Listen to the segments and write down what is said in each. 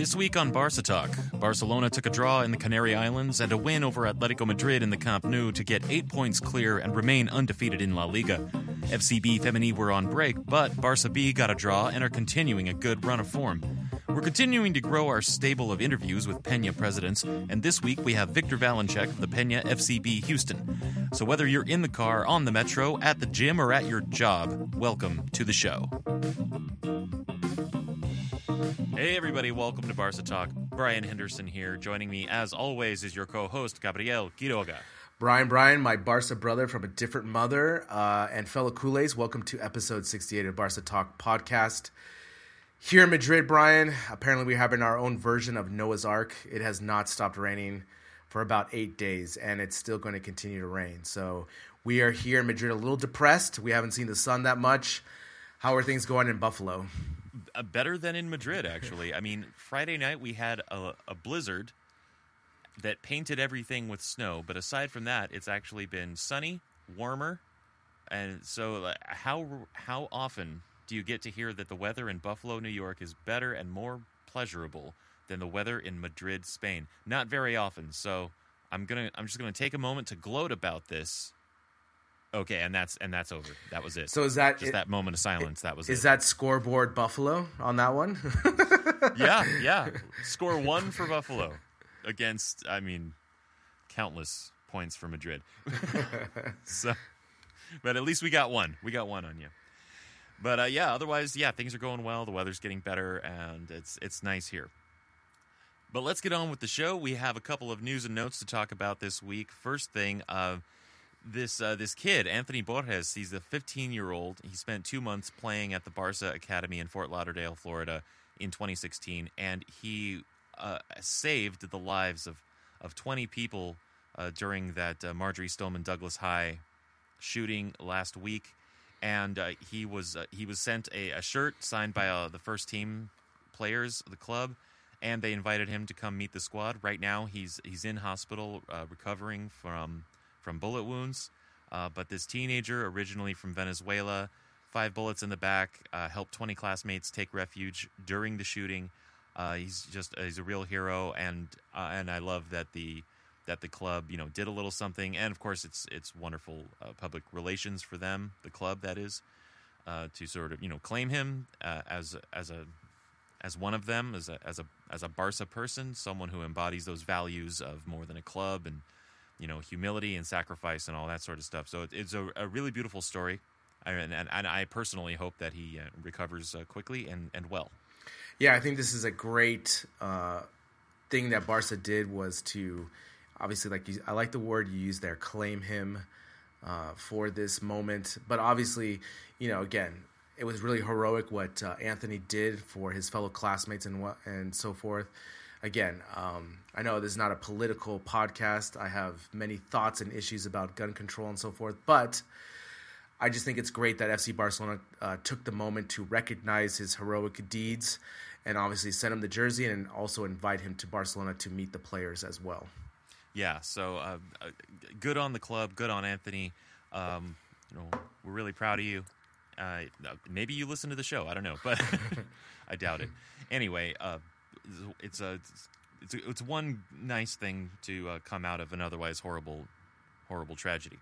This week on Barca Talk, Barcelona took a draw in the Canary Islands and a win over Atletico Madrid in the Camp Nou to get eight points clear and remain undefeated in La Liga. FCB Femení were on break, but Barca B got a draw and are continuing a good run of form. We're continuing to grow our stable of interviews with Pena presidents, and this week we have Victor Valenchek of the Pena FCB Houston. So whether you're in the car, on the metro, at the gym, or at your job, welcome to the show. Hey, everybody, welcome to Barca Talk. Brian Henderson here. Joining me, as always, is your co host, Gabriel Quiroga. Brian, Brian, my Barca brother from a different mother, uh, and fellow Culés, welcome to episode 68 of Barca Talk podcast. Here in Madrid, Brian, apparently we're having our own version of Noah's Ark. It has not stopped raining for about eight days, and it's still going to continue to rain. So we are here in Madrid a little depressed. We haven't seen the sun that much. How are things going in Buffalo? Uh, better than in Madrid, actually. I mean, Friday night we had a, a blizzard that painted everything with snow, but aside from that, it's actually been sunny, warmer, and so how how often do you get to hear that the weather in Buffalo, New York is better and more pleasurable than the weather in Madrid, Spain? Not very often. So I'm gonna I'm just gonna take a moment to gloat about this. Okay, and that's and that's over. That was it. So is that just it, that moment of silence? That was is it. that scoreboard Buffalo on that one? yeah, yeah. Score one for Buffalo against. I mean, countless points for Madrid. so, but at least we got one. We got one on you. But uh, yeah, otherwise, yeah, things are going well. The weather's getting better, and it's it's nice here. But let's get on with the show. We have a couple of news and notes to talk about this week. First thing, uh, this uh, this kid Anthony Borges. He's a 15 year old. He spent two months playing at the Barca Academy in Fort Lauderdale, Florida, in 2016, and he uh, saved the lives of of 20 people uh, during that uh, Marjory Stoneman Douglas High shooting last week. And uh, he was uh, he was sent a, a shirt signed by the first team players of the club, and they invited him to come meet the squad. Right now, he's he's in hospital recovering from from bullet wounds. Uh, but this teenager, originally from Venezuela, five bullets in the back, uh, helped 20 classmates take refuge during the shooting. Uh, he's just he's a real hero, and uh, and I love that the that the club you know did a little something, and of course it's it's wonderful uh, public relations for them, the club that is, uh, to sort of you know claim him as as a as one of them, as a as a as a Barca person, someone who embodies those values of more than a club and you know humility and sacrifice and all that sort of stuff. So it's a, a really beautiful story, and, and, and, I personally hope that he uh, recovers uh, quickly and, and well. Yeah, I think this is a great uh, thing that Barca did was to obviously like you, I like the word you use there, claim him uh, for this moment, but obviously you know again it was really heroic what uh, Anthony did for his fellow classmates and what and so forth again, um, I know this is not a political podcast. I have many thoughts and issues about gun control and so forth, but I just think it's great that FC Barcelona uh, took the moment to recognize his heroic deeds and obviously send him the jersey and also invite him to Barcelona to meet the players as well. Yeah, so uh, uh good on the club, good on Anthony. Um, you know, we're really proud of you. Uh, maybe you listen to the show. I don't know, but I doubt it. Anyway, uh, it's a it's, a, it's one nice thing to uh, come out of an otherwise horrible horrible tragedy.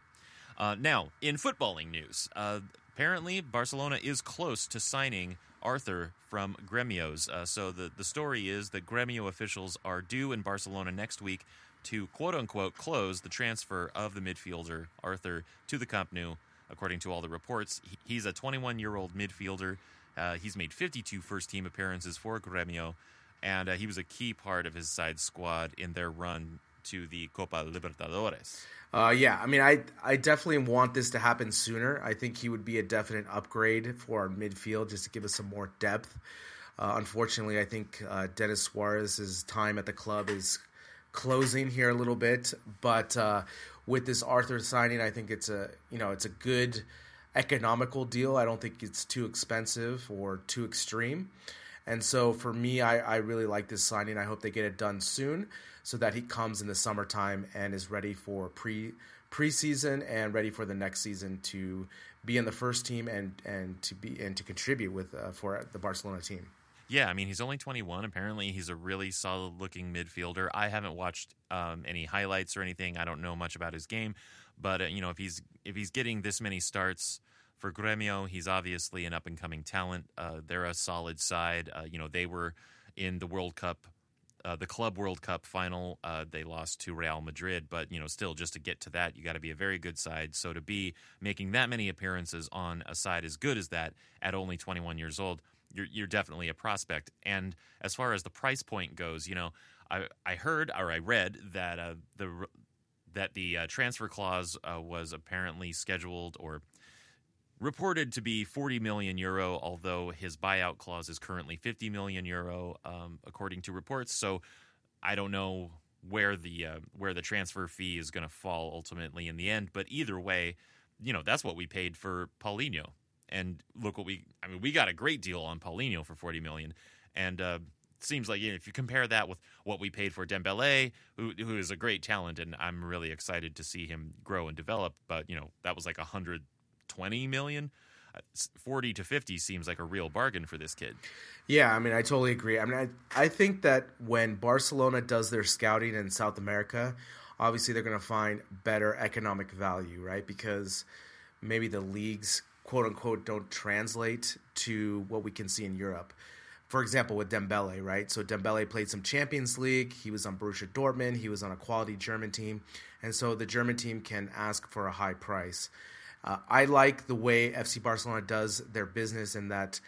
Uh, now, in footballing news, uh, apparently Barcelona is close to signing Arthur from Gremio's. Uh, so the, the story is that Gremio officials are due in Barcelona next week to quote unquote close the transfer of the midfielder Arthur to the Camp Nou. According to all the reports, he's a 21 year old midfielder. Uh, he's made 52 first team appearances for Gremio, and uh, he was a key part of his side squad in their run to the Copa Libertadores. Uh, yeah, I mean, I I definitely want this to happen sooner. I think he would be a definite upgrade for our midfield just to give us some more depth. Uh, unfortunately, I think uh, Denis Suarez's time at the club is closing here a little bit, but uh, with this Arthur signing, I think it's a you know it's a good economical deal. I don't think it's too expensive or too extreme. And so for me, I, I really like this signing. I hope they get it done soon so that he comes in the summertime and is ready for pre preseason and ready for the next season to be in the first team and, and to be and to contribute with uh, for the Barcelona team. Yeah, I mean he's only 21. Apparently, he's a really solid-looking midfielder. I haven't watched um, any highlights or anything. I don't know much about his game, but uh, you know if he's if he's getting this many starts for Gremio, he's obviously an up-and-coming talent. Uh, they're a solid side. Uh, you know they were in the World Cup, uh, the Club World Cup final. Uh, they lost to Real Madrid, but you know still just to get to that, you got to be a very good side. So to be making that many appearances on a side as good as that at only 21 years old you're you're definitely a prospect. And as far as the price point goes, you know, I I heard or I read that uh, the that the uh, transfer clause was apparently scheduled or reported to be 40 million euro, although his buyout clause is currently 50 million euro, um, according to reports. So I don't know where the uh, where the transfer fee is going to fall ultimately in the end. But either way, you know that's what we paid for Paulinho, and look what we. I mean, we got a great deal on Paulinho for 40 million, and. Uh, Seems like you know, if you compare that with what we paid for Dembele, who who is a great talent, and I'm really excited to see him grow and develop. But you know that was like 120 million. Uh, 40 to 50 seems like a real bargain for this kid. Yeah, I mean, I totally agree. I mean, I, I think that when Barcelona does their scouting in South America, obviously they're going to find better economic value, right? Because maybe the leagues, quote unquote, don't translate to what we can see in Europe. For example, with Dembele, right? So Dembele played some Champions League. He was on Borussia Dortmund. He was on a quality German team, and so the German team can ask for a high price. Uh, I like the way FC Barcelona does their business in that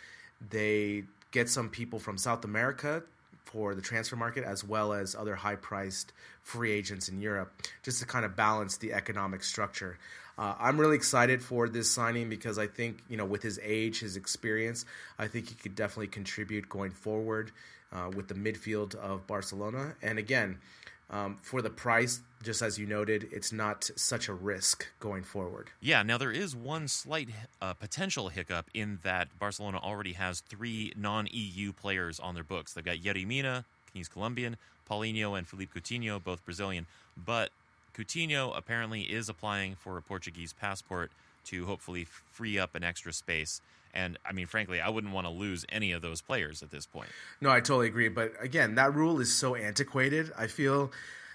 they get some people from South America for the transfer market as well as other high priced free agents in Europe just to kind of balance the economic structure. Uh, I'm really excited for this signing because I think, you know, with his age, his experience, I think he could definitely contribute going forward uh, with the midfield of Barcelona. And again, um, for the price, just as you noted, it's not such a risk going forward. Yeah, now there is one slight uh, potential hiccup in that Barcelona already has three non EU players on their books. They've got Yerry Mina, he's Colombian, Paulinho, and Philippe Coutinho, both Brazilian. But Coutinho apparently is applying for a Portuguese passport to hopefully free up an extra space. And I mean, frankly, I wouldn't want to lose any of those players at this point. No, I totally agree. But again, that rule is so antiquated. I feel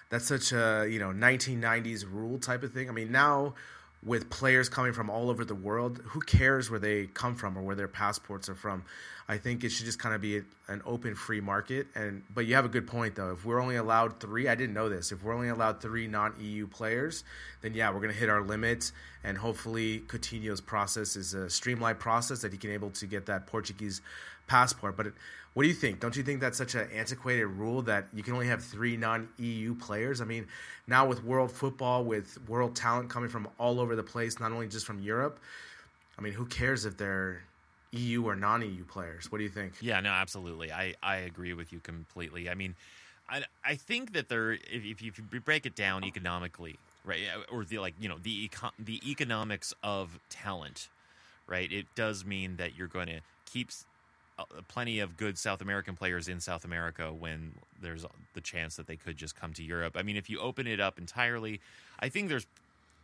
that's such a you know 1990s rule type of thing. I mean, now with players coming from all over the world, who cares where they come from or where their passports are from? I think it should just kind of be an open, free market. And but you have a good point though. If we're only allowed three, I didn't know this. If we're only allowed three non-EU players, then yeah, we're going to hit our limits. And hopefully, Coutinho's process is a streamlined process that he can able to get that Portuguese passport. But what do you think? Don't you think that's such an antiquated rule that you can only have three non-EU players? I mean, now with world football, with world talent coming from all over the place, not only just from Europe. I mean, who cares if they're EU or non-EU players? What do you think? Yeah, no, absolutely. I, I agree with you completely. I mean, I, I think that there, if, if you break it down economically, right, or the like, you know, the econ- the economics of talent, right, it does mean that you're going to keep plenty of good South American players in South America when there's the chance that they could just come to Europe. I mean, if you open it up entirely, I think there's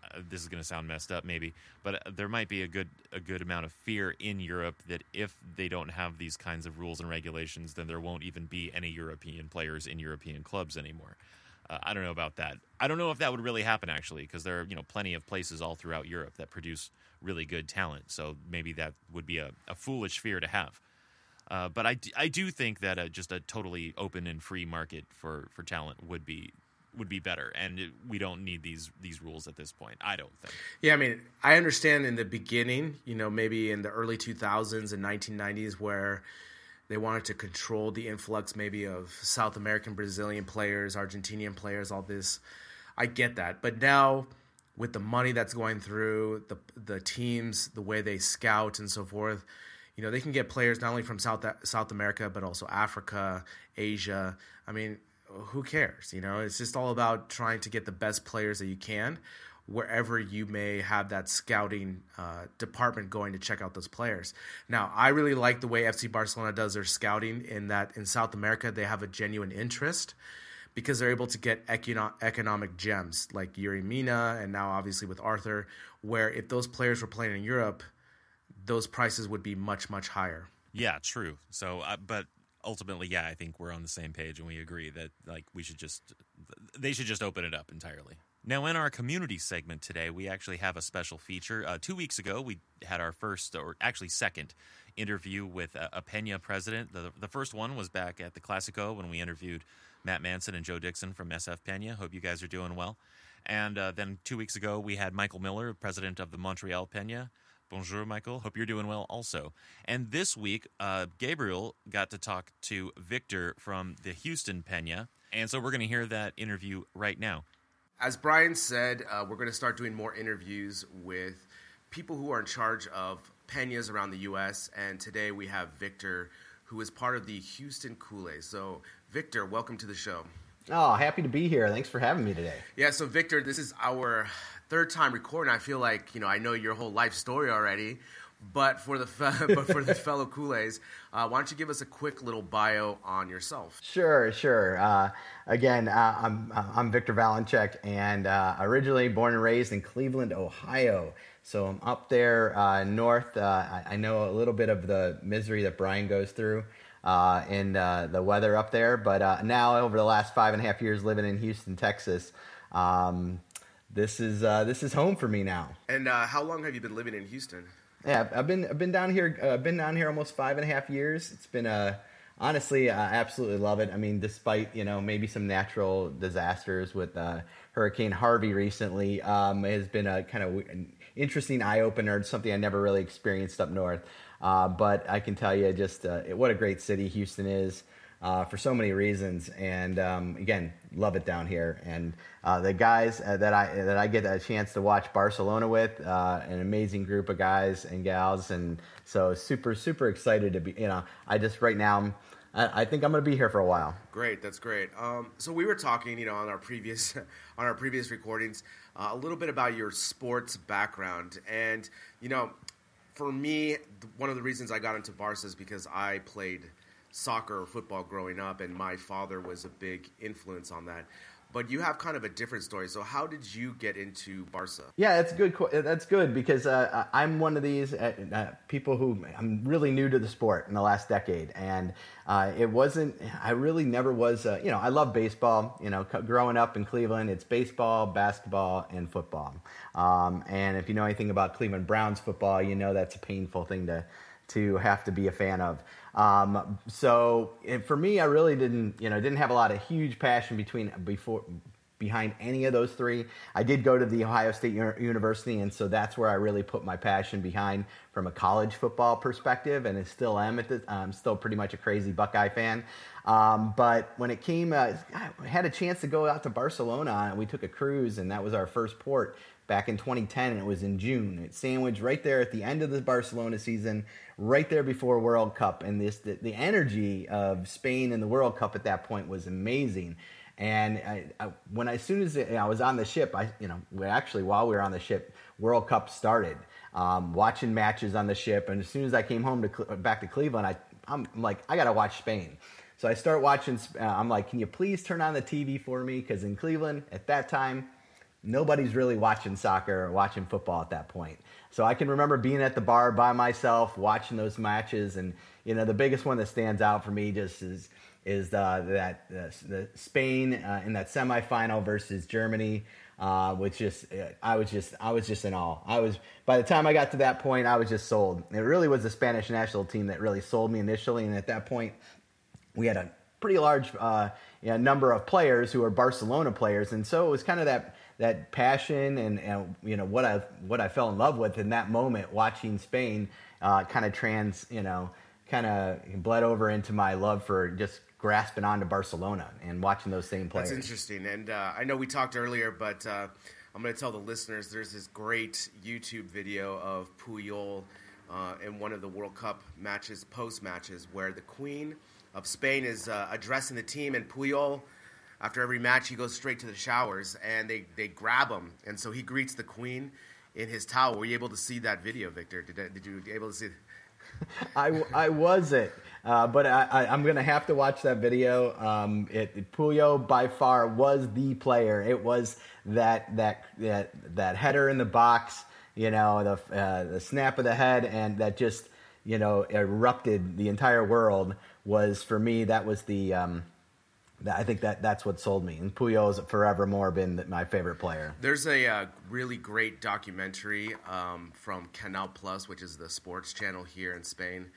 uh, this is going to sound messed up maybe, but uh, there might be a good a good amount of fear in Europe that if they don't have these kinds of rules and regulations, then there won't even be any European players in European clubs anymore. Uh, I don't know about that. I don't know if that would really happen actually, because there are you know plenty of places all throughout Europe that produce really good talent. So maybe that would be a, a foolish fear to have. Uh, but I do think that a, just a totally open and free market for, for talent would be would be better, and it, we don't need these these rules at this point. I don't think. Yeah, I mean, I understand in the beginning, you know, maybe in the early 2000s and 1990s, where they wanted to control the influx maybe of South American, Brazilian players, Argentinian players, all this. I get that, but now with the money that's going through the the teams, the way they scout and so forth, you know, they can get players not only from South South America but also Africa, Asia. I mean, who cares? You know, it's just all about trying to get the best players that you can wherever you may have that scouting uh, department going to check out those players. Now, I really like the way FC Barcelona does their scouting in that in South America they have a genuine interest because they're able to get econo- economic gems like Yerry Mina and now obviously with Arthur, where if those players were playing in Europe, those prices would be much much higher. Yeah, true. So, uh, but ultimately, yeah, I think we're on the same page and we agree that like we should just they should just open it up entirely. Now, in our community segment today, we actually have a special feature. Uh, two weeks ago, we had our first, or actually second, interview with a, a Pena president. The, the first one was back at the Classico when we interviewed Matt Manson and Joe Dixon from SF Pena. Hope you guys are doing well. And uh, then two weeks ago, we had Michael Miller, president of the Montreal Pena. Bonjour, Michael. Hope you're doing well also. And this week, uh, Gabriel got to talk to Victor from the Houston Pena. And so we're going to hear that interview right now. As Brian said, uh, we're going to start doing more interviews with people who are in charge of peñas around the U.S. And today we have Victor, who is part of the Houston Culé. So, Victor, welcome to the show. Oh, happy to be here. Thanks for having me today. Yeah, so Victor, this is our third time recording. I feel like you know I know your whole life story already, but for the fe- but for the fellow Culés, uh, why don't you give us a quick little bio on yourself? Sure, sure. Uh, again, uh, I'm I'm Victor Valenchek, and uh, originally born and raised in Cleveland, Ohio. So I'm up there uh, north. Uh, I, I, know a little bit of the misery that Brian goes through. in the weather up there, but now over the last five and a half years living in Houston, Texas, um, this is uh, this is home for me now. And uh, how long have you been living in Houston? Yeah, I've been I've been down here. Uh, been down here almost five and a half years. It's been a uh, honestly, I absolutely love it. I mean, despite you know maybe some natural disasters with uh, Hurricane Harvey recently, um, it has been a kind of an interesting eye opener. Something I never really experienced up north. Uh, but I can tell you just uh, what a great city Houston is uh, for so many reasons. And um, again, love it down here. And uh, the guys uh, that I that I get a chance to watch Barcelona with, uh, an amazing group of guys and gals, and so super super excited to be. You know, I just right now. I, I think I'm going to be here for a while. Great, that's great. Um, so we were talking, you know, on our previous on our previous recordings, uh, a little bit about your sports background, and you know, for me, one of the reasons I got into Barca is because I played soccer or football growing up, and my father was a big influence on that. But you have kind of a different story. So, how did you get into Barca? Yeah, that's good. That's good because uh, I'm one of these uh, uh, people who I'm really new to the sport in the last decade, and uh, it wasn't. I really never was. Uh, you know, I love baseball. You know, growing up in Cleveland, it's baseball, basketball, and football. Um, and if you know anything about Cleveland Browns football, you know that's a painful thing to to have to be a fan of. Um, so for me, I really didn't, you know, didn't have a lot of huge passion between before behind any of those three. I did go to the Ohio State University, and so that's where I really put my passion behind from a college football perspective, and I still am. At the, I'm still pretty much a crazy Buckeye fan. Um, but when it came, uh, I had a chance to go out to Barcelona, and we took a cruise, and that was our first port back in 2010, and it was in June. It sandwiched right there at the end of the Barcelona season, right there before World Cup, and this the, the energy of Spain in the World Cup at that point was amazing. And I, I, when as soon as I was on the ship, I you know actually while we were on the ship, World Cup started. Um, watching matches on the ship, and as soon as I came home to back to Cleveland, I I'm like I gotta watch Spain. So I start watching. Uh, I'm like, can you please turn on the TV for me? Because in Cleveland at that time, nobody's really watching soccer or watching football at that point. So I can remember being at the bar by myself, watching those matches, and you know the biggest one that stands out for me just is is the, that the, the Spain uh, in that semifinal versus Germany. Uh, which just uh, I was just I was just in awe. I was by the time I got to that point, I was just sold. It really was the Spanish national team that really sold me initially, and at that point, we had a pretty large uh, you know, number of players who are Barcelona players, and so it was kind of that that passion and, and you know what I what I fell in love with in that moment watching Spain uh, kind of trans you know kind of bled over into my love for just grasping onto Barcelona and watching those same players. That's interesting. And uh, I know we talked earlier, but uh, I'm going to tell the listeners there's this great YouTube video of Puyol uh, in one of the World Cup matches, post matches, where the Queen of Spain is uh, addressing the team, and Puyol. After every match, he goes straight to the showers, and they, they grab him, and so he greets the queen in his towel. Were you able to see that video, Victor? Did, did you able to see? I, I wasn't. Uh, but I, am going to have to watch that video. Um, it, it, Puyo by far was the player. It was that that that that header in the box, you know, the uh, the snap of the head, and that just you know erupted the entire world. Was for me that was the. Um, I think that that's what sold me, and Puyol's forevermore been my favorite player. There's a uh, really great documentary um, from Canal Plus, which is the sports channel here in Spain,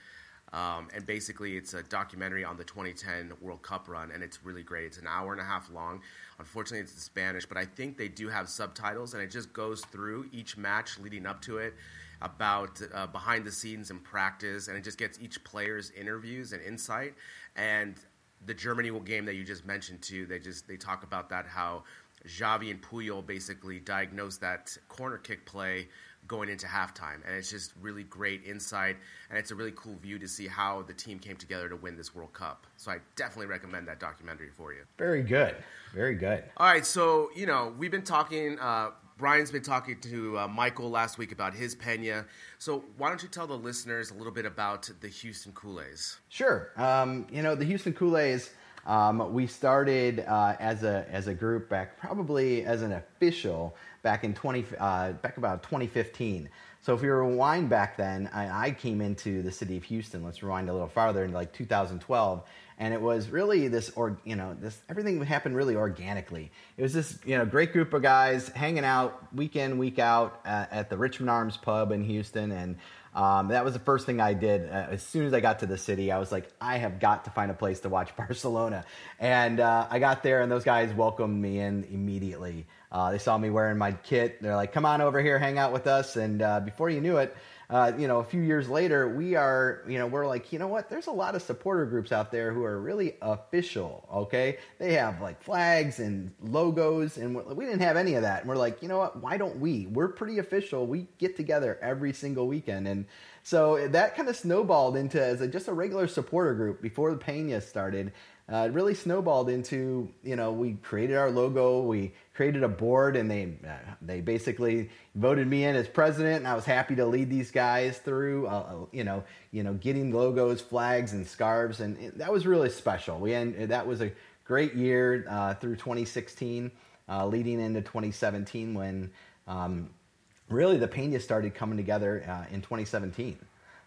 um, and basically, it's a documentary on the 2010 World Cup run, and it's really great. It's an hour and a half long. Unfortunately, it's in Spanish, but I think they do have subtitles, and it just goes through each match leading up to it about uh, behind the scenes and practice, and it just gets each player's interviews and insight. And the Germany game that you just mentioned too, they just they talk about that how Xavi and Puyol basically diagnosed that corner kick play going into halftime. And it's just really great insight, and it's a really cool view to see how the team came together to win this World Cup. So I definitely recommend that documentary for you. Very good. Very good. All right, so, you know, we've been talking. Uh, Brian's been talking to uh, Michael last week about his Pena. So why don't you tell the listeners a little bit about the Houston Culés? Sure. Um, you know, the Houston Culés, um, we started uh, as a as a group back probably as an official back in 20 uh, back about 2015. So if you rewind back then, I, I, came into the city of Houston. Let's rewind a little farther into like 2012, and it was really this or you know this everything happened really organically. It was this you know great group of guys hanging out week in week out at, at the Richmond Arms Pub in Houston, and um, that was the first thing I did. Uh, as soon as I got to the city, I was like, I have got to find a place to watch Barcelona. And uh, I got there, and those guys welcomed me in immediately. Uh, they saw me wearing my kit. They're like, come on over here, hang out with us. And uh, before you knew it, uh, you know, a few years later, we are, you know, we're like, you know what? There's a lot of supporter groups out there who are really official. Okay, they have like flags and logos, and we didn't have any of that. And we're like, you know what? Why don't we? We're pretty official. We get together every single weekend, and so that kind of snowballed into as a, just a regular supporter group before the Pena started uh, it really snowballed into you know we created our logo we created a board and they uh, they basically voted me in as president and I was happy to lead these guys through uh, uh you know you know getting logos flags and scarves and it, that was really special. We end, that was a great year uh, through 2016 uh, leading into 2017 when um, really the Pena started coming together in 2017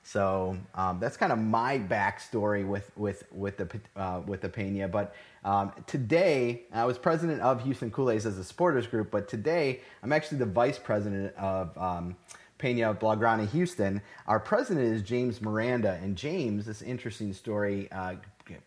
so um, that's kind of my backstory with with with the uh, with the Pena. But um, today I was president of Houston Culés as a supporters group, but today I'm actually the vice president of um, Pena Blaugrana Houston. Our president is James Miranda, and James, this interesting story. Uh,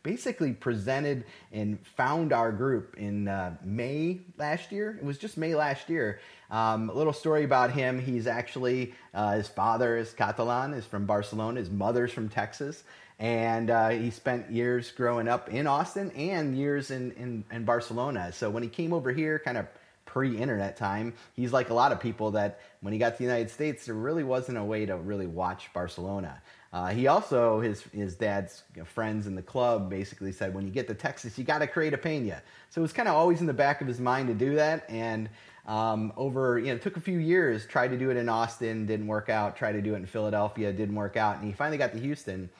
basically presented and found our group in uh, May last year. It was just May last year. Um, a little story about him. He's actually, uh, his father is Catalan, is from Barcelona. His mother's from Texas. And uh, he spent years growing up in Austin and years in, in, in Barcelona. So when he came over here, kind of pre-internet time. He's like a lot of people that when he got to the United States, there really wasn't a way to really watch Barcelona. Uh, he also his his dad's friends in the club basically said when you get to Texas you got to create a Pena. So it was kind of always in the back of his mind to do that. And um, over you know it took a few years. Tried to do it in Austin, didn't work out. Tried to do it in Philadelphia, didn't work out. And he finally got to Houston.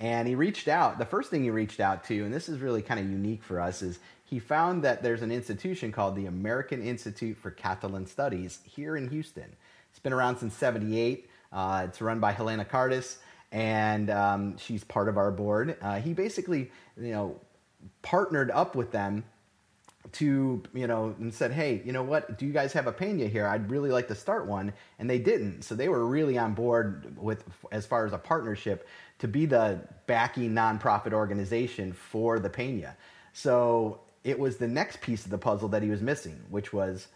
And he reached out. The first thing he reached out to, and this is really kind of unique for us, is he found that there's an institution called the American Institute for Catalan Studies here in Houston. It's been around since 78. Uh, it's run by Helena Cardis and um, she's part of our board. Uh, he basically, you know, partnered up with them to you know and said hey you know what? Do you guys have a pena here? I'd really like to start one. And they didn't. So they were really on board with as far as a partnership to be the backing nonprofit organization for the pena. So it was the next piece of the puzzle that he was missing which was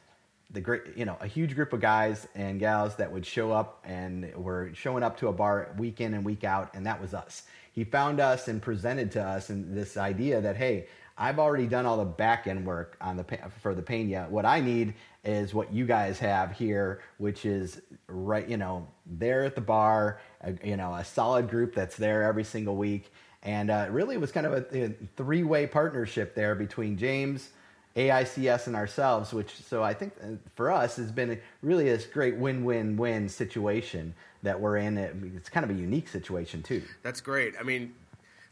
the great you know a huge group of guys and gals that would show up and were showing up to a bar week in and week out and that was us. He found us and presented to us and this idea that hey I've already done all the back end work on the for the Pena. What I need is what you guys have here, which is right, you know, there at the bar, a, you know, a solid group that's there every single week, and uh, really it was kind of a, a three way partnership there between James. AICS and ourselves, which so I think uh, for us has been really this great win-win-win situation that we're in. It's kind of a unique situation too. That's great. I mean,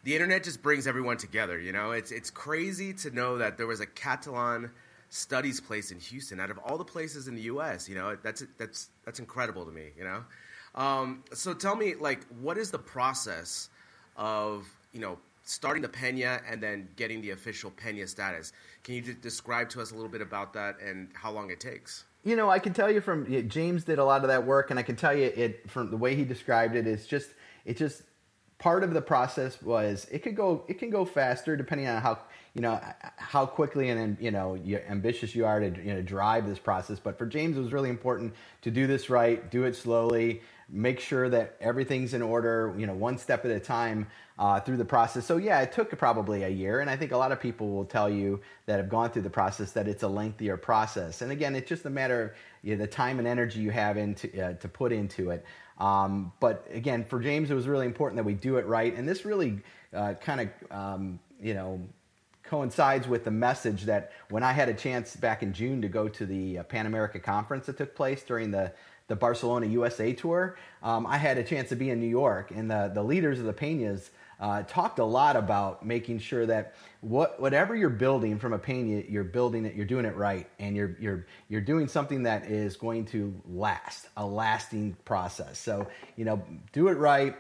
the internet just brings everyone together. You know, it's it's crazy to know that there was a Catalan studies place in Houston out of all the places in the U.S. You know, that's that's that's incredible to me. You know, um, so tell me, like, what is the process of you know starting the Pena and then getting the official Pena status? Can you describe to us a little bit about that and how long it takes? You know, I can tell you from James did a lot of that work, and I can tell you it from the way he described it. It's just it just part of the process was it could go it can go faster depending on how you know how quickly and you know ambitious you are to you know drive this process. But for james it was really important to do this right do it slowly make sure that everything's in order you know one step at a time uh, through the process. So yeah it took probably a year and i think a lot of people will tell you that have gone through the process that it's a lengthier process. And again it's just a matter of you know, the time and energy you have into uh, to put into it um, but again, for James, it was really important that we do it right. And this really uh, kind of, um, you know, coincides with the message that when I had a chance back in June to go to the uh, Pan America conference that took place during the the Barcelona USA tour, um, I had a chance to be in New York, and the, the leaders of the Peñas uh, talked a lot about making sure that what, whatever you're building from a pain, you're building it, you're doing it right, and you're you're you're doing something that is going to last, a lasting process. So you know, do it right,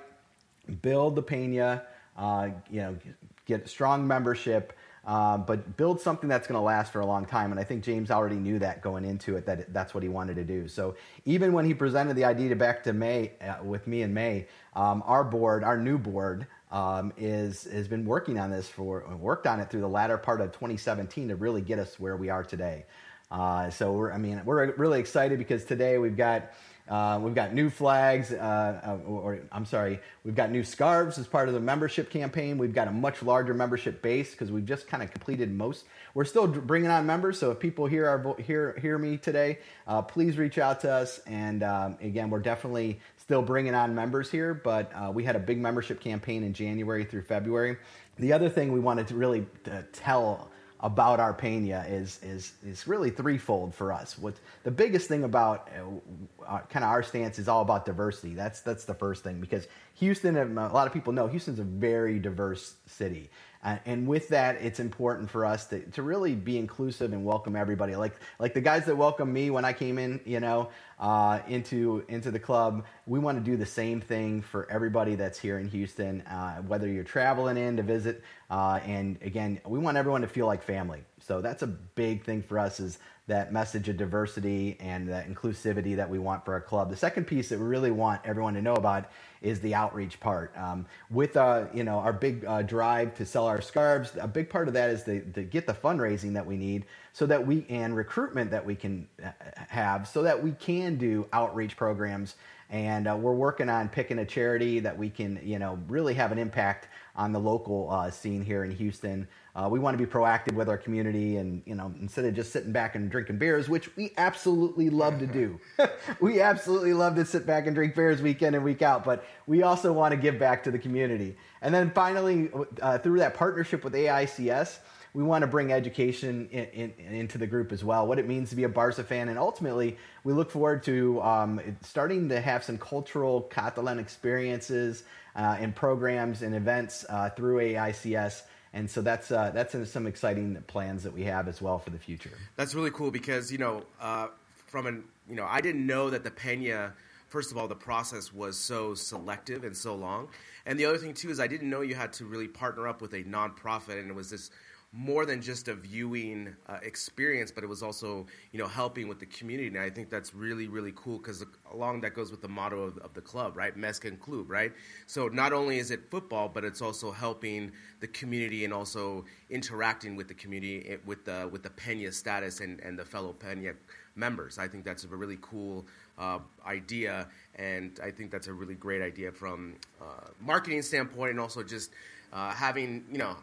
build the Pena, uh, you know, get strong membership. Uh, but build something that's going to last for a long time. And I think James already knew that going into it, that that's what he wanted to do. So even when he presented the idea back to May, uh, with me in May, um, our board, our new board, um, is has been working on this for worked on it through the latter part of 2017 to really get us where we are today. Uh, so we're, I mean, we're really excited because today we've got uh, we've got new flags, uh, uh, or, or, I'm sorry, we've got new scarves as part of the membership campaign. We've got a much larger membership base because we've just kind of completed most. We're still bringing on members, so if people hear our hear hear me today, uh, please reach out to us. And um, again, we're definitely still bringing on members here, but uh, we had a big membership campaign in January through February. The other thing we wanted to really uh, tell about our Pena is is is really threefold for us. What the biggest thing about uh, uh kind of our stance is all about diversity. That's that's the first thing because Houston, a lot of people know Houston's a very diverse city, uh, and with that, it's important for us to, to really be inclusive and welcome everybody. Like like the guys that welcomed me when I came in, you know, uh, into into the club. We want to do the same thing for everybody that's here in Houston, uh, whether you're traveling in to visit. Uh, and again, we want everyone to feel like family. So that's a big thing for us is that message of diversity and that inclusivity that we want for our club. The second piece that we really want everyone to know about is the outreach part. Um, with uh, you know our big uh, drive to sell our scarves, a big part of that is to, to get the fundraising that we need so that we and recruitment that we can uh, have so that we can do outreach programs and uh, we're working on picking a charity that we can you know really have an impact on the local uh, scene here in houston uh, we want to be proactive with our community and you know instead of just sitting back and drinking beers which we absolutely love to do we absolutely love to sit back and drink beers week in and week out but we also want to give back to the community and then finally uh, through that partnership with aics we want to bring education in, in, into the group as well, what it means to be a Barca fan. And ultimately, we look forward to um, starting to have some cultural Catalan experiences uh, and programs and events uh, through AICS. And so that's uh, that's some exciting plans that we have as well for the future. That's really cool because you know uh, from an you know I didn't know that the Pena first of all, the process was so selective and so long. And the other thing, too, is I didn't know you had to really partner up with a nonprofit, and it was this more than just a viewing uh, experience, but it was also you know helping with the community. And I think that's really really cool because along that goes with the motto of, of the club, right? Més que un club, right? So not only is it football, but it's also helping the community and also interacting with the community eh, with the with the Pena status and, and the fellow Pena members. I think that's a really cool uh, idea, and I think that's a really great idea from uh, marketing standpoint, and also just uh, having you know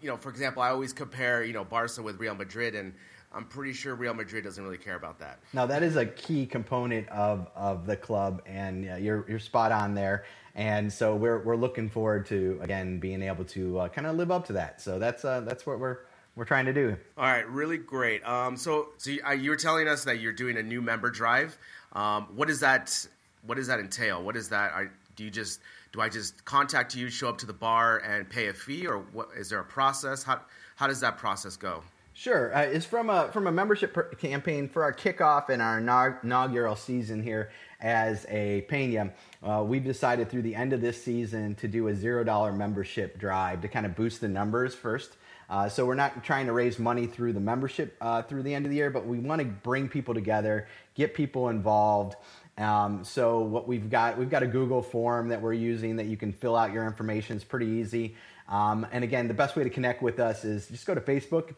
you know, for example, I always compare, you know, Barca with Real Madrid, and I'm pretty sure Real Madrid doesn't really care about that. Now that is a key component of, of the club, and yeah, you're you're spot on there. And so we're we're looking forward to again being able to uh, kind of live up to that. So that's uh, that's what we're we're trying to do. All right, really great. Um, so so you, uh, you, were telling us that you're doing a new member drive. Um, what does that what does that entail? What is that? Are, do you just do I just contact you, show up to the bar, and pay a fee, or what? Is there a process? How how does that process go? Sure, uh, it's from a from a membership per- campaign for our kickoff and our inaugural season here as a Pena. Uh, we've decided through the end of this season to do a zero dollar membership drive to kind of boost the numbers first. Uh, so we're not trying to raise money through the membership uh, through the end of the year, but we want to bring people together, get people involved, um, so what we've got, we've got a Google form that we're using that you can fill out your information. It's pretty easy. Um, and again, the best way to connect with us is just go to Facebook,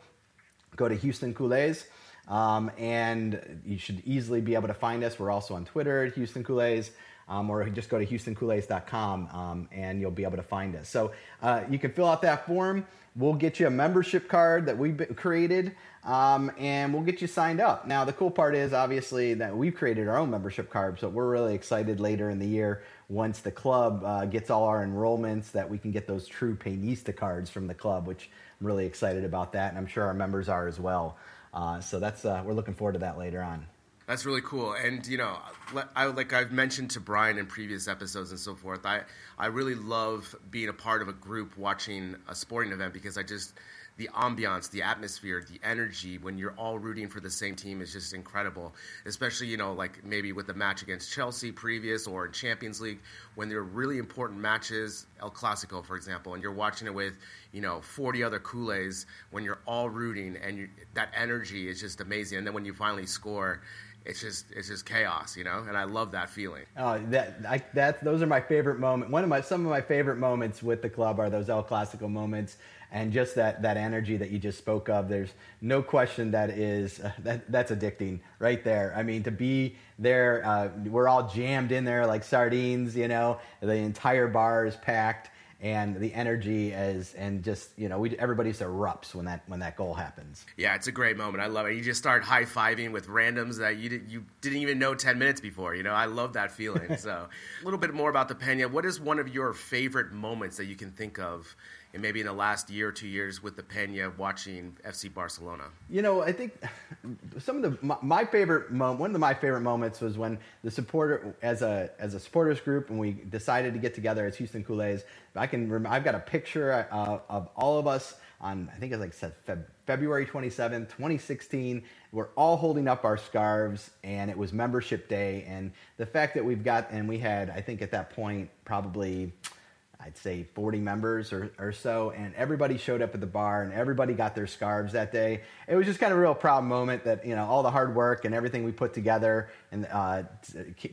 go to Houston Coulés, um, and you should easily be able to find us. We're also on Twitter at Houston Coulés. Um, or just go to houstoncoulés.com um, and you'll be able to find us. So uh, you can fill out that form. We'll get you a membership card that we created um, and we'll get you signed up. Now, the cool part is obviously that we've created our own membership card, so we're really excited later in the year once the club uh, gets all our enrollments that we can get those true Penyista cards from the club, which I'm really excited about that, and I'm sure our members are as well. Uh, so that's uh, we're looking forward to that later on. That's really cool, and you know, I, like I've mentioned to Brian in previous episodes and so forth. I I really love being a part of a group watching a sporting event because I just the ambiance, the atmosphere, the energy when you're all rooting for the same team is just incredible. Especially, you know, like maybe with the match against Chelsea previous or in Champions League when there are really important matches, El Clasico, for example, and you're watching it with, you know, 40 other Culés when you're all rooting and you, that energy is just amazing. And then when you finally score, it's just it's just chaos, you know, and I love that feeling. Oh, that I, that those are my favorite moments. One of my some of my favorite moments with the club are those El Clasico moments and just that that energy that you just spoke of there's no question that is uh, that that's addicting right there i mean to be there uh, we're all jammed in there like sardines you know the entire bar is packed and the energy is and just you know we everybody just erupts when that when that goal happens. Yeah it's a great moment. I love it. You just start high-fiving with randoms that you, did, you didn't even know 10 minutes before you know? I love that feeling. So a little bit more about the pena what is one of your favorite moments that you can think of and maybe in the last year or two years with the Pena watching FC Barcelona? You know, I think some of the my, my favorite moment, one of the, my favorite moments was when the supporter as a as a supporters group and we decided to get together as Houston Coulés. I can I've got a picture uh, of all of us on I think it's like said Feb, February 27, 2016. We're all holding up our scarves and it was membership day and the fact that we've got and we had I think at that point probably I'd say 40 members or, or so, and everybody showed up at the bar and everybody got their scarves that day. It was just kind of a real proud moment that, you know, all the hard work and everything we put together and uh,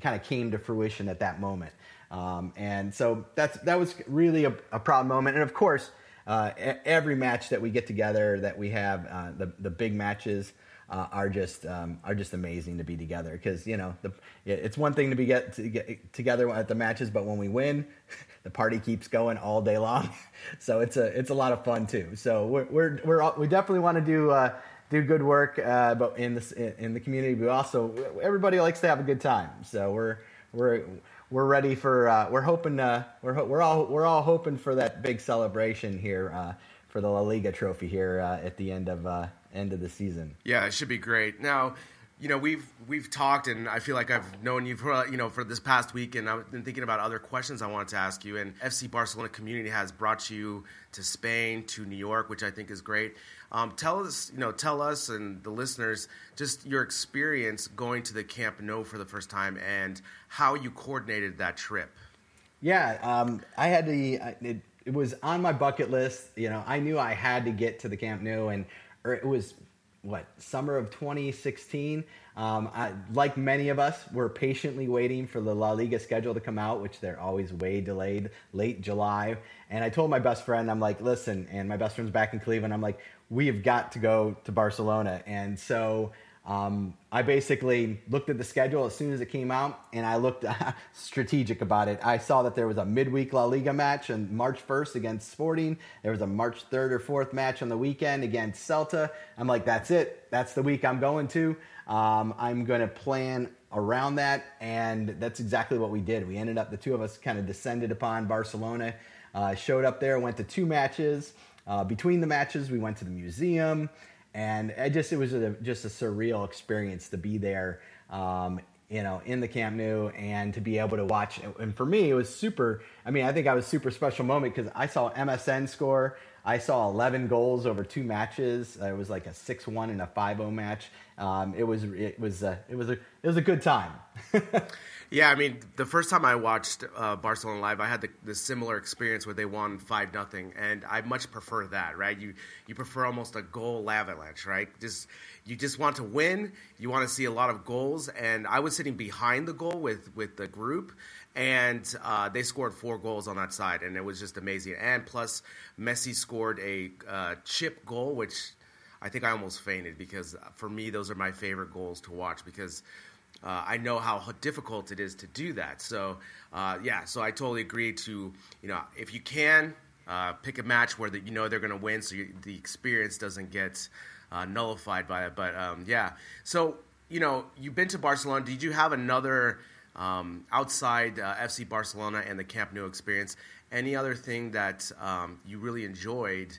kind of came to fruition at that moment. Um, and so that's, that was really a, a proud moment. And of course, uh, every match that we get together that we have, uh, the, the big matches, uh, are just um, are just amazing to be together because you know the, it's one thing to be get, to get together at the matches, but when we win, the party keeps going all day long. so it's a it's a lot of fun too. So we're we're, we're we definitely want to do. Uh, do good work, uh, but in this in the community, but also everybody likes to have a good time. So we're we're we're ready for uh, we're hoping uh, we're we're all we're all hoping for that big celebration here uh, for the La Liga trophy here uh, at the end of uh, end of the season. Yeah, it should be great. Now, you know, we've we've talked, and I feel like I've known you for you know for this past week, and I've been thinking about other questions I wanted to ask you. And FC Barcelona community has brought you to Spain, to New York, which I think is great. Um, tell us, you know, tell us and the listeners just your experience going to the Camp Nou for the first time and how you coordinated that trip. Yeah, um, I had the. It, it was on my bucket list. You know, I knew I had to get to the Camp Nou, and or it was what summer of 2016. Um, I, like many of us, we're patiently waiting for the La Liga schedule to come out, which they're always way delayed, late July. And I told my best friend, I'm like, listen, and my best friend's back in Cleveland. I'm like, we have got to go to Barcelona. And so um, I basically looked at the schedule as soon as it came out, and I looked strategic about it. I saw that there was a midweek La Liga match on March 1st against Sporting. There was a March 3rd or 4th match on the weekend against Celta. I'm like, that's it. That's the week I'm going to. Um, I'm going to plan around that, and that's exactly what we did. We ended up, the two of us kind of descended upon Barcelona, uh, showed up there, went to two matches. Uh, between the matches, we went to the museum and I just it was a, just a surreal experience to be there, um, you know, in the Camp Nou and to be able to watch. And for me, it was super. I mean, I think I was super special moment because I saw MSN score. I saw 11 goals over two matches. It was like a 6-1 and a 5-0 match. Um, it was it was a, it was a it was a good time. Yeah, I mean, the first time I watched uh, Barcelona live, I had the, the, similar experience where they won five nothing, and I much prefer that. Right? You you prefer almost a goal avalanche, right? Just you just want to win. You want to see a lot of goals, and I was sitting behind the goal with with the group, and uh, they scored four goals on that side, and it was just amazing. And plus, Messi scored a uh, chip goal, which I think I almost fainted because for me, those are my favorite goals to watch because uh, I know how difficult it is to do that. So, uh, yeah, so I totally agree to, you know, if you can, uh, pick a match where the, you know they're going to win so you, the experience doesn't get uh, nullified by it. But, um, yeah. So, you know, you've been to Barcelona. Did you have another um, outside uh, FC Barcelona and the Camp Nou experience? Any other thing that um, you really enjoyed?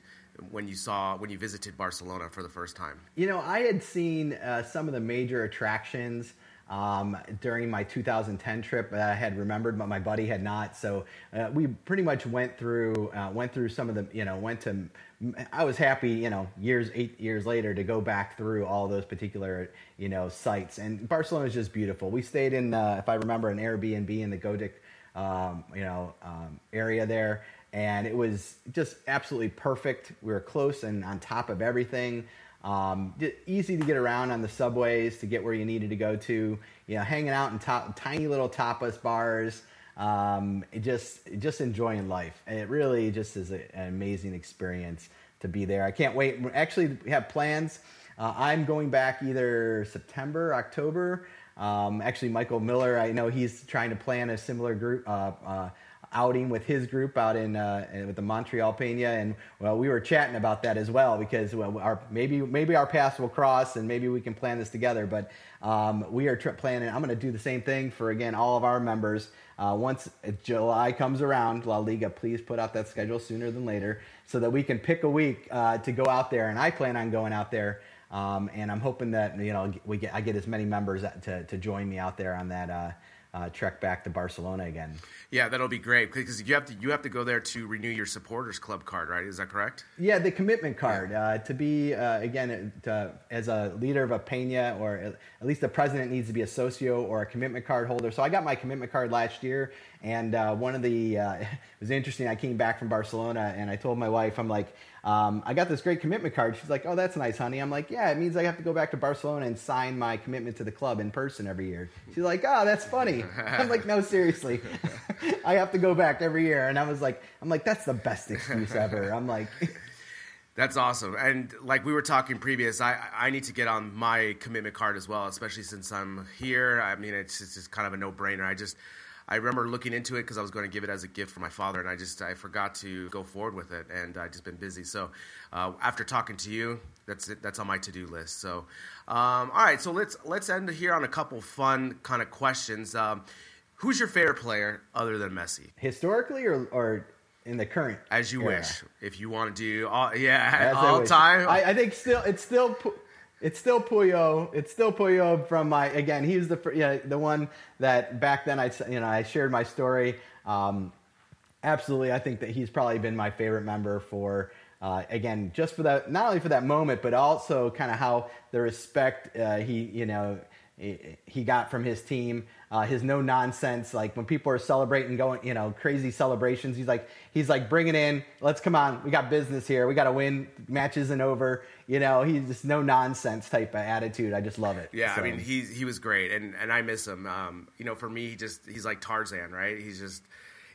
when you saw when you visited Barcelona for the first time? You know, I had seen uh, some of the major attractions um, during my 2010 trip I had remembered, but my buddy had not. So uh, we pretty much went through uh, went through some of the you know went to. I was happy you know years eight years later to go back through all those particular you know sites and Barcelona is just beautiful. We stayed in uh, if I remember an Airbnb in the Gòtic um, you know um, area there and it was just absolutely perfect. We were close and on top of everything. Um, easy to get around on the subways to get where you needed to go to. You know, hanging out in top, tiny little tapas bars. Um, just just enjoying life. It really just is a, an amazing experience to be there. I can't wait. Actually, we have plans. Uh, I'm going back either September, October. Um, actually, Michael Miller, I know he's trying to plan a similar group. Uh, uh, outing with his group out in uh, with the Montreal Peña, and well, we were chatting about that as well because well, our maybe maybe our paths will cross and maybe we can plan this together. But um, we are tra- planning. I'm going to do the same thing for again all of our members. Uh, once July comes around, La Liga, please put out that schedule sooner than later so that we can pick a week uh, to go out there. And I plan on going out there. Um, and I'm hoping that you know we get I get as many members to, to join me out there on that uh, uh, trek back to Barcelona again. Yeah, that'll be great because you have to you have to go there to renew your supporters club card, right? Is that correct? Yeah, the commitment card yeah. uh, to be uh, again to, as a leader of a Peña or at least the president needs to be a socio or a commitment card holder. So I got my commitment card last year, and uh, one of the uh, it was interesting. I came back from Barcelona and I told my wife, I'm like, um, I got this great commitment card. She's like, oh, that's nice, honey. I'm like, yeah, it means I have to go back to Barcelona and sign my commitment to the club in person every year. She's like, oh, that's funny. I'm like, no, seriously, I have to go back every year. And I was like, I'm like, that's the best excuse ever. I'm like. That's awesome. And like we were talking previous, I, I need to get on my commitment card as well, especially since I'm here. I mean, it's, it's just kind of a no brainer. I just, I remember looking into it because I was going to give it as a gift for my father, and I just I forgot to go forward with it, and I just been busy. So uh, after talking to you, that's it, that's on my to do list. So um, all right, so let's let's end here on a couple fun kind of questions. Um, who's your favorite player other than Messi? Historically, or or in the current as you era? wish if you want to do all yeah as all time I, I, think still it's still it's still Puyol. It's still Puyol from my again. He was the you the one that back then I you know I shared my story. Um, absolutely, I think that he's probably been my favorite member for uh, again just for that not only for that moment but also kind of how the respect uh, he you know he got from his team. Uh, his no nonsense, like when people are celebrating, going, you know, crazy celebrations. He's like, he's like, bring it in. Let's come on. We got business here. We got to win. Match isn't over. You know, he's just no nonsense type of attitude. I just love it. Yeah, So- I mean, he he was great, and and I miss him. Um, you know, for me, he just he's like Tarzan, right? He's just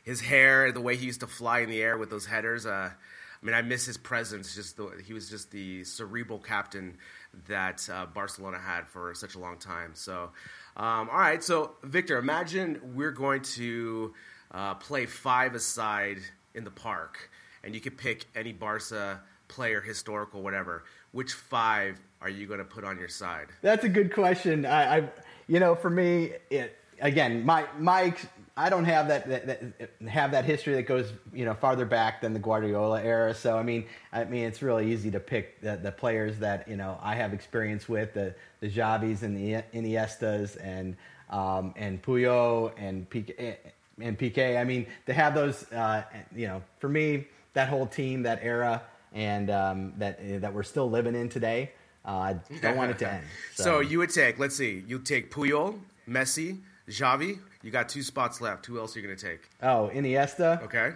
his hair, the way he used to fly in the air with those headers. Uh, I mean, I miss his presence. Just the, he was just the cerebral captain that uh, Barcelona had for such a long time. So, um, all right. So, Victor, imagine we're going to uh, play five aside in the park, and you could pick any Barca player, historical, whatever. Which five are you going to put on your side? That's a good question. I, I you know, for me, it again, my my, I don't have that, that, that have that history that goes you know farther back than the Guardiola era. So I mean, I mean, it's really easy to pick the, the players that you know I have experience with the the Xavis and the Iniestas and um, and Puyol and Piqué and Piqué. I mean, to have those, uh, you know, for me, that whole team, that era, and um, that that we're still living in today. Uh, I don't want it to end. So you would take, let's see, you take Puyol, Messi, Xavi. You got two spots left. Who else are you going to take? Oh, Iniesta. Okay.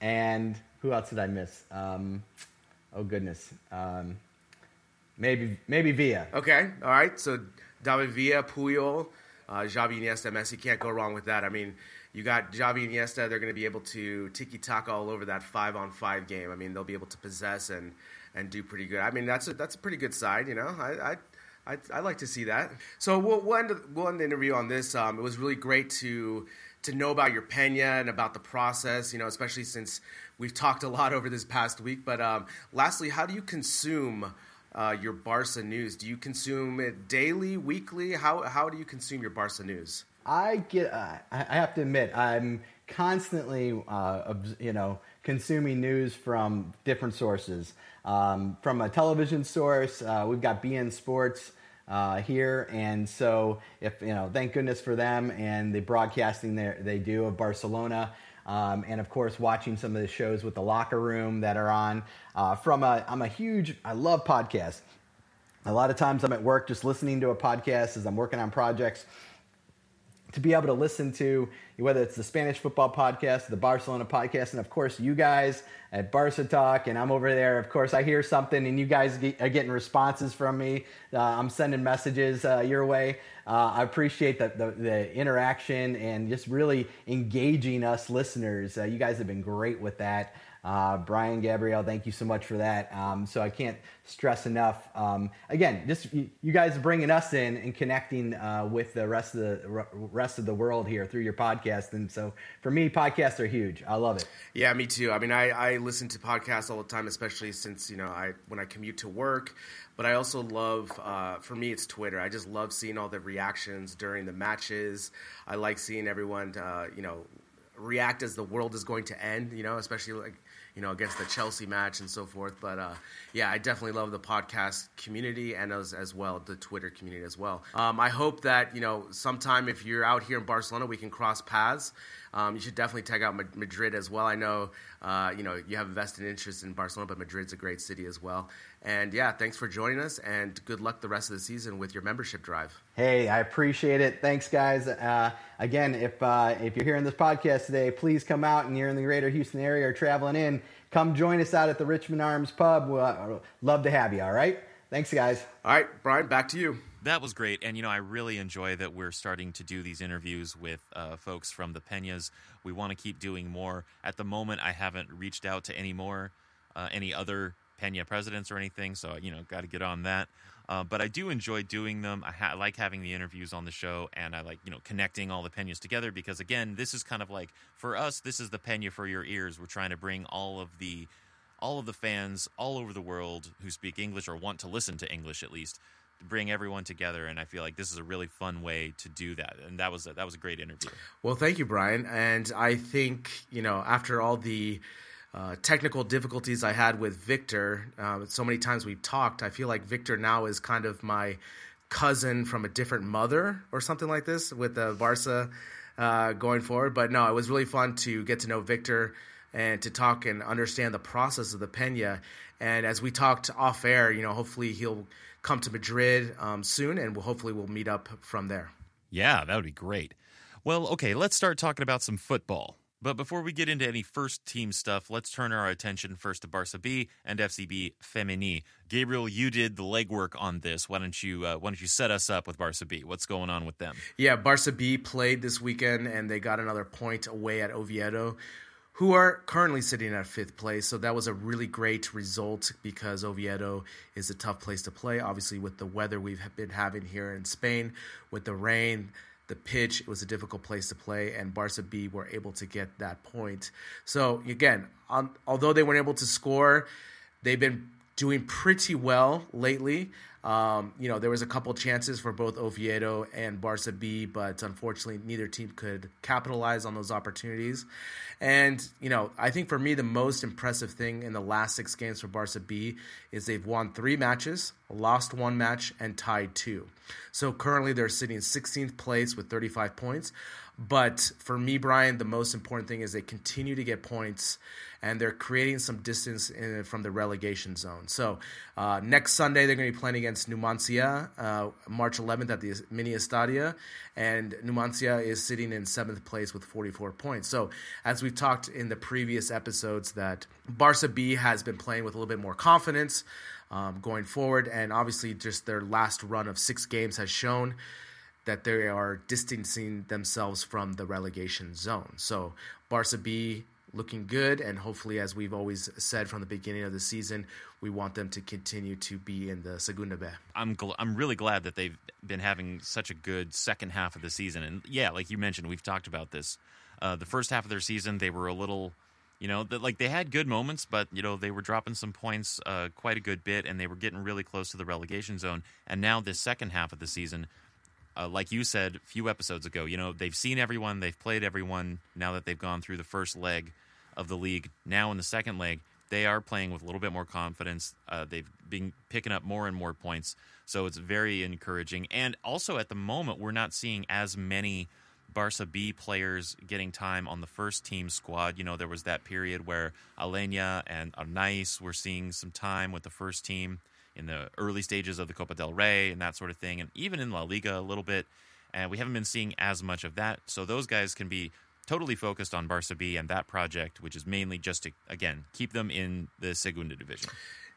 And who else did I miss? Um, oh goodness. Um, maybe maybe Villa. Okay. All right. So David Villa, Puyol, uh, Xavi, Iniesta, Messi. Can't go wrong with that. I mean, you got Xavi, Iniesta. They're going to be able to tiki taka all over that five on five game. I mean, they'll be able to possess and and do pretty good. I mean, that's a, that's a pretty good side. You know, I. I I, I like to see that. So we'll, we'll, end, we'll end the interview on this. Um, it was really great to to know about your Peña and about the process. You know, especially since we've talked a lot over this past week. But um, lastly, how do you consume uh, your Barca news? Do you consume it daily, weekly? How how do you consume your Barca news? I get. Uh, I I have to admit, I'm constantly, uh, you know, consuming news from different sources. Um, from a television source, uh, we've got beIN Sports uh, here, and so if you know, thank goodness for them and the broadcasting they they do of Barcelona. Um, and of course, watching some of the shows with the locker room that are on. Uh, from a, I'm a huge, I love podcasts. A lot of times I'm at work just listening to a podcast as I'm working on projects to be able to listen to whether it's the Spanish football podcast, the Barcelona podcast, and of course you guys at Barca Talk, and I'm over there. Of course, I hear something, and you guys get, are getting responses from me. Uh, I'm sending messages uh, your way. Uh, I appreciate the, the, the interaction and just really engaging us listeners. Uh, you guys have been great with that. Uh, Brian Gabriel, thank you so much for that. Um, so I can't stress enough. Um, again, just you, you guys bringing us in and connecting uh, with the rest of the r- rest of the world here through your podcast. And so for me, podcasts are huge. I love it. Yeah, me too. I mean, I, I listen to podcasts all the time, especially since you know I when I commute to work. But I also love, uh, for me, it's Twitter. I just love seeing all the reactions during the matches. I like seeing everyone, uh, you know, react as the world is going to end. You know, especially like you know against the Chelsea match and so forth. But uh, yeah, I definitely love the podcast community and as as well the Twitter community as well. Um, I hope that you know sometime if you're out here in Barcelona, we can cross paths. Um, you should definitely check out Madrid as well. I know, uh, you know, you have a vested interest in Barcelona, but Madrid's a great city as well. And yeah, thanks for joining us, and good luck the rest of the season with your membership drive. Hey, I appreciate it. Thanks, guys. Uh, again, if uh, if you're hearing this podcast today, please come out and you're in the greater Houston area or traveling in, come join us out at the Richmond Arms Pub. We'll, uh, love to have you. All right. Thanks, guys. All right, Brian, back to you. That was great. And, you know, I really enjoy that we're starting to do these interviews with uh, folks from the Peñas. We want to keep doing more. At the moment, I haven't reached out to any more, uh, any other Peña presidents or anything. So, you know, got to get on that. Uh, but I do enjoy doing them. I, ha- I like having the interviews on the show, and I like you know connecting all the Peñas together because again, this is kind of like for us, this is the Peña for your ears. We're trying to bring all of the all of the fans all over the world who speak English or want to listen to English at least bring everyone together and I feel like this is a really fun way to do that and that was a, that was a great interview. Well, thank you, Brian. And I think, you know, after all the uh, technical difficulties I had with Victor, uh, so many times we've talked, I feel like Victor now is kind of my cousin from a different mother or something like this with the Barca uh, going forward. But no, it was really fun to get to know Victor. and to talk and understand the process of the Peña. And as we talked off air, you know, hopefully he'll come to Madrid um, soon, and we'll, hopefully we'll meet up from there. Yeah, that would be great. Well, okay, let's start talking about some football. But before we get into any first team stuff, let's turn our attention first to Barca B and FCB Femení. Gabriel, you did the legwork on this. Why don't you uh, Why don't you set us up with Barca B? What's going on with them? Yeah, Barca B played this weekend and they got another point away at Oviedo, who are currently sitting at fifth place. So that was a really great result because Oviedo is a tough place to play. Obviously, with the weather we've been having here in Spain, with the rain, the pitch, it was a difficult place to play, and Barca B were able to get that point. So again, on, although they weren't able to score, they've been doing pretty well lately. Um, you know, there was a couple chances for both Oviedo and Barca B, but unfortunately, neither team could capitalize on those opportunities. And you know, I think for me, the most impressive thing in the last six games for Barca B is they've won three matches, lost one match, and tied two. So currently, they're sitting 16th place with 35 points. But for me, Brian, the most important thing is they continue to get points and they're creating some distance in, from the relegation zone. So uh, next Sunday, they're going to be playing against Numancia, uh, March 11th at the Mini Estadi. And Numancia is sitting in seventh place with 44 points. So as we've talked in the previous episodes, that Barca B has been playing with a little bit more confidence um, going forward. And obviously, just their last run of six games has shown that they are distancing themselves from the relegation zone. So Barca B looking good, and hopefully, as we've always said from the beginning of the season, we want them to continue to be in the Segunda B. I'm gl- I'm really glad that they've been having such a good second half of the season, and yeah, like you mentioned, we've talked about this. Uh, the first half of their season, they were a little. You know, like they had good moments, but you know they were dropping some points uh, quite a good bit, and they were getting really close to the relegation zone. And now this second half of the season, uh, like you said a few episodes ago, you know, they've seen everyone, they've played everyone now that they've gone through the first leg of the league. Now in the second leg, they are playing with a little bit more confidence. Uh, they've been picking up more and more points, so it's very encouraging. And also at the moment, we're not seeing as many Barca B players getting time on the first team squad. You know, there was that period where Aleña and Arnaiz were seeing some time with the first team in the early stages of the Copa del Rey and that sort of thing, and even in La Liga a little bit. And we haven't been seeing as much of that. So those guys can be totally focused on Barca B and that project, which is mainly just to, again, keep them in the Segunda division.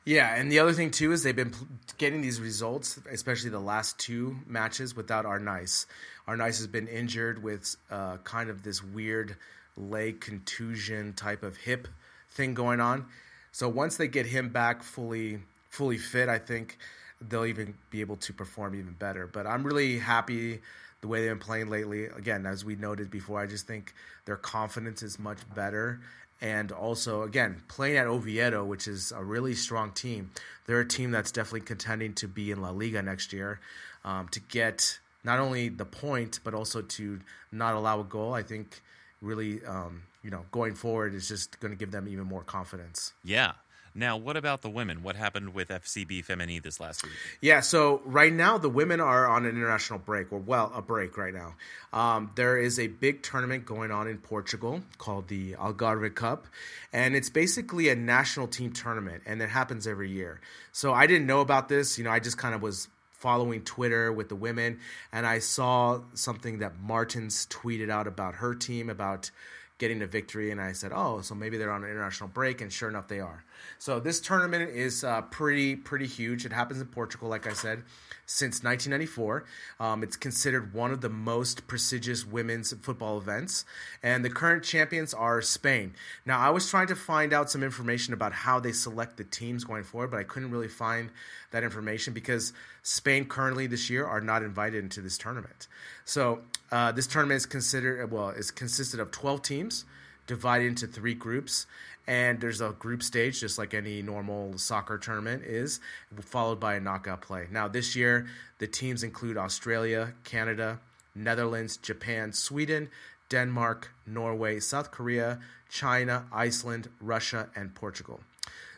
Yeah, and the other thing too is they've been getting these results, especially the last two matches, without Arnaiz. Arnaiz has been injured with uh, kind of this weird leg contusion type of hip thing going on. So once they get him back fully fully fit, I think they'll even be able to perform even better. But I'm really happy the way they've been playing lately. Again, as we noted before, I just think their confidence is much better. And also, again, playing at Oviedo, which is a really strong team. They're a team that's definitely contending to be in La Liga next year. Um, to get not only the point, but also to not allow a goal, I think really, um, you know, going forward is just going to give them even more confidence. Yeah, now, what about the women? What happened with FCB Femení this last week? Yeah, so right now the women are on an international break, or well, a break right now. Um, there is a big tournament going on in Portugal called the Algarve Cup, and it's basically a national team tournament, and it happens every year. So I didn't know about this. You know, I just kind of was following Twitter with the women, and I saw something that Martens tweeted out about her team about getting a victory, and I said, "Oh, so maybe they're on an international break," and sure enough, they are. So this tournament is uh, pretty pretty huge. It happens in Portugal, like I said, since 1994. Um, it's considered one of the most prestigious women's football events, and the current champions are Spain. Now, I was trying to find out some information about how they select the teams going forward, but I couldn't really find that information because Spain currently this year are not invited into this tournament. So uh, this tournament is considered well, it's consisted of 12 teams divided into three groups and there's a group stage just like any normal soccer tournament is followed by a knockout play now this year the teams include australia canada netherlands japan sweden denmark norway south korea china iceland russia and portugal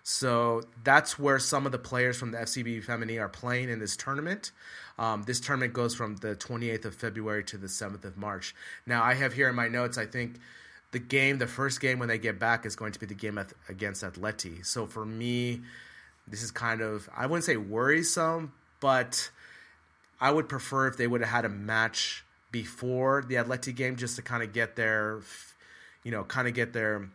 so that's where some of the players from the FCB Femení are playing in this tournament. Um, this tournament goes from the 28th of February to the 7th of March. Now, I have here in my notes, I think the game, the first game when they get back is going to be the game against Atleti. So for me, this is kind of I wouldn't say worrisome, but I would prefer if they would have had a match before the Atleti game just to kind of get their, you know, kind of get their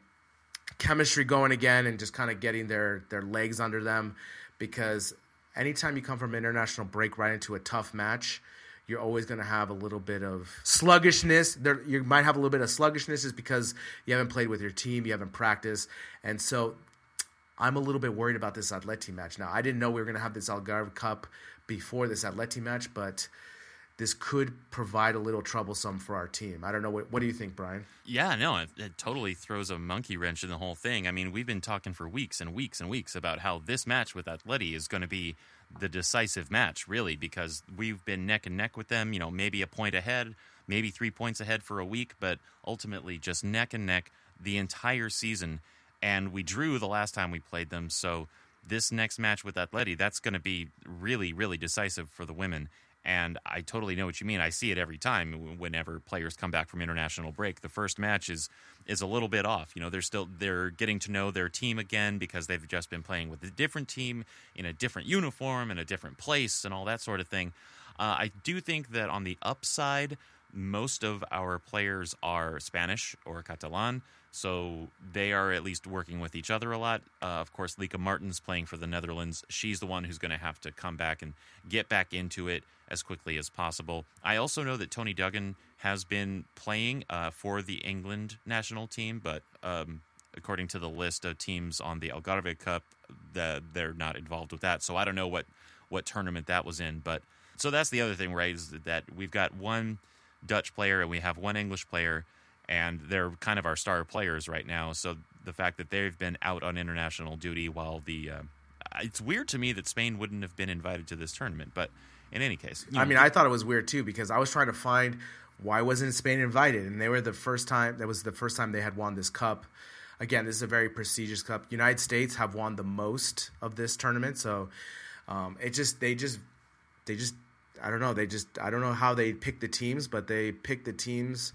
chemistry going again and just kind of getting their their legs under them because anytime you come from international break right into a tough match you're always going to have a little bit of sluggishness. There, you might have a little bit of sluggishness is because you haven't played with your team, you haven't practiced, and so I'm a little bit worried about this Atleti match. Now, I didn't know we were going to have this Algarve Cup before this Atleti match, but this could provide a little troublesome for our team. I don't know. What, what do you think, Brian? Yeah, no, it, it, totally throws a monkey wrench in the whole thing. I mean, we've been talking for weeks and weeks and weeks about how this match with Atleti is going to be the decisive match, really, because we've been neck and neck with them, you know, maybe a point ahead, maybe three points ahead for a week, but ultimately just neck and neck the entire season. And we drew the last time we played them. So this next match with Atleti, that's going to be really, really decisive for the women. And I totally know what you mean. I see it every time whenever players come back from international break. The first match is is a little bit off. You know, they're still they're getting to know their team again because they've just been playing with a different team in a different uniform in a different place and all that sort of thing. Uh, I do think that on the upside, most of our players are Spanish or Catalan, so they are at least working with each other a lot. Uh, of course, Lieke Martens playing for the Netherlands. She's the one who's going to have to come back and get back into it as quickly as possible. I also know that Toni Duggan has been playing uh, for the England national team, but um, according to the list of teams on the Algarve Cup, the, they're not involved with that. So I don't know what, what tournament that was in. But so that's the other thing, right? Is that we've got one Dutch player and we have one English player and they're kind of our star players right now. So the fact that they've been out on international duty while the uh, it's weird to me that Spain wouldn't have been invited to this tournament, but in any case, I mean, I thought it was weird too because I was trying to find why wasn't Spain invited, and they were the first time. That was the first time they had won this cup. Again, this is a very prestigious cup. United States have won the most of this tournament, so um, it just they just they just I don't know they just I don't know how they pick the teams, but they pick the teams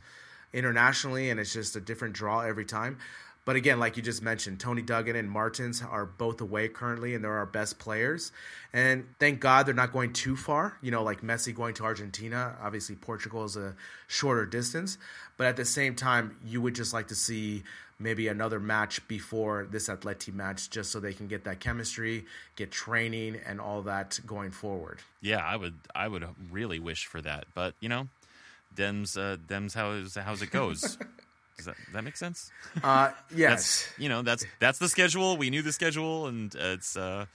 internationally, and it's just a different draw every time. But again, like you just mentioned, Toni Duggan and Martens are both away currently, and they're our best players. And thank God they're not going too far. You know, like Messi going to Argentina. Obviously, Portugal is a shorter distance. But at the same time, you would just like to see maybe another match before this Atleti match, just so they can get that chemistry, get training, and all that going forward. Yeah, I would. I would really wish for that. But you know, Dem's uh, Dem's how how's it goes. Does that, that make sense? Uh, yes. that's, you know, that's that's the schedule. We knew the schedule, and it's uh,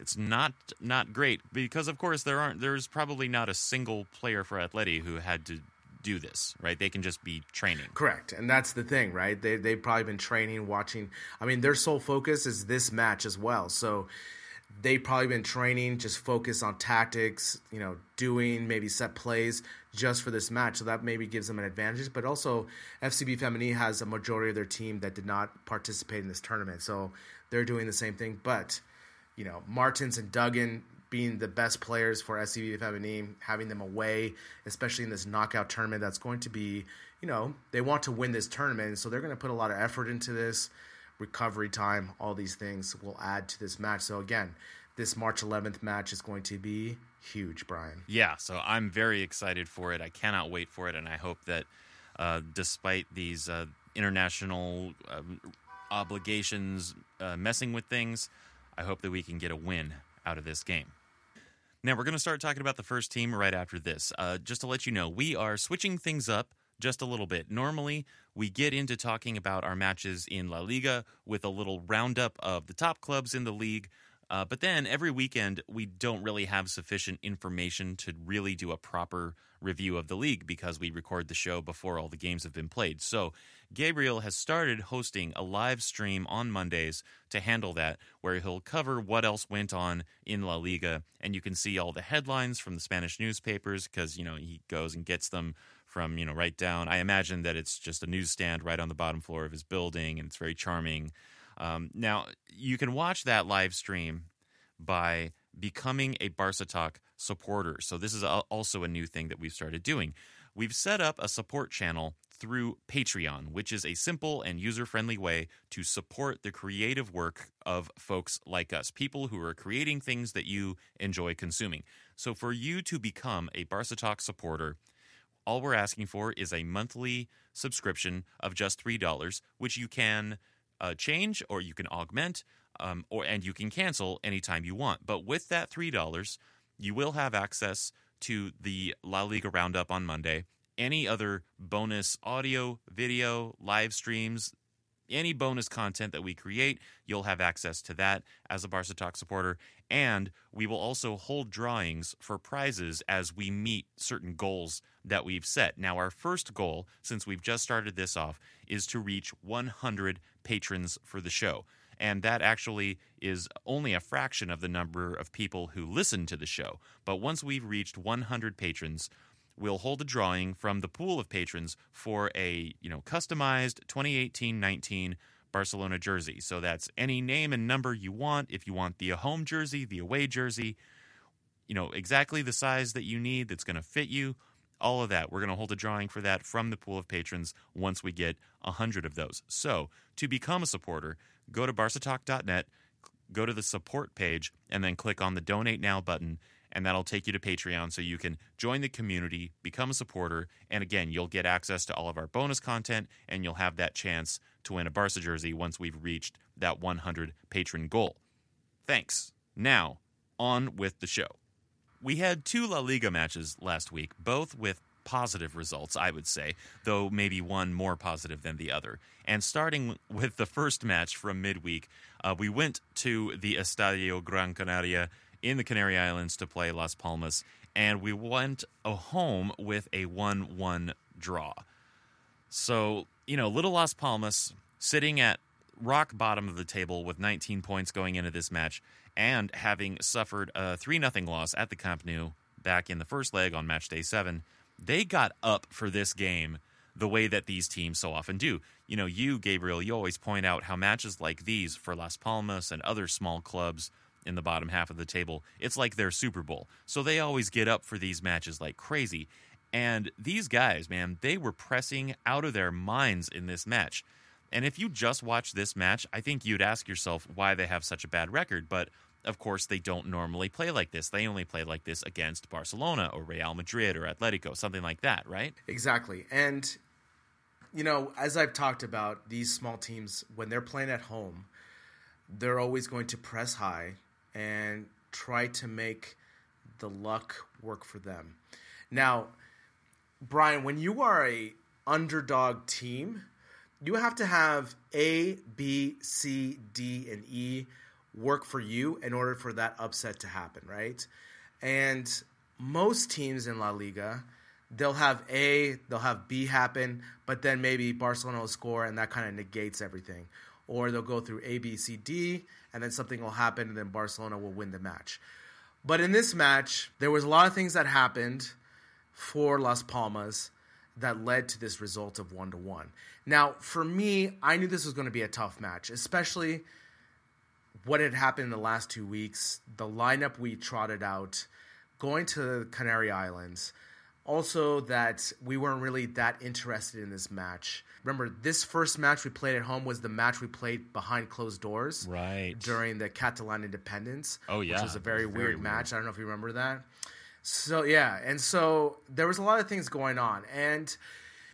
it's not not great because, of course, there aren't. There's probably not a single player for Atleti who had to do this, right? They can just be training. Correct, and that's the thing, right? They they've probably been training, watching. I mean, their sole focus is this match as well. So they've probably been training, just focus on tactics, you know, doing maybe set plays just for this match. So that maybe gives them an advantage. But also, FCB Femení has a majority of their team that did not participate in this tournament. So they're doing the same thing. But, you know, Martens and Duggan being the best players for FCB Femení, having them away, especially in this knockout tournament that's going to be, you know, they want to win this tournament. So they're going to put a lot of effort into this recovery time, all these things will add to this match. So again, this March 11th match is going to be huge, Brian. Yeah, so I'm very excited for it. I cannot wait for it, and I hope that uh, despite these uh, international uh, obligations uh, messing with things, I hope that we can get a win out of this game. Now, we're going to start talking about the first team right after this. Uh, just to let you know, we are switching things up just a little bit. Normally, we get into talking about our matches in La Liga with a little roundup of the top clubs in the league. Uh, but then every weekend, we don't really have sufficient information to really do a proper review of the league because we record the show before all the games have been played. So, Gabriel has started hosting a live stream on Mondays to handle that, where he'll cover what else went on in La Liga. And you can see all the headlines from the Spanish newspapers because, you know, he goes and gets them from you know right down. I imagine that it's just a newsstand right on the bottom floor of his building, and it's very charming. Um, now you can watch that live stream by becoming a Barca Talk supporter. So this is a, also a new thing that we've started doing. We've set up a support channel through Patreon, which is a simple and user friendly way to support the creative work of folks like us, people who are creating things that you enjoy consuming. So, for you to become a Barca Talk supporter, all we're asking for is a monthly subscription of just $3, which you can uh, change or you can augment um, or and you can cancel anytime you want. But with that $3, you will have access to the La Liga Roundup on Monday, any other bonus audio, video, live streams, any bonus content that we create, you'll have access to that as a Barca Talk supporter. And we will also hold drawings for prizes as we meet certain goals that we've set. Now, our first goal, since we've just started this off, is to reach 100 patrons for the show. And that actually is only a fraction of the number of people who listen to the show. But once we've reached 100 patrons, we'll hold a drawing from the pool of patrons for a you know customized 2018-19 Barcelona jersey. So that's any name and number you want. If you want the home jersey, the away jersey, you know exactly the size that you need that's going to fit you. All of that. We're going to hold a drawing for that from the pool of patrons once we get 100 of those. So, to become a supporter, go to barcatalk.net, go to the support page, and then click on the donate now button and that'll take you to Patreon so you can join the community, become a supporter, and again, you'll get access to all of our bonus content and you'll have that chance to win a Barca jersey once we've reached that 100 patron goal. Thanks. Now, on with the show. We had two La Liga matches last week, both with positive results, I would say, though maybe one more positive than the other. And starting with the first match from midweek, uh, we went to the Estadio Gran Canaria in the Canary Islands to play Las Palmas, and we went home with a 1 1 draw. So, you know, little Las Palmas sitting at rock bottom of the table with 19 points going into this match and having suffered a 3 0 loss at the Camp Nou back in the first leg on match day 7, they got up for this game the way that these teams so often do. You know, you, Gabriel, you always point out how matches like these for Las Palmas and other small clubs in the bottom half of the table. It's like their Super Bowl. So they always get up for these matches like crazy. And these guys, man, they were pressing out of their minds in this match. And if you just watch this match, I think you'd ask yourself why they have such a bad record. But of course, they don't normally play like this. They only play like this against Barcelona or Real Madrid or Atletico, something like that, right? Exactly. And, you know, as I've talked about, these small teams, when they're playing at home, they're always going to press high and try to make the luck work for them. Now, Brian, when you are a underdog team, you have to have A, B, C, D, and E work for you in order for that upset to happen, right? And most teams in La Liga, they'll have A, they'll have B happen, but then maybe Barcelona will score and that kind of negates everything. Or they'll go through A, B, C, D, and then something will happen, and then Barcelona will win the match. But in this match, there was a lot of things that happened for Las Palmas that led to this result of one to one. Now, for me, I knew this was going to be a tough match, especially what had happened in the last two weeks, the lineup we trotted out, going to the Canary Islands. Also, that we weren't really that interested in this match. Remember, this first match we played at home was the match we played behind closed doors. Right. During the Catalan independence. Oh, yeah. Which was a very, Very weird, weird. match. I don't know if you remember that. So, yeah. And so there was a lot of things going on. And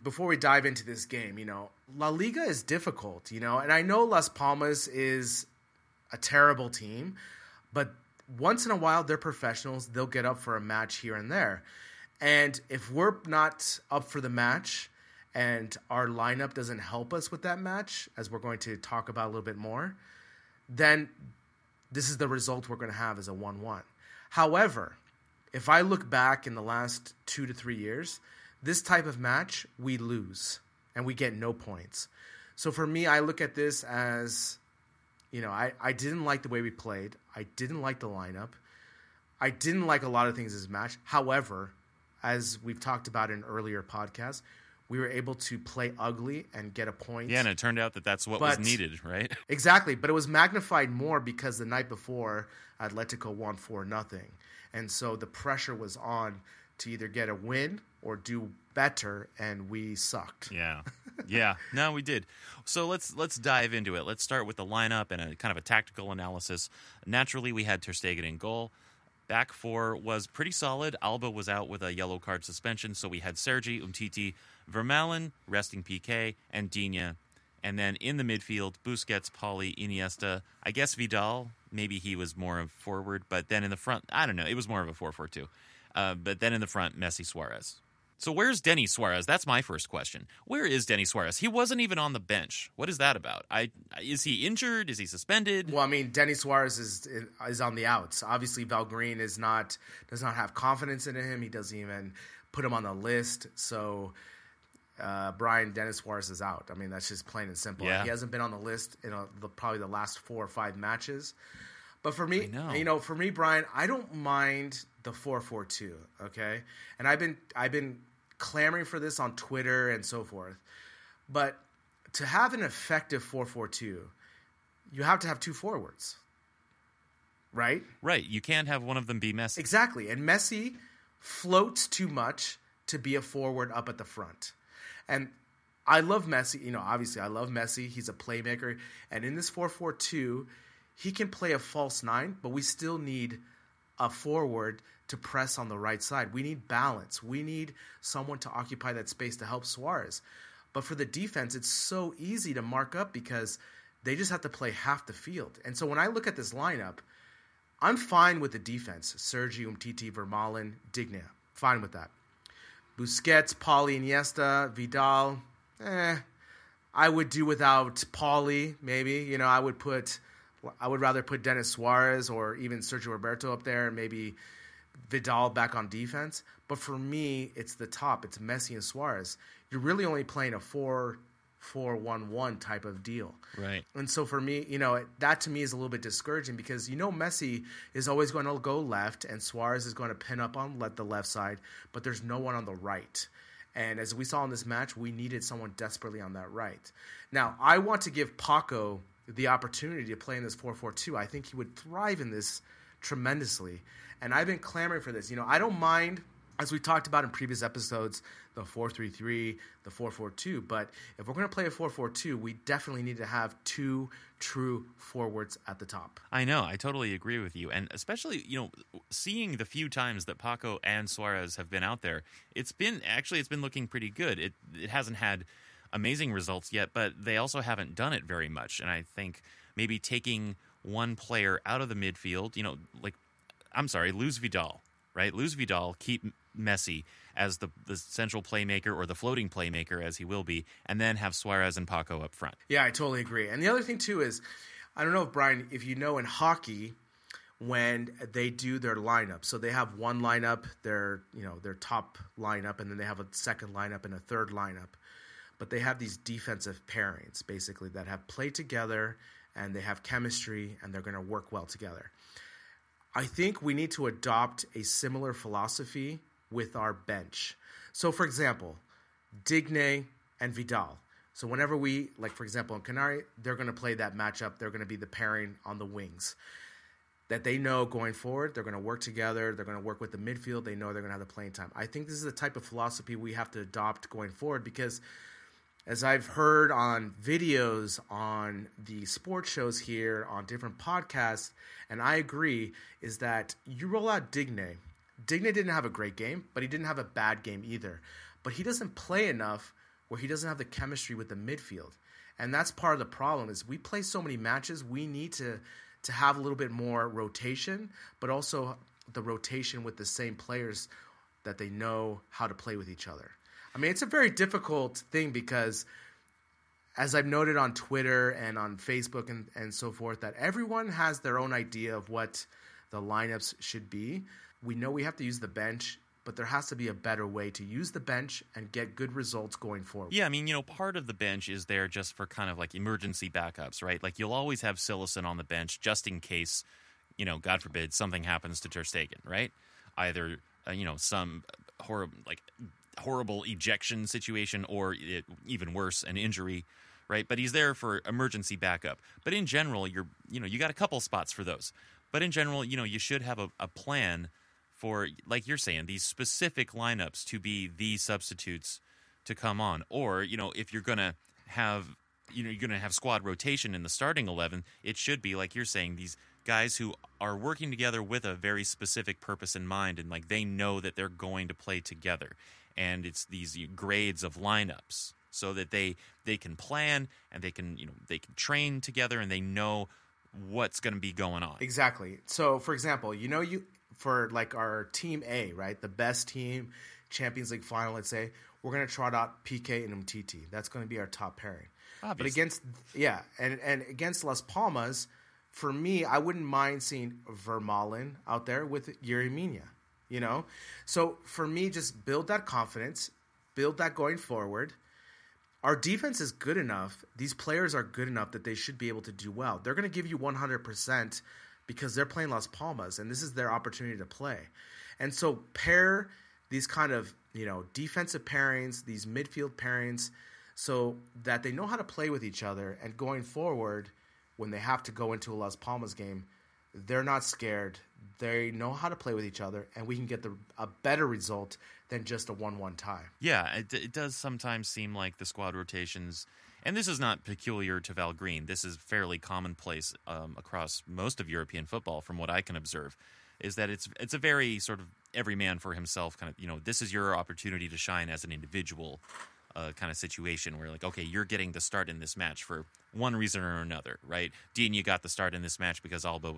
before we dive into this game, you know, La Liga is difficult, you know, and I know Las Palmas is a terrible team, but once in a while they're professionals. They'll get up for a match here and there. And if we're not up for the match and our lineup doesn't help us with that match, as we're going to talk about a little bit more, then this is the result we're going to have as a 1 1. However, if I look back in the last two to three years, this type of match, we lose and we get no points. So for me, I look at this as, you know, I, I didn't like the way we played. I didn't like the lineup. I didn't like a lot of things in this match. However, as we've talked about in earlier podcasts, we were able to play ugly and get a point. Yeah, and it turned out that that's what But- was needed, right? Exactly, but it was magnified more because the night before Atletico won four nothing, and so the pressure was on to either get a win or do better, and we sucked. Yeah, yeah. No, we did. So let's let's dive into it. Let's start with the lineup and a kind of a tactical analysis. Naturally, we had Ter Stegen in goal. Back four was pretty solid. Alba was out with a yellow card suspension, so we had Sergi, Umtiti, Vermaelen, resting PK, and Digne. And then in the midfield, Busquets, Pauli, Iniesta. I guess Vidal, maybe he was more of forward, but then in the front, I don't know. It was more of a 4 4 2. Uh, but then in the front, Messi Suarez. So where's Denis Suarez? That's my first question. Where is Denis Suarez? He wasn't even on the bench. What is that about? I is he injured? Is he suspended? Well, I mean, Denis Suarez is is on the outs. Obviously, Valverde is not does not have confidence in him. He doesn't even put him on the list. So uh, Brian Denis Suarez is out. I mean, that's just plain and simple. Yeah. He hasn't been on the list in a, the, probably the last four or five matches. But for me, know. you know, for me, Brian, I don't mind the four four two. Okay, and I've been I've been clamoring for this on Twitter and so forth. But to have an effective four four two, you have to have two forwards, right? Right. You can't have one of them be Messi. Exactly. And Messi floats too much to be a forward up at the front. And I love Messi. You know, obviously, I love Messi. He's a playmaker. And in this 4 4 2, he can play a false nine, but we still need a forward to press on the right side. We need balance. We need someone to occupy that space to help Suarez. But for the defense, it's so easy to mark up because they just have to play half the field. And so when I look at this lineup, I'm fine with the defense. Sergi, Umtiti, Vermaelen, Digne. Fine with that. Busquets, Pauly, Iniesta, Vidal. Eh, I would do without Pauli, maybe. You know, I would put, I would rather put Denis Suarez or even Sergio Roberto up there, maybe Vidal back on defense. But for me, it's the top. It's Messi and Suarez. You're really only playing a four four one one type of deal. Right. And so for me, you know, that to me is a little bit discouraging because you know Messi is always going to go left and Suarez is going to pin up on let the left side, but there's no one on the right. And as we saw in this match, we needed someone desperately on that right. Now, I want to give Paco the opportunity to play in this 4-4-2. I think he would thrive in this tremendously. And I've been clamoring for this. You know, I don't mind as we talked about in previous episodes, the 4-3-3, the 4-4-2, but if we're going to play a 4-4-2, we definitely need to have two true forwards at the top. I know. I totally agree with you. And especially, you know, seeing the few times that Paco and Suarez have been out there, it's been actually it's been looking pretty good. It it hasn't had amazing results yet, but they also haven't done it very much. And I think maybe taking one player out of the midfield, you know, like I'm sorry, lose Vidal, right? Lose Vidal, keep Messi as the, the central playmaker or the floating playmaker as he will be, and then have Suarez and Paco up front. Yeah, I totally agree. And the other thing too is, I don't know if Brian, if you know in hockey, when they do their lineup, so they have one lineup, their you know their top lineup, and then they have a second lineup and a third lineup, but they have these defensive pairings basically that have played together and they have chemistry and they're going to work well together. I think we need to adopt a similar philosophy with our bench. So, for example, Digne and Vidal. So, whenever we, like for example, in Canary, they're going to play that matchup. They're going to be the pairing on the wings. That they know going forward, they're going to work together. They're going to work with the midfield. They know they're going to have the playing time. I think this is the type of philosophy we have to adopt going forward because, as I've heard on videos, on the sports shows here, on different podcasts, and I agree, is that you roll out Digne Digne didn't have a great game, but he didn't have a bad game either. But he doesn't play enough where he doesn't have the chemistry with the midfield. And that's part of the problem is we play so many matches, we need to to have a little bit more rotation, but also the rotation with the same players that they know how to play with each other. I mean, it's a very difficult thing because as I've noted on Twitter and on Facebook and, and so forth, that everyone has their own idea of what the lineups should be we know we have to use the bench, but there has to be a better way to use the bench and get good results going forward. Yeah, I mean, you know, part of the bench is there just for kind of like emergency backups, right? Like you'll always have Cillessen on the bench just in case, you know, God forbid something happens to Ter Stegen, right? Either uh, you know some horrible like horrible ejection situation or it, even worse, an injury, right? But he's there for emergency backup. But in general, you're you know you got a couple spots for those. But in general, you know, you should have a, a plan for like you're saying these specific lineups to be the substitutes to come on or you know if you're to have you know you're going to have squad rotation in the starting 11 it should be like you're saying these guys who are working together with a very specific purpose in mind and like they know that they're going to play together and it's these grades of lineups so that they they can plan and they can you know they can train together and they know what's going to be going on Exactly. So, for example, you know, you for like our team A, right, the best team, Champions League final. Let's say we're gonna trot out PK and Umtiti That's going to be our top pairing. But against yeah, and and against Las Palmas, for me, I wouldn't mind seeing Vermaelen out there with Yerry Mina. You know, so for me, just build that confidence, build that going forward our defense is good enough. These players are good enough that they should be able to do well. They're going to give you 100% because they're playing Las Palmas and this is their opportunity to play. And so pair these kind of, you know, defensive pairings, these midfield pairings so that they know how to play with each other and going forward when they have to go into a Las Palmas game, they're not scared. They know how to play with each other and we can get the a better result than just a 1-1 tie. Yeah, it, it does sometimes seem like the squad rotations, and this is not peculiar to Val Green. This is fairly commonplace um, across most of European football, from what I can observe. Is that it's it's a very sort of every man for himself kind of you know this is your opportunity to shine as an individual uh, kind of situation where like okay you're getting the start in this match for one reason or another right Digne got the start in this match because Alba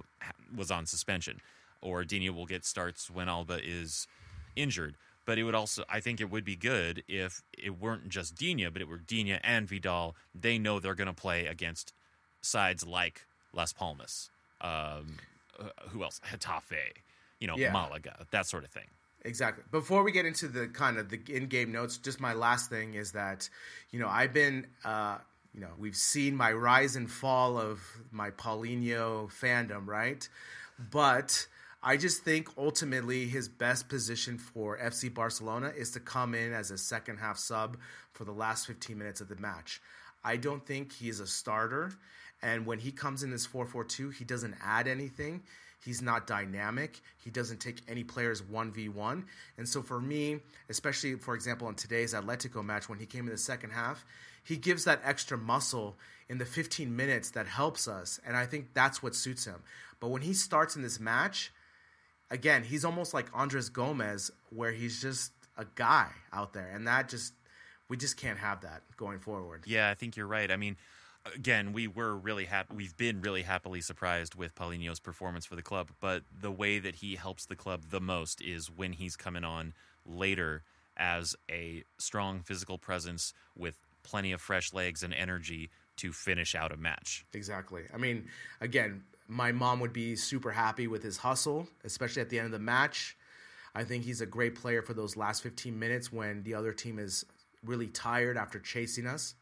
was on suspension or Digne will get starts when Alba is injured but it would also I think it would be good if it weren't just Digne, but it were Digne and Vidal. They know they're going to play against sides like Las Palmas, um, uh, who else? Getafe, you know, Yeah. Malaga, that sort of thing. Exactly. Before we get into the kind of the in-game notes, just my last thing is that, you know, I've been, uh, you know, we've seen my rise and fall of my Paulinho fandom, right? But I just think ultimately his best position for FC Barcelona is to come in as a second half sub for the last 15 minutes of the match. I don't think he is a starter. And when he comes in this 4 4 2, he doesn't add anything. He's not dynamic. He doesn't take any players 1v1. And so for me, especially for example in today's Atletico match, when he came in the second half, he gives that extra muscle in the 15 minutes that helps us. And I think that's what suits him. But when he starts in this match, again, he's almost like Andres Gomes, where he's just a guy out there. And that just, we just can't have that going forward. Yeah, I think you're right. I mean, again, we were really happy. We've been really happily surprised with Paulinho's performance for the club, but the way that he helps the club the most is when he's coming on later as a strong physical presence with plenty of fresh legs and energy to finish out a match. Exactly. I mean, again, my mom would be super happy with his hustle, especially at the end of the match. I think he's a great player for those last 15 minutes when the other team is really tired after chasing us.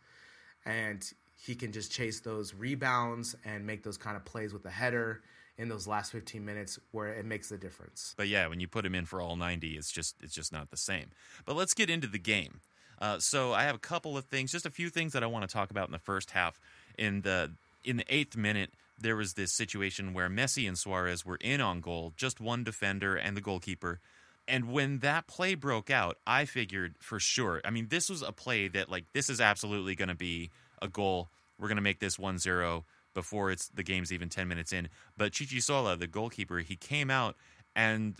And he can just chase those rebounds and make those kind of plays with the header in those last 15 minutes where it makes the difference. But yeah, when you put him in for all 90, it's just it's just not the same. But let's get into the game. Uh, so I have a couple of things, just a few things that I want to talk about in the first half. In the in the eighth minute, there was this situation where Messi and Suarez were in on goal, just one defender and the goalkeeper. And when that play broke out, I figured for sure. I mean, this was a play that like this is absolutely going to be a goal. We're going to make this 1-0 before it's the game's even 10 minutes in. But Chichizola, the goalkeeper, he came out and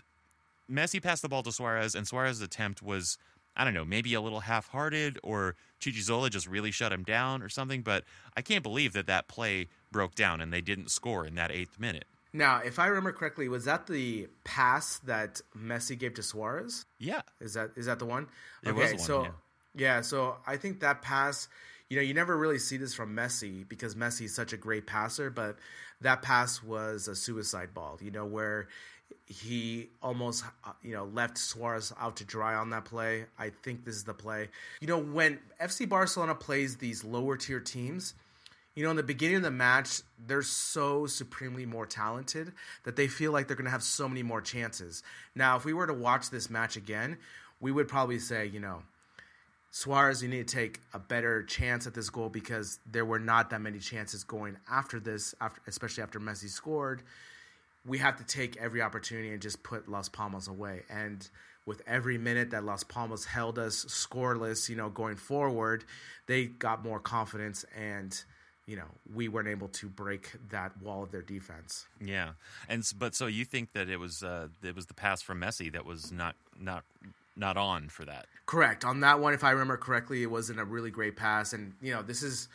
Messi passed the ball to Suarez, and Suarez's attempt was, I don't know, maybe a little half hearted, or Chichizola just really shut him down or something. But I can't believe that that play broke down and they didn't score in that eighth minute. Now, if I remember correctly, was that the pass that Messi gave to Suarez? Yeah. Is that is that the one? It was the one, so yeah. yeah, so I think that pass, you know, you never really see this from Messi because Messi is such a great passer, but that pass was a suicide ball, you know, where he almost uh, you know left Suarez out to dry on that play. I think this is the play. You know, when FC Barcelona plays these lower tier teams, you know, in the beginning of the match, they're so supremely more talented that they feel like they're going to have so many more chances. Now, if we were to watch this match again, we would probably say, you know, Suarez, you need to take a better chance at this goal because there were not that many chances going after this, after especially after Messi scored. we have to take every opportunity and just put Las Palmas away. And with every minute that Las Palmas held us scoreless, you know, going forward, they got more confidence and you know, we weren't able to break that wall of their defense. Yeah, and but so you think that it was uh, it was the pass from Messi that was not not not on for that? Correct. On that one, if I remember correctly, it wasn't a really great pass. And, you know, this is,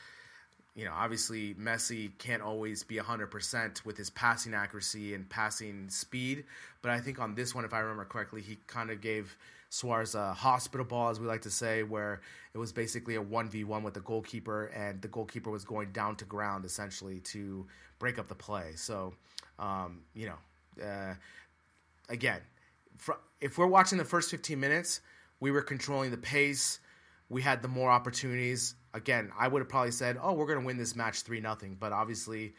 you know, obviously Messi can't always be 100% with his passing accuracy and passing speed. But I think on this one, if I remember correctly, he kind of gave Suarez a hospital ball, as we like to say, where it was basically a 1v1 with the goalkeeper, and the goalkeeper was going down to ground essentially to break up the play. So, um, you know, uh, again, if we're watching the first 15 minutes, we were controlling the pace. We had the more opportunities. Again, I would have probably said, "Oh, we're going to win this match three nothing." But obviously,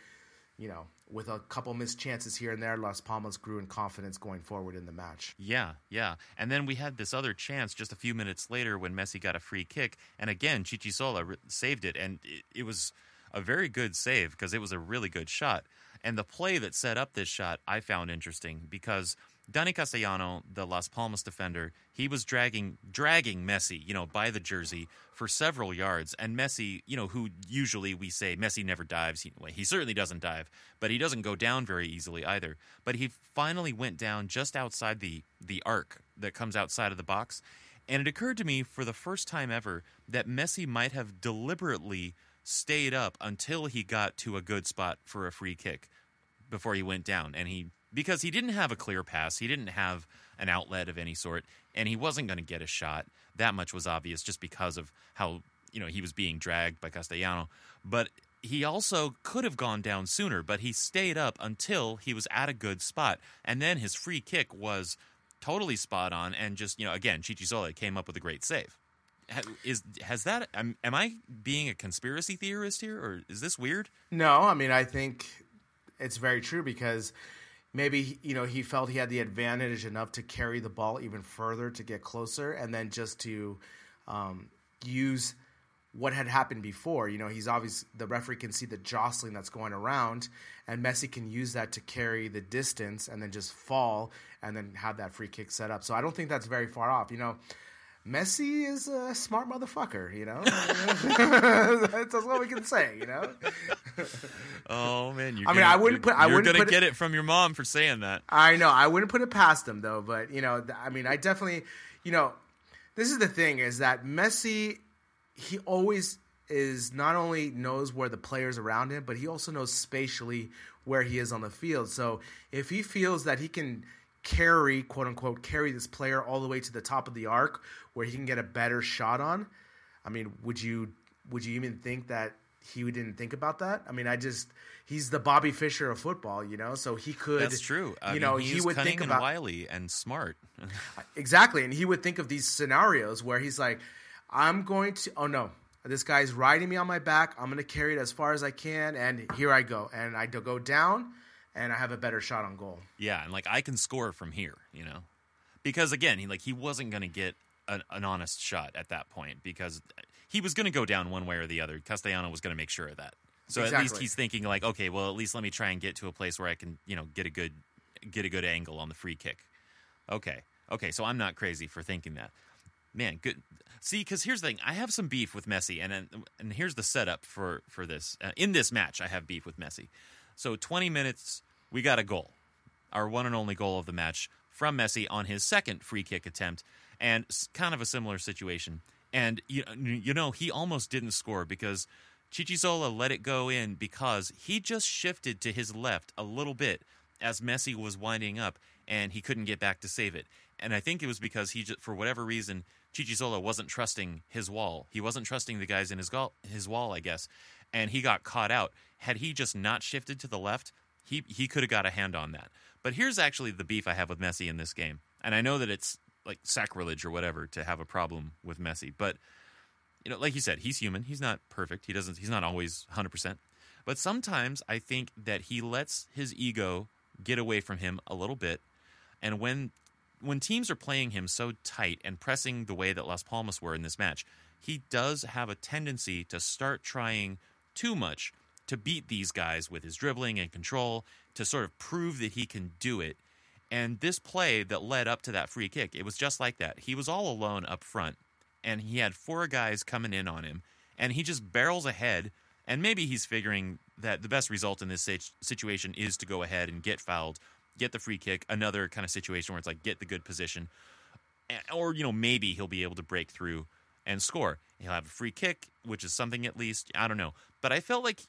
you know, with a couple missed chances here and there, Las Palmas grew in confidence going forward in the match. Yeah, yeah. And then we had this other chance just a few minutes later when Messi got a free kick, and again Chichizola saved it, and it, it was a very good save because it was a really good shot. And the play that set up this shot I found interesting because Dani Castellano, the Las Palmas defender, he was dragging dragging Messi, you know, by the jersey for several yards, and Messi, you know, who usually we say Messi never dives. He, well, he certainly doesn't dive, but he doesn't go down very easily either. But he finally went down just outside the the arc that comes outside of the box, and it occurred to me for the first time ever that Messi might have deliberately stayed up until he got to a good spot for a free kick before he went down and he because he didn't have a clear pass. He didn't have an outlet of any sort and he wasn't going to get a shot. That much was obvious just because of how you know he was being dragged by Castellano. But he also could have gone down sooner but he stayed up until he was at a good spot and then his free kick was totally spot on and just you know again Chichizola came up with a great save. Is has that am, am I being a conspiracy theorist here or is this weird? No, I mean I think it's very true because maybe you know he felt he had the advantage enough to carry the ball even further to get closer, and then just to um, use what had happened before. You know, he's obvious the referee can see the jostling that's going around, and Messi can use that to carry the distance and then just fall and then have that free kick set up. So I don't think that's very far off. You know. Messi is a smart motherfucker, you know. that's, what we can say, you know. Oh man, you're I mean, gonna- I wouldn't put- I wouldn't gonna put it- get it from your mom for saying that. I know. I wouldn't put it past him though, but you know, I mean, I definitely, you know, this is the thing is that Messi, he always is not only knows where the players around him, but he also knows spatially where he is on the field. So if he feels that he can carry, quote unquote, carry this player all the way to the top of the arc where he can get a better shot on, I mean, would you would you even think that he didn't think about that? I mean, I just he's the Bobby Fischer of football, you know, so he could That's true. I you mean, know, he's he would cunning think and about wily and smart. exactly, and he would think of these scenarios where he's like, "I'm going to, oh no, this guy's riding me on my back. I'm going to carry it as far as I can, and here I go, and I go down, and I have a better shot on goal." yeah, and like I can score from here, you know, because again, he like he wasn't gonna get an, an honest shot at that point because he was gonna go down one way or the other. Castellano was gonna make sure of that. So at least he's thinking like, okay, well, at least let me try and get to a place where I can, you know, get a good get a good angle on the free kick. Okay, okay, so I'm not crazy for thinking that. Man, good. See, because here's the thing: I have some beef with Messi, and and, and here's the setup for for this. Uh, in this match, I have beef with Messi. So 20 minutes, we got a goal, our one and only goal of the match from Messi on his second free kick attempt, and kind of a similar situation. And you uh, you know he almost didn't score because Chichizola let it go in because he just shifted to his left a little bit as Messi was winding up, and he couldn't get back to save it. And I think it was because he, just, for whatever reason, Chichizola wasn't trusting his wall. He wasn't trusting the guys in his goal, his wall, I guess, and he got caught out. Had he just not shifted to the left, he he could have got a hand on that. But here's actually the beef I have with Messi in this game, and I know that it's like sacrilege or whatever to have a problem with Messi, but you know, like you said, he's human. He's not perfect. He doesn't. He's not always hundred percent. But sometimes I think that he lets his ego get away from him a little bit, and when when teams are playing him so tight and pressing the way that Las Palmas were in this match, he does have a tendency to start trying too much to beat these guys with his dribbling and control to sort of prove that he can do it. And this play that led up to that free kick, it was just like that. He was all alone up front, and he had four guys coming in on him, and he just barrels ahead. And maybe he's figuring that the best result in this situation is to go ahead and get fouled, get the free kick, another kind of situation where it's like get the good position. Or, you know, maybe he'll be able to break through and score. He'll have a free kick, which is something at least. I don't know. But I felt like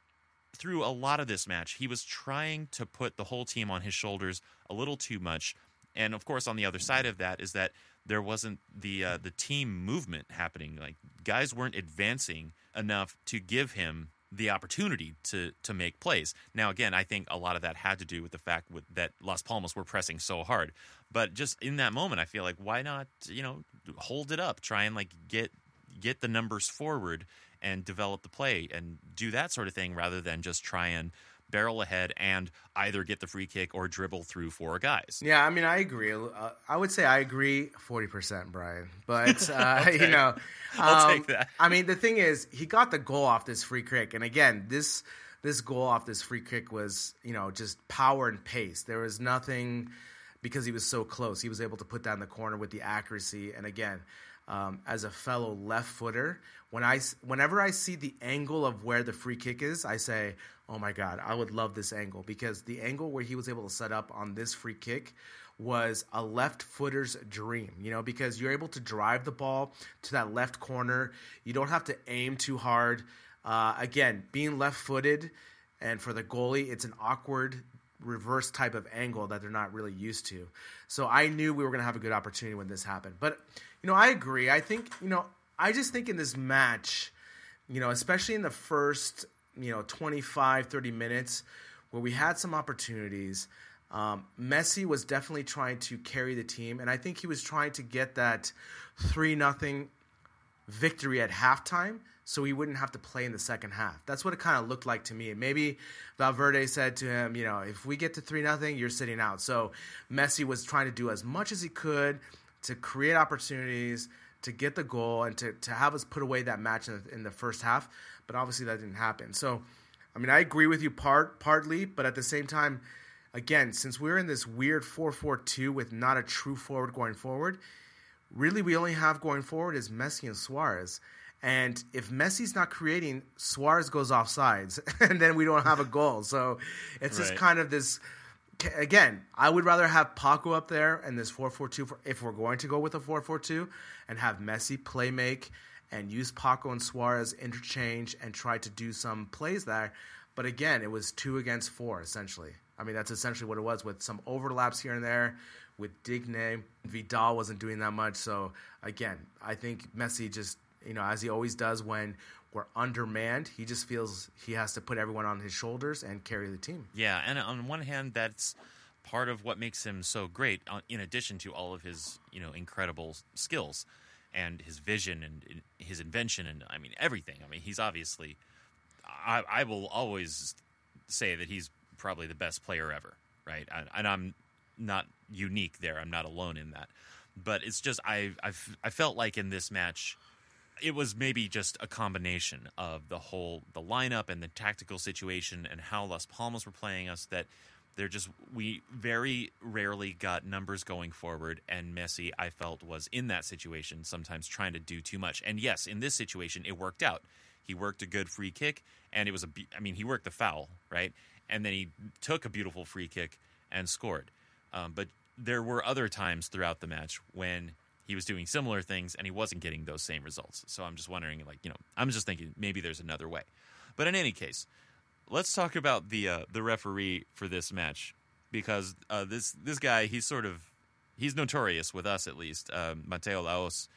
through a lot of this match, he was trying to put the whole team on his shoulders a little too much. And of course, on the other side of that is that there wasn't the uh, the team movement happening. Like guys weren't advancing enough to give him the opportunity to to make plays. Now, again, I think a lot of that had to do with the fact with, that Las Palmas were pressing so hard. But just in that moment, I feel like why not you know hold it up, try and like get get the numbers forward and develop the play and do that sort of thing rather than just try and barrel ahead and either get the free kick or dribble through four guys. Yeah, I mean, I agree. Uh, I would say I agree forty percent, Brian. But uh, you know, I'll um, take that. I mean, the thing is, he got the goal off this free kick, and again, this this goal off this free kick was you know just power and pace. There was nothing because he was so close. He was able to put that in the corner with the accuracy, and again. Um, as a fellow left footer, when I whenever I see the angle of where the free kick is, I say, "Oh my god, I would love this angle because the angle where he was able to set up on this free kick was a left footer's dream, you know, because you're able to drive the ball to that left corner. You don't have to aim too hard. Uh, again, being left footed and for the goalie, it's an awkward reverse type of angle that they're not really used to. So I knew we were going to have a good opportunity when this happened. But, you know, I agree. I think, you know, I just think in this match, you know, especially in the first, you know, 25, 30 minutes where we had some opportunities, um, Messi was definitely trying to carry the team. And I think he was trying to get that 3 nothing victory at halftime so he wouldn't have to play in the second half. That's what it kind of looked like to me. And maybe Valverde said to him, you know, if we get to 3 nothing, you're sitting out. So Messi was trying to do as much as he could to create opportunities, to get the goal, and to, to have us put away that match in the, in the first half. But obviously that didn't happen. So, I mean, I agree with you part partly, but at the same time, again, since we're in this weird 4 4 2 with not a true forward going forward, really we only have going forward is Messi and Suarez. And if Messi's not creating, Suarez goes off sides, and then we don't have a goal. So it's just kind of this. Again, I would rather have Paco up there in this 4 4 2 if we're going to go with a 4 4 2 and have Messi play make and use Paco and Suarez interchange and try to do some plays there. But again, it was two against four, essentially. I mean, that's essentially what it was with some overlaps here and there. With Digne, Vidal wasn't doing that much. So again, I think Messi just, you know, as he always does when we're undermanned, he just feels he has to put everyone on his shoulders and carry the team. Yeah, and on one hand, that's part of what makes him so great. uh, In addition to all of his, you know, incredible skills and his vision and his invention, and I mean everything. I mean, he's obviously. I, I will always say that he's probably the best player ever, right? And, and I'm not unique there. I'm not alone in that. But it's just I I I felt like in this match it was maybe just a combination of the whole the lineup and the tactical situation and how Las Palmas were playing us that they're just we very rarely got numbers going forward and Messi I felt was in that situation sometimes trying to do too much. And yes in this situation it worked out. He worked a good free kick and it was a I mean he worked the foul right? And then he took a beautiful free kick and scored. Um, but there were other times throughout the match when he was doing similar things and he wasn't getting those same results. So I'm just wondering, like, you know, I'm just thinking maybe there's another way. But in any case, let's talk about the uh, the referee for this match because uh, this this guy he's sort of he's notorious with us at least. Uh, Mateu Lahoz,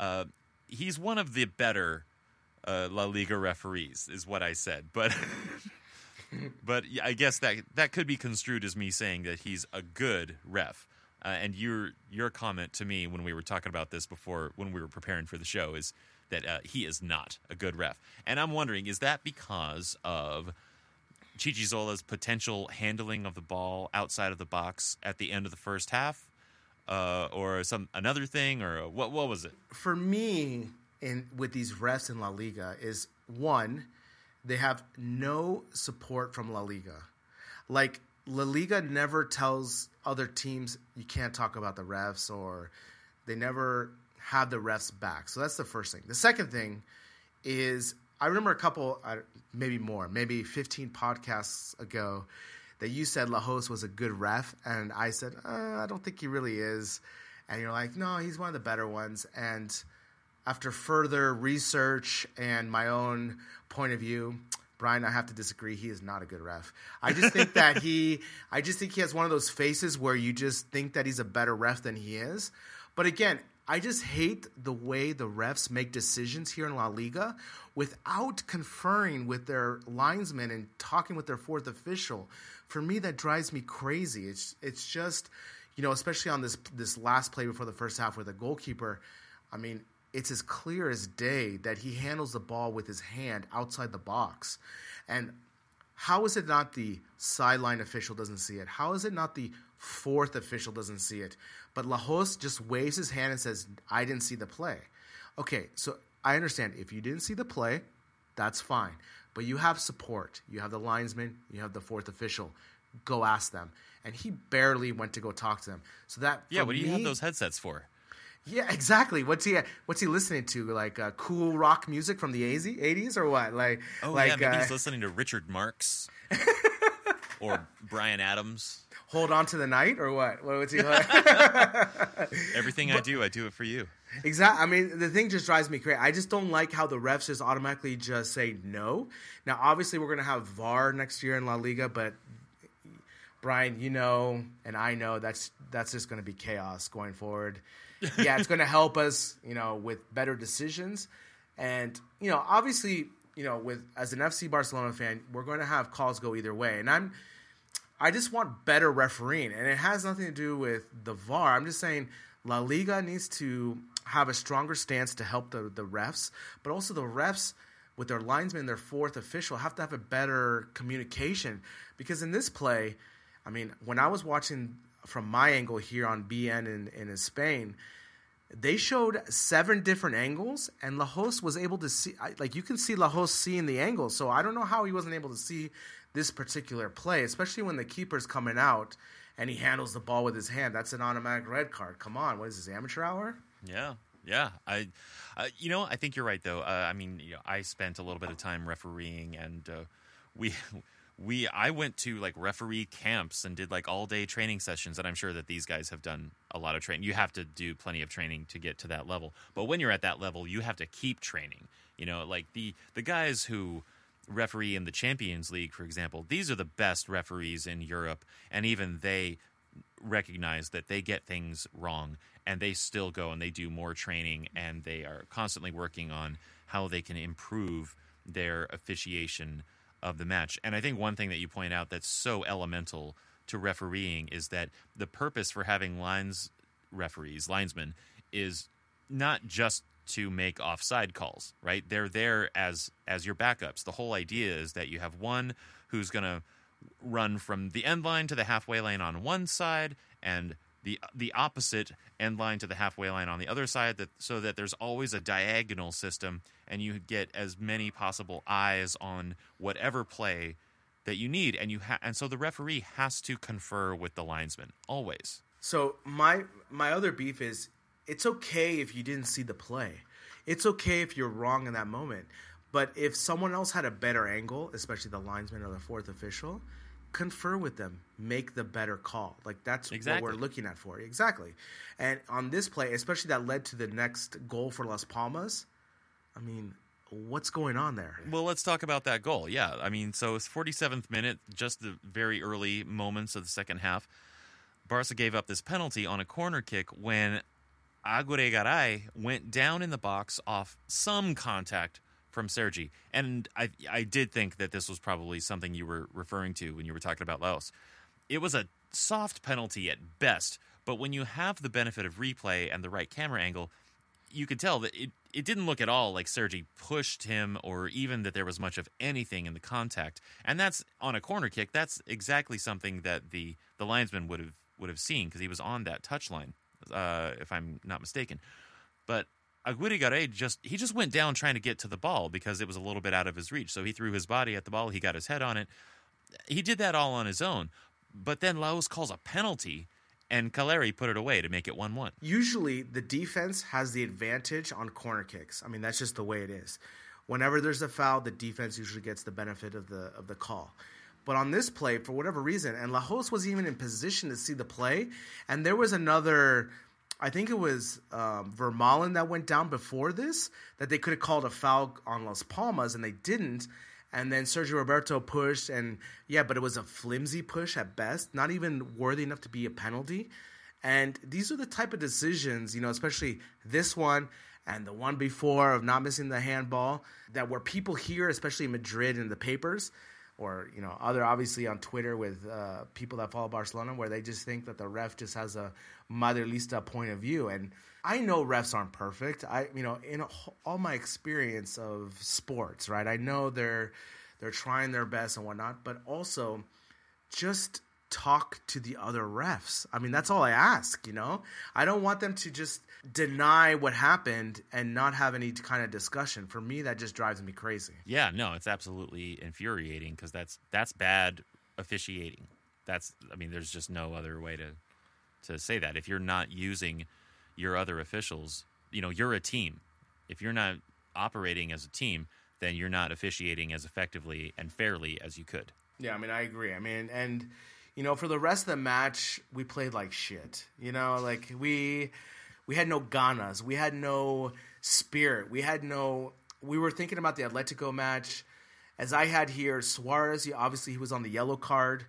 uh, he's one of the better uh, La Liga referees, is what I said. But but I guess that that could be construed as me saying that he's a good ref. Uh, and your your comment to me when we were talking about this before, when we were preparing for the show, is that uh, he is not a good ref. And I'm wondering, is that because of Chichizola's potential handling of the ball outside of the box at the end of the first half, uh, or some another thing, or what? What was it? for me in with these refs in La Liga is one they have no support from La Liga. Like La Liga never tells other teams you can't talk about the refs or they never have the refs back. So that's the first thing. The second thing is I remember a couple, maybe more, maybe 15 podcasts ago that you said Lahoz was a good ref, and I said uh, I don't think he really is, and you're like, no, he's one of the better ones. And after further research and my own point of view, Brian, I have to disagree. He is not a good ref. I just think that he, I just think he has one of those faces where you just think that he's a better ref than he is. But again, I just hate the way the refs make decisions here in La Liga without conferring with their linesmen and talking with their fourth official. For me, that drives me crazy. It's it's just, you know, especially on this this last play before the first half with the goalkeeper. I mean, it's as clear as day that he handles the ball with his hand outside the box. And how is it not the sideline official doesn't see it? How is it not the fourth official doesn't see it? But Lahoz just waves his hand and says, I didn't see the play. Okay, so I understand if you didn't see the play, that's fine. But you have support. You have the linesman, you have the fourth official. Go ask them. And he barely went to go talk to them. So that Yeah, what do you me- have those headsets for? Yeah, exactly. What's he What's he listening to? Like uh, cool rock music from the 80s or what? Like, Oh like yeah, maybe uh, he's listening to Richard Marx or Bryan Adams. hold on to the night or what? What was he like? Everything I do, I do it for you. exactly. I mean, the thing just drives me crazy. I just don't like how the refs just automatically just say no. Now, obviously, we're gonna have VAR next year in La Liga, but Brian, you know, and I know that's that's just gonna be chaos going forward. Yeah, it's gonna help us, you know, with better decisions, and you know, obviously, you know, with as an FC Barcelona fan, we're going to have calls go either way, and I'm. I just want better refereeing, and it has nothing to do with the VAR. I'm just saying La Liga needs to have a stronger stance to help the, the refs, but also the refs with their linesman, their fourth official, have to have a better communication. Because in this play, I mean, when I was watching from my angle here on beIN in, in Spain, they showed seven different angles, and Lahoz was able to see. Like you can see Lahoz seeing the angles, so I don't know how he wasn't able to see this particular play, especially when the keeper's coming out and he handles the ball with his hand. That's an automatic red card. Come on, what is this amateur hour? Yeah, yeah. I, uh, you know, I think you're right though. Uh, I mean, you know, I spent a little bit of time refereeing, and uh, we. We I went to like referee camps and did like all day training sessions and I'm sure that these guys have done a lot of training. You have to do plenty of training to get to that level. But when you're at that level, you have to keep training. You know, like the the guys who referee in the Champions League, for example, these are the best referees in Europe and even they recognize that they get things wrong and they still go and they do more training and they are constantly working on how they can improve their officiation of the match. And I think one thing that you point out that's so elemental to refereeing is that the purpose for having lines referees, linesmen, is not just to make offside calls, right? They're there as as your backups. The whole idea is that you have one who's going to run from the end line to the halfway line on one side and the the opposite end line to the halfway line on the other side that so that there's always a diagonal system and you get as many possible eyes on whatever play that you need and you ha- and so the referee has to confer with the linesman always So my my other beef is it's okay if you didn't see the play. It's okay if you're wrong in that moment. But if someone else had a better angle, especially the linesman or the fourth official, confer with them, make the better call. Like that's Exactly. what we're looking at for. Exactly. And on this play, especially that led to the next goal for Las Palmas, I mean, what's going on there? Well, let's talk about that goal. Yeah, I mean, so it's 47th minute, just the very early moments of the second half. Barca gave up this penalty on a corner kick when Aguirre Garay went down in the box off some contact from Sergi. And I I did think that this was probably something you were referring to when you were talking about Lahoz. It was a soft penalty at best, but when you have the benefit of replay and the right camera angle, you could tell that it, it didn't look at all like Sergi pushed him or even that there was much of anything in the contact. And that's on a corner kick. That's exactly something that the, the linesman would have would have seen because he was on that touch line, uh, if I'm not mistaken. But Aguirre just he just went down trying to get to the ball because it was a little bit out of his reach. So he threw his body at the ball. He got his head on it. He did that all on his own. But then Lahoz calls a penalty, and Calleri put it away to make it one-one. Usually, the defense has the advantage on corner kicks. I mean, that's just the way it is. Whenever there's a foul, the defense usually gets the benefit of the of the call. But on this play, for whatever reason, and Lahoz was even in position to see the play, and there was another I think it was um, Vermaelen that went down before this that they could have called a foul on Las Palmas and they didn't. And then Sergio Roberto pushed, and yeah, but it was a flimsy push at best, not even worthy enough to be a penalty. And these are the type of decisions, you know, especially this one and the one before of not missing the handball, that where people here, especially in Madrid in the papers, or you know other obviously on Twitter with uh, people that follow Barcelona where they just think that the ref just has a Madridista point of view. And I know refs aren't perfect. I you know in all my experience of sports right I know they're they're trying their best and whatnot but also just talk to the other refs. I mean, that's all I ask, you know? I don't want them to just deny what happened and not have any kind of discussion. For me, that just drives me crazy. Yeah, no, it's absolutely infuriating because that's that's bad officiating. That's I mean, there's just no other way to to say that. If you're not using your other officials, you know, you're a team. If you're not operating as a team, then you're not officiating as effectively and fairly as you could. Yeah, I mean, I agree. I mean, and you know, for the rest of the match, we played like shit. You know, like we we had no ganas, we had no spirit, we had no. We were thinking about the Atletico match, as I had here. Suarez, obviously, he was on the yellow card.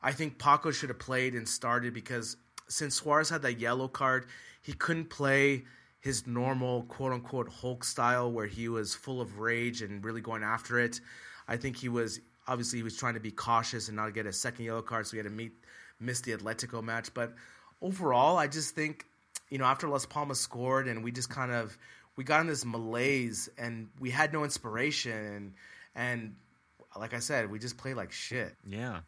I think Paco should have played and started because since Suarez had that yellow card, he couldn't play his normal quote unquote Hulk style where he was full of rage and really going after it. I think he was obviously he was trying to be cautious and not get a second yellow card, so he had to meet miss the Atletico match. But overall, I just think you know after Las Palmas scored and we just kind of we got in this malaise and we had no inspiration and and like I said, we just played like shit. Yeah.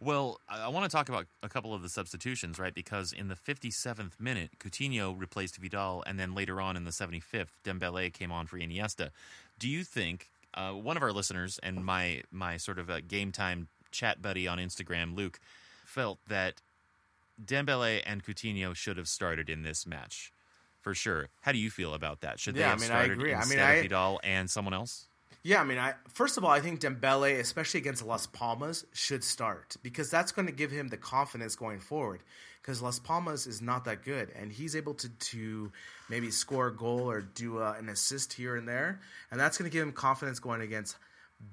Well, I want to talk about a couple of the substitutions, right? Because in the 57th minute, Coutinho replaced Vidal, and then later on in the 75th, Dembele came on for Iniesta. Do you think uh, one of our listeners and my my sort of a game time chat buddy on Instagram, Luke, felt that Dembele and Coutinho should have started in this match for sure. How do you feel about that? Should they Yeah, I have mean, I started agree. I instead mean, I- of Vidal and someone else? Yeah, I mean, I first of all, I think Dembele, especially against Las Palmas, should start because that's going to give him the confidence going forward. Because Las Palmas is not that good, and he's able to to maybe score a goal or do uh, an assist here and there, and that's going to give him confidence going against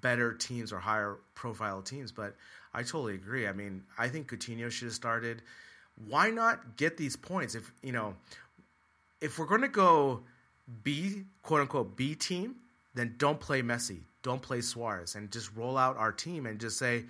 better teams or higher profile teams. But I totally agree. I mean, I think Coutinho should have started. Why not get these points if you know if we're going to go B, quote unquote, B team, then don't play Messi, don't play Suarez, and just roll out our team and just say,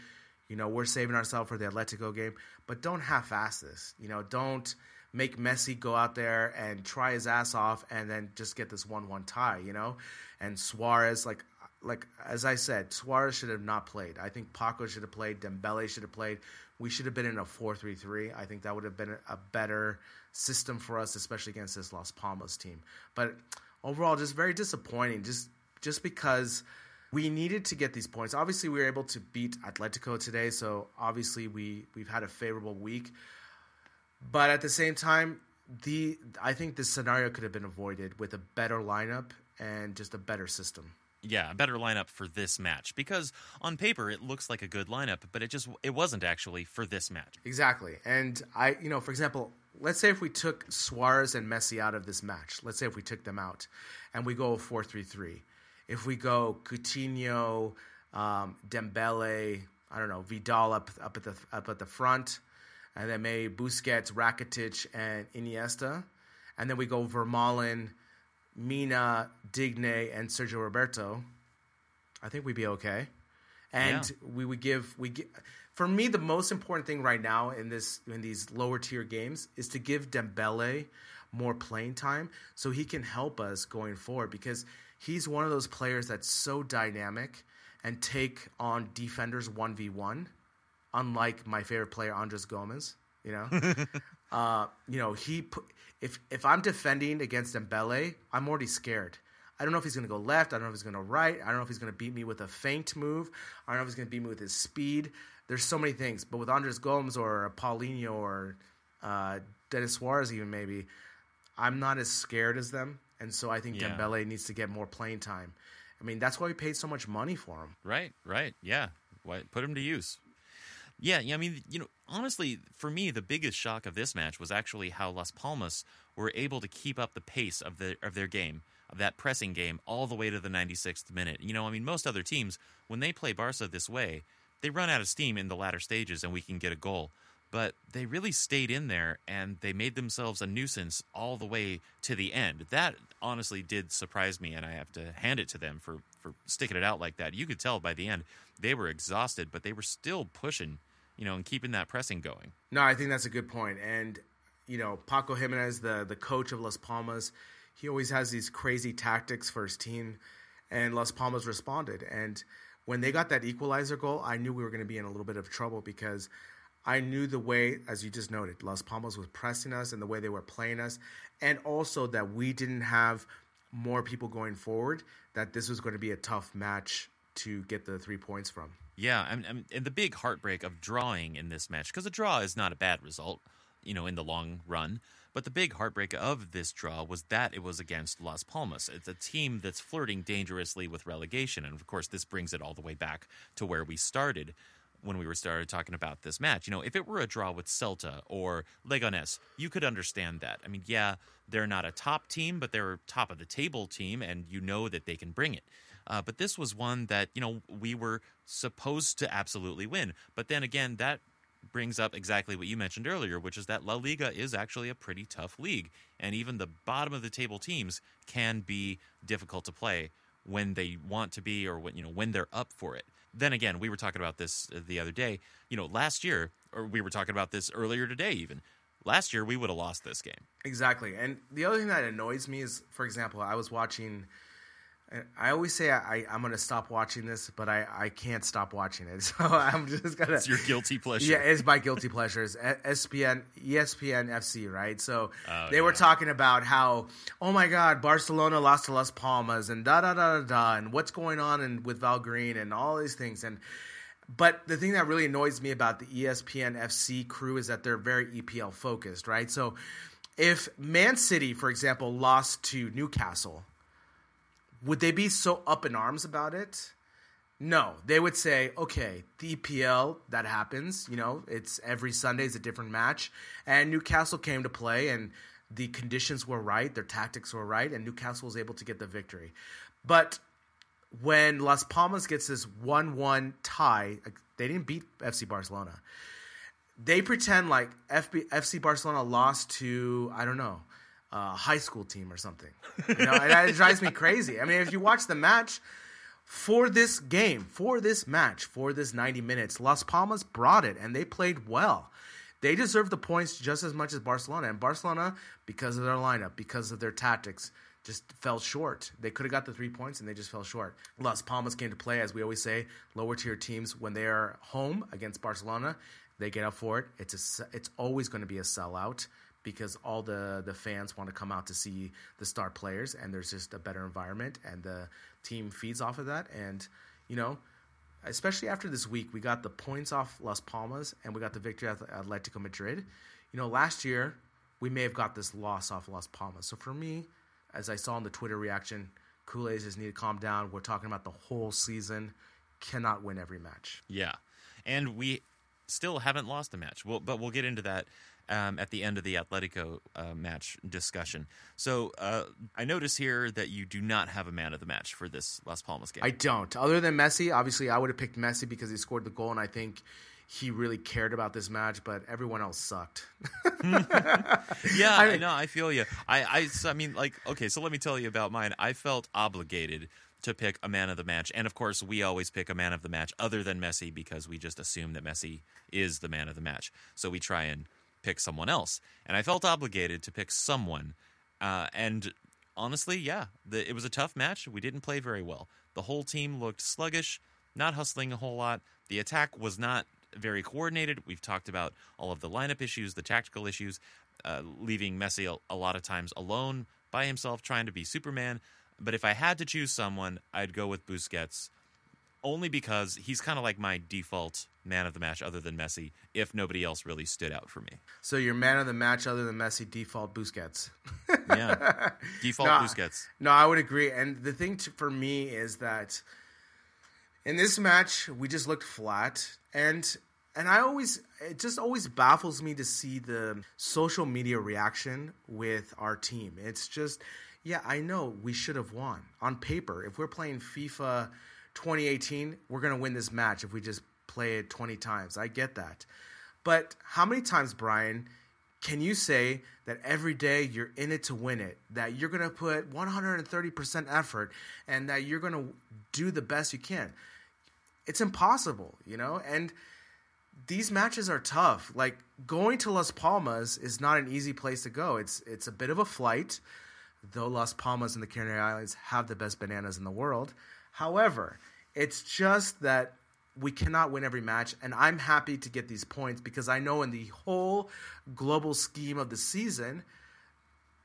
you know, we're saving ourselves for the Atletico game, but don't half-ass this. You know, don't make Messi go out there and try his ass off and then just get this one-one tie. You know, and Suarez, like, like as I said, Suarez should have not played. I think Paco should have played. Dembele should have played. We should have been in a 4-3-3. I think that would have been a better system for us, especially against this Las Palmas team. But overall, just very disappointing. Just just because we needed to get these points. Obviously, we were able to beat Atletico today, so obviously we we've had a favorable week. But at the same time, the I think this scenario could have been avoided with a better lineup and just a better system. Yeah, a better lineup for this match because on paper it looks like a good lineup, but it just it wasn't actually for this match. Exactly. And I, you know, for example, let's say if we took Suarez and Messi out of this match, let's say if we took them out and we go 4 3 3. If we go Coutinho, um, Dembele, I don't know, Vidal up, up, at the, up at the front, and then maybe Busquets, Rakitic, and Iniesta. And then we go Vermaelen, Mina, Digne, and Sergio Roberto. I think we'd be okay. And Yeah. we would give we gi- for me the most important thing right now in this in these lower tier games is to give Dembele more playing time so he can help us going forward because he's one of those players that's so dynamic and take on defenders 1v1 unlike my favorite player Andres Gomes You know, uh, you know he put, if if I'm defending against Dembele, I'm already scared. I don't know if he's going to go left. I don't know if he's going to right. I don't know if he's going to beat me with a feint move. I don't know if he's going to beat me with his speed. There's so many things. But with Andres Gomes or Paulinho or uh, Denis Suarez, even maybe, I'm not as scared as them. And so I think Yeah. Dembele needs to get more playing time. I mean, that's why we paid so much money for him. Right, right. Yeah. Why, put him to use. Yeah, yeah, I mean, you know, honestly, for me, the biggest shock of this match was actually how Las Palmas were able to keep up the pace of the of their game, of that pressing game, all the way to the 96th minute. You know, I mean, most other teams, when they play Barca this way, they run out of steam in the latter stages and we can get a goal. But they really stayed in there and they made themselves a nuisance all the way to the end. That honestly did surprise me, and I have to hand it to them for, for sticking it out like that. You could tell by the end they were exhausted, but they were still pushing, you know, and keeping that pressing going. No, I think that's a good point. And you know, Paco Jimenez, the the coach of Las Palmas, he always has these crazy tactics for his team, and Las Palmas responded. And when they got that equalizer goal, I knew we were going to be in a little bit of trouble because I knew the way, as you just noted, Las Palmas was pressing us and the way they were playing us, and also that we didn't have more people going forward. That this was going to be a tough match to get the three points from. Yeah, and, and, and the big heartbreak of drawing in this match, because a draw is not a bad result, you know, in the long run. But the big heartbreak of this draw was that it was against Las Palmas. It's a team that's flirting dangerously with relegation. And of course, this brings it all the way back to where we started when we were started talking about this match. You know, if it were a draw with Celta or Leganes, you could understand that. I mean, yeah, they're not a top team, but they're top of the table team, and you know that they can bring it. Uh, but this was one that you know we were supposed to absolutely win. But then again, that brings up exactly what you mentioned earlier, which is that La Liga is actually a pretty tough league, and even the bottom of the table teams can be difficult to play when they want to be or when you know when they're up for it. Then again, we were talking about this uh, the other day. You know, last year, or we were talking about this earlier today, even last year, we would have lost this game. Exactly. And the other thing that annoys me is, for example, I was watching. I always say I, I'm going to stop watching this, but I, I can't stop watching it. So I'm just going to. It's your guilty pleasure. Yeah, it's my guilty pleasures. ESPN, ESPN FC, right? So Oh, they were talking about how, oh my God, Barcelona lost to Las Palmas and da da da da da, and what's going on and with Val Green and all these things. And but the thing that really annoys me about the ESPN FC crew is that they're very EPL focused, right? So if Man City, for example, lost to Newcastle, would they be so up in arms about it? No, they would say, okay, the EPL that happens. You know, it's every Sunday is a different match, and Newcastle came to play, and the conditions were right, their tactics were right, and Newcastle was able to get the victory. But when Las Palmas gets this one-one tie, they didn't beat FC Barcelona. They pretend like FB, FC Barcelona lost to I don't know a high school team or something. You know, that drives me crazy. I mean, if you watch the match for this game, for this match, for this 90 minutes, Las Palmas brought it and they played well. They deserve the points just as much as Barcelona. And Barcelona, because of their lineup, because of their tactics, just fell short. They could have got the three points and they just fell short. Las Palmas came to play, as we always say, lower tier teams when they are home against Barcelona, they get up for it. It's a, it's always going to be a sellout because all the the fans want to come out to see the star players, and there's just a better environment, and the team feeds off of that. And you know, especially after this week, we got the points off Las Palmas, and we got the victory at Atletico Madrid. You know, last year we may have got this loss off Las Palmas. So for me, as I saw in the Twitter reaction, Culés just need to calm down. We're talking about the whole season. Cannot win every match. Yeah, and we still haven't lost a match. Well, but we'll get into that um, at the end of the Atletico uh, match discussion. So uh, I notice here that you do not have a man of the match for this Las Palmas game. I don't. Other than Messi, obviously, I would have picked Messi because he scored the goal, and I think he really cared about this match. But everyone else sucked. yeah, I mean- know. I feel you. I, I, I mean, like, okay. So let me tell you about mine. I felt obligated to pick a man of the match, and of course, we always pick a man of the match other than Messi because we just assume that Messi is the man of the match. So we try and pick someone else, and I felt obligated to pick someone. Uh, and honestly, yeah, the, it was a tough match. We didn't play very well. The whole team looked sluggish, not hustling a whole lot. The attack was not very coordinated. We've talked about all of the lineup issues, the tactical issues, uh, leaving Messi a, a lot of times alone by himself trying to be Superman. But if I had to choose someone, I'd go with Busquets only because he's kind of like my default man of the match other than Messi if nobody else really stood out for me. So your man of the match other than Messi, default Busquets. Yeah. default No, Busquets. No, I would agree. And the thing to, for me is that in this match we just looked flat, and and I always it just always baffles me to see the social media reaction with our team. It's just yeah, I know we should have won on paper. If we're playing FIFA 2018, we're gonna win this match if we just play it 20 times. I get that, but how many times, Brian? can you say that every day you're in it to win it that you're going to put 130% effort and that you're going to do the best you can it's impossible you know and these matches are tough like going to las palmas is not an easy place to go it's it's a bit of a flight though las palmas and the canary islands have the best bananas in the world however it's just that we cannot win every match and i'm happy to get these points because i know in the whole global scheme of the season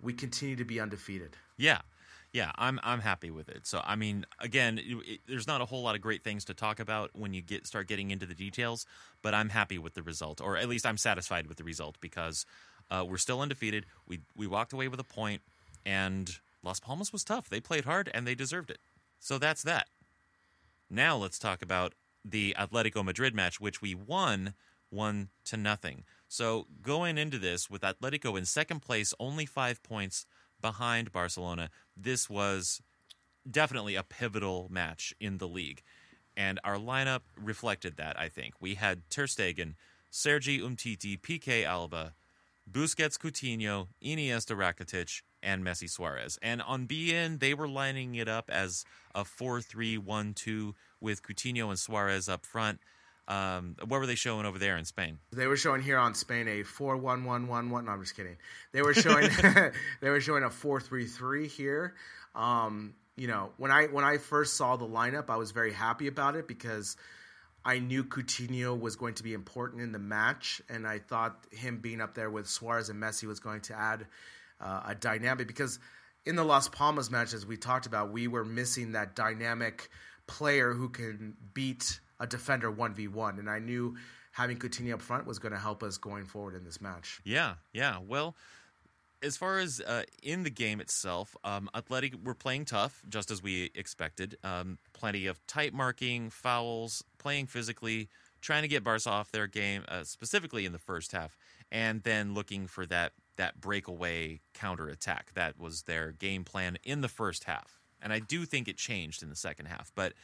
we continue to be undefeated Yeah, yeah, I'm I'm happy with it. So I mean, again, it, it- there's not a whole lot of great things to talk about when you get start getting into the details, but I'm happy with the result, or at least I'm satisfied with the result because uh, we're still undefeated. We we walked away with a point, and Las Palmas was tough. They played hard and they deserved it. So that's that. Now let's talk about the Atletico Madrid match, which we won one to nothing. So going into this with Atletico in second place, only five points behind Barcelona, this was definitely a pivotal match in the league. And our lineup reflected that, I think. We had Ter Stegen, Sergi Umtiti, Piqué Alba, Busquets Coutinho, Iniesta Rakitic, and Messi Suarez. And on beIN, they were lining it up as a 4 3 1 2 with Coutinho and Suarez up front. Um, what were they showing over there in Spain? They were showing here on Spain a four one one one one. No, I'm just kidding. They were showing they were showing a four three three here. Um, you know, when I when I first saw the lineup, I was very happy about it because I knew Coutinho was going to be important in the match, and I thought him being up there with Suarez and Messi was going to add uh, a dynamic because in the Las Palmas match, as we talked about, we were missing that dynamic player who can beat a defender 1v1. And I knew having Coutinho up front was going to help us going forward in this match. Yeah, yeah. Well, as far as uh, in the game itself, um, Athletic were playing tough, just as we expected. Um, plenty of tight marking, fouls, playing physically, trying to get Barca off their game, uh, specifically in the first half, and then looking for that that breakaway counter attack. That was their game plan in the first half, and I do think it changed in the second half. But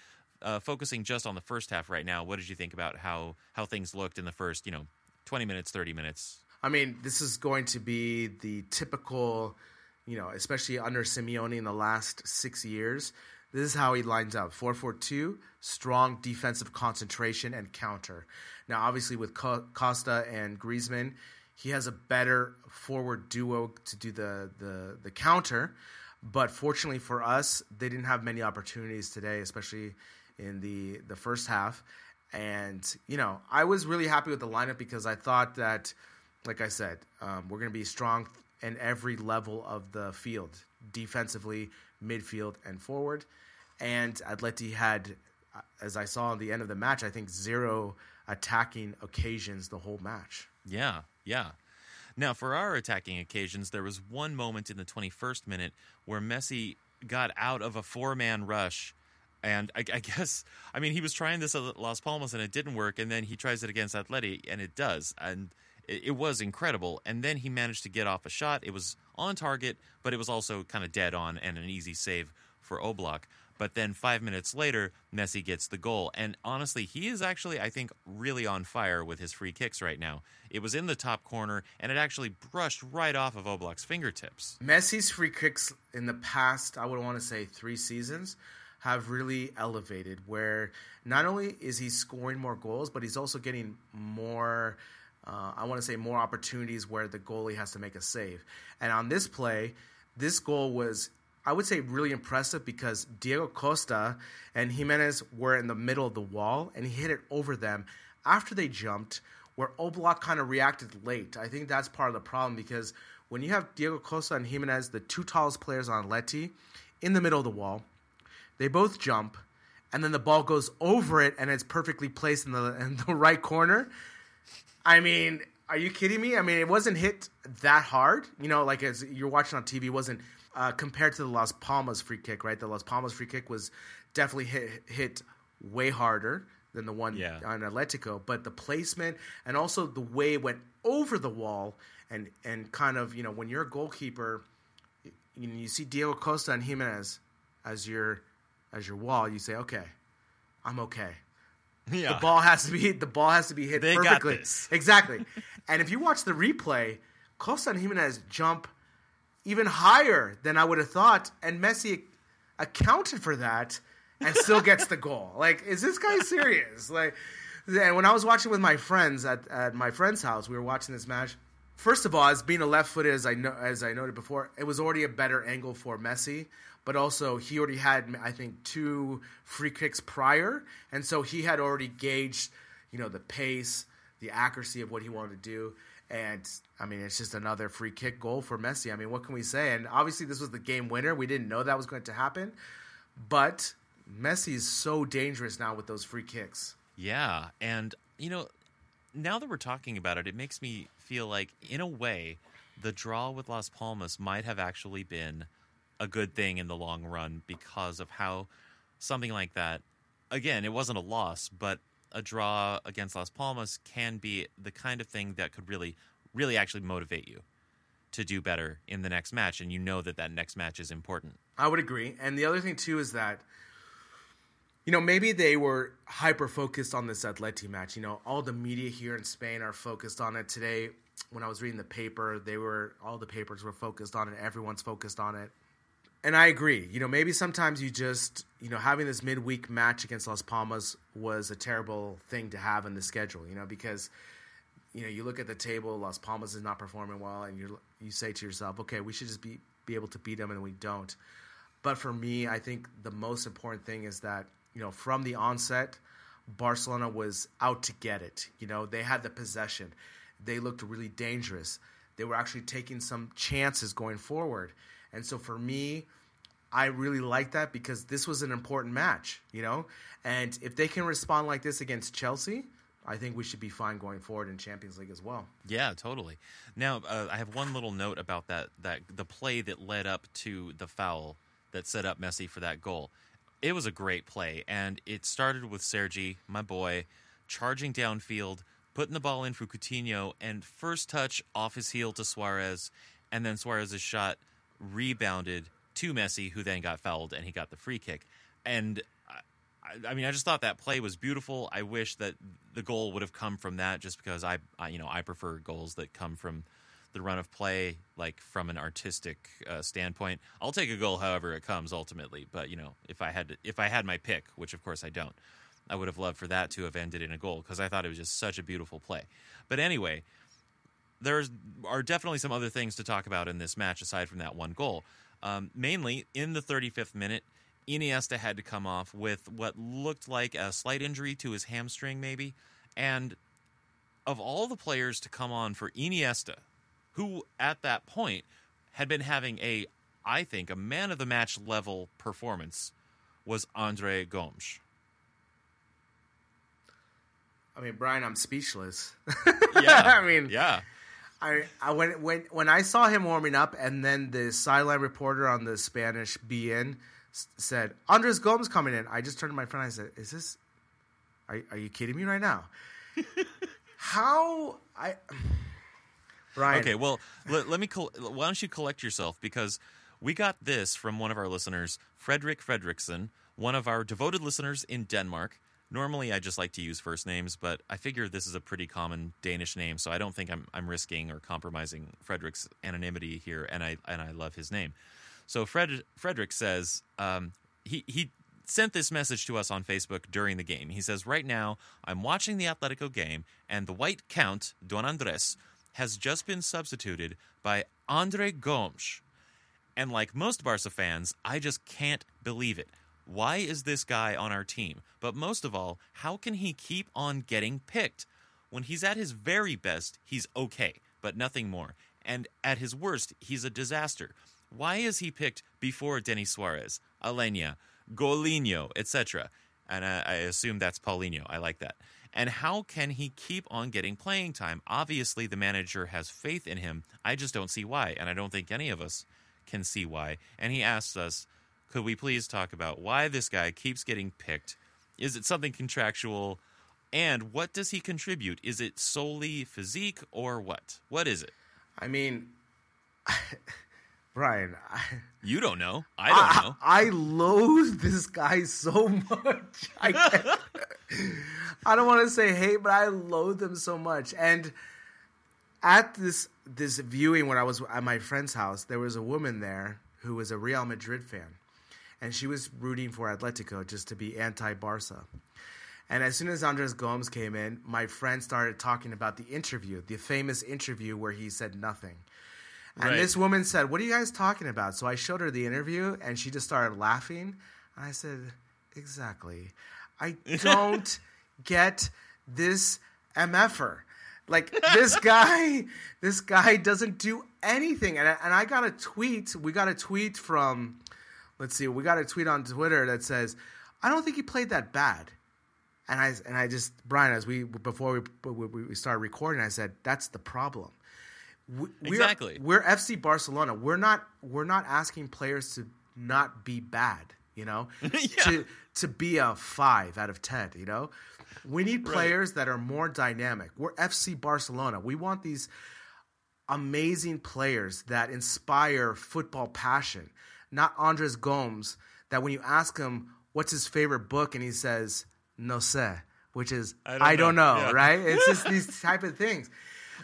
uh, focusing just on the first half right now, what did you think about how how things looked in the first, you know, twenty minutes, thirty minutes? I mean, this is going to be the typical, you know, especially under Simeone in the last six years. This is how he lines up 4 4 2, strong defensive concentration and counter. Now, obviously, with Costa and Griezmann, he has a better forward duo to do the, the, the counter. But fortunately for us, they didn't have many opportunities today, especially in the, the first half. And, you know, I was really happy with the lineup because I thought that, like I said, um, we're going to be strong in every level of the field defensively, midfield, and forward. And Atleti had, uh, as I saw at the end of the match, I think zero attacking occasions the whole match. Yeah, yeah. Now, for our attacking occasions, there was one moment in the 21st minute where Messi got out of a four man rush. And I, I guess, I mean, he was trying this at Las Palmas and it didn't work. And then he tries it against Atleti and it does. And it, it was incredible. And then he managed to get off a shot. It was on target, but it was also kind of dead on and an easy save for Oblak. But then five minutes later, Messi gets the goal. And honestly, he is actually, I think, really on fire with his free kicks right now. It was in the top corner, and it actually brushed right off of Oblak's fingertips. Messi's free kicks in the past, I would want to say three seasons, have really elevated. Where not only is he scoring more goals, but he's also getting more. Uh, I want to say more opportunities where the goalie has to make a save. And on this play, this goal was, I would say, really impressive because Diego Costa and Jimenez were in the middle of the wall, and he hit it over them after they jumped, where Oblak kind of reacted late. I think that's part of the problem because when you have Diego Costa and Jimenez, the two tallest players on Leti, in the middle of the wall, they both jump, and then the ball goes over it and it's perfectly placed in the in the right corner. I mean, are you kidding me? I mean, it wasn't hit that hard. You know, like as you're watching on TV, it wasn't uh, compared to the Las Palmas free kick, right? The Las Palmas free kick was definitely hit hit way harder than the one Yeah. on Atletico, but the placement and also the way it went over the wall and and kind of you know when you're a goalkeeper, you, you see Diego Costa and Jimenez as your as your wall, you say, okay, I'm okay. Yeah. The ball has to be the ball has to be hit They got perfectly. this. Exactly. and if you watch the replay, Costa and Jimenez jump even higher than I would have thought, and Messi accounted for that and still gets the goal. Like, is this guy serious? Like, and when I was watching with my friends at, at my friend's house, we were watching this match. First of all, as being a left footed, as I know, as I noted before, it was already a better angle for Messi. But also, he already had, I think, two free kicks prior, and so he had already gauged, you know, the pace, the accuracy of what he wanted to do. And I mean, it's just another free kick goal for Messi. I mean, what can we say? And obviously, this was the game winner. We didn't know that was going to happen, but Messi is so dangerous now with those free kicks. Yeah, and you know, now that we're talking about it, it makes me feel like, in a way, the draw with Las Palmas might have actually been a good thing in the long run because of how something like that. Again, it wasn't a loss, but a draw against Las Palmas can be the kind of thing that could really, really actually motivate you to do better in the next match, and you know that that next match is important. I would agree. And the other thing too is that you know, maybe they were hyper focused on this Atleti match. You know, all the media here in Spain are focused on it today. When I was reading the paper, they were all the papers were focused on it. Everyone's focused on it. And I agree. You know, maybe sometimes you just, you know, having this midweek match against Las Palmas was a terrible thing to have in the schedule, you know, because you know, you look at the table, Las Palmas is not performing well, and you you say to yourself, okay, we should just be be able to beat them, and we don't. But for me, I think the most important thing is that you know from the onset, Barcelona was out to get it. You know, they had the possession, they looked really dangerous. They were actually taking some chances going forward, and so for me, I really like that because this was an important match, you know? And if they can respond like this against Chelsea, I think we should be fine going forward in Champions League as well. Yeah, totally. Now, uh, I have one little note about that that the play that led up to the foul that set up Messi for that goal. It was a great play, and it started with Sergi, my boy, charging downfield, putting the ball in for Coutinho, and first touch off his heel to Suarez, and then Suarez's shot rebounded to Messi, who then got fouled and he got the free kick. And I, I mean, I just thought that play was beautiful. I wish that the goal would have come from that, just because I, I you know, I prefer goals that come from the run of play, like from an artistic uh, standpoint. I'll take a goal however it comes ultimately, but you know, if I had to, if I had my pick, which of course I don't, I would have loved for that to have ended in a goal because I thought it was just such a beautiful play. But anyway, there's are definitely some other things to talk about in this match aside from that one goal. Um, mainly in the 35th minute, Iniesta had to come off with what looked like a slight injury to his hamstring, maybe. And of all the players to come on for Iniesta, who at that point had been having a, I think, a man of the match level performance, was Andre Gomes. I mean, Brian, I'm speechless. Yeah, I mean, yeah. I, I when when when I saw him warming up, and then the sideline reporter on the Spanish beIN s- said Andres Gomes coming in. I just turned to my friend. And I said, "Is this? Are are you kidding me right now? How I?" Brian, Okay, well, let, let me. Col- why don't you collect yourself because we got this from one of our listeners, Frederick Fredrickson, one of our devoted listeners in Denmark. Normally, I just like to use first names, but I figure this is a pretty common Danish name, so I don't think I'm I'm risking or compromising Frederick's anonymity here, and I and I love his name. So Fred Frederick says um, he he sent this message to us on Facebook during the game. He says, "Right now, I'm watching the Atletico game, and the White Count Don Andres has just been substituted by Andre Gomes, and like most Barca fans, I just can't believe it. Why is this guy on our team? But most of all, how can he keep on getting picked? When he's at his very best, he's okay, but nothing more. And at his worst, he's a disaster. Why is he picked before Denis Suarez, Aleñá, Golinho, etc.? And uh, I assume that's Paulinho. I like that. And how can he keep on getting playing time? Obviously, the manager has faith in him. I just don't see why. And I don't think any of us can see why. And he asks us, could we please talk about why this guy keeps getting picked? Is it something contractual? And what does he contribute? Is it solely physique or what? What is it? I mean, Brian, I, You don't know. I don't know. I, I loathe this guy so much. I, I don't want to say hate, but I loathe him so much. And at this this viewing when I was at my friend's house, there was a woman there who was a Real Madrid fan, and she was rooting for Atletico just to be anti-Barca. And as soon as Andres Gomes came in, my friend started talking about the interview, the famous interview where he said nothing. And Right. this woman said, What are you guys talking about? So I showed her the interview and she just started laughing. And I said, Exactly. I don't get this MFer. Like this guy, this guy doesn't do anything. And I, and I got a tweet. We got a tweet from, let's see, we got a tweet on Twitter that says, I don't think he played that bad. And I and I just Brian, as we before we we, started recording, I said that's the problem. We, we're- Exactly. We're, FC Barcelona. We're not we're not asking players to not be bad. You know, to to be a five out of ten. You know, we need players that are more dynamic. We're FC Barcelona. We want these amazing players that inspire football passion, not Andres Gomes. That when you ask him what's his favorite book and he says no sé, which is I I don't don't, know." know, Yeah. right? It's just these type of things.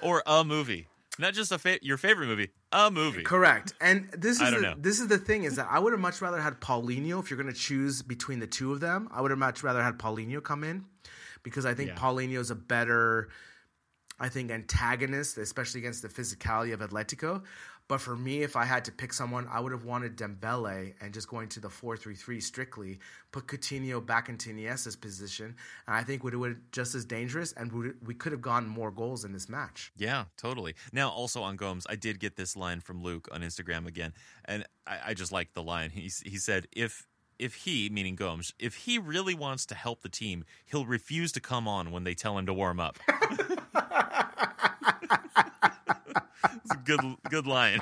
Or a movie. Not just a fa- your favorite movie, a movie. Correct. And this is don't the, know. this is the thing is that I would have much rather had Paulinho if you're going to choose between the two of them. I would have much rather had Paulinho come in because I think Yeah. Paulinho is a better I think antagonist, especially against the physicality of Atletico. But for me, if I had to pick someone, I would have wanted Dembele and just going to the 4-3-3 strictly, put Coutinho back into Iniesta's position, and I think would have been just as dangerous, and would- we could have gotten more goals in this match. Yeah, totally. Now, also on Gomes, I did get this line from Luke on Instagram again, and I, I just like the line. He he said, "If if he, meaning Gomes, if he really wants to help the team, he'll refuse to come on when they tell him to warm up." it's a good good line.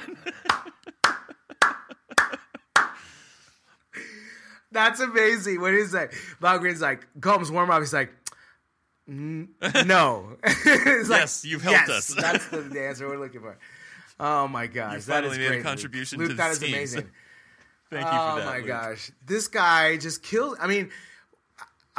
That's amazing. What is that? Valverde's like, Gomes warm up. He's like, "N- no. It's like, Yes, you've helped yes, us. That's the, answer we're looking for. Oh my gosh, You that is made a great, Luke. contribution Luke, to that the is team. amazing. Thank you for oh that. my Luke. gosh, this guy just killed. I mean,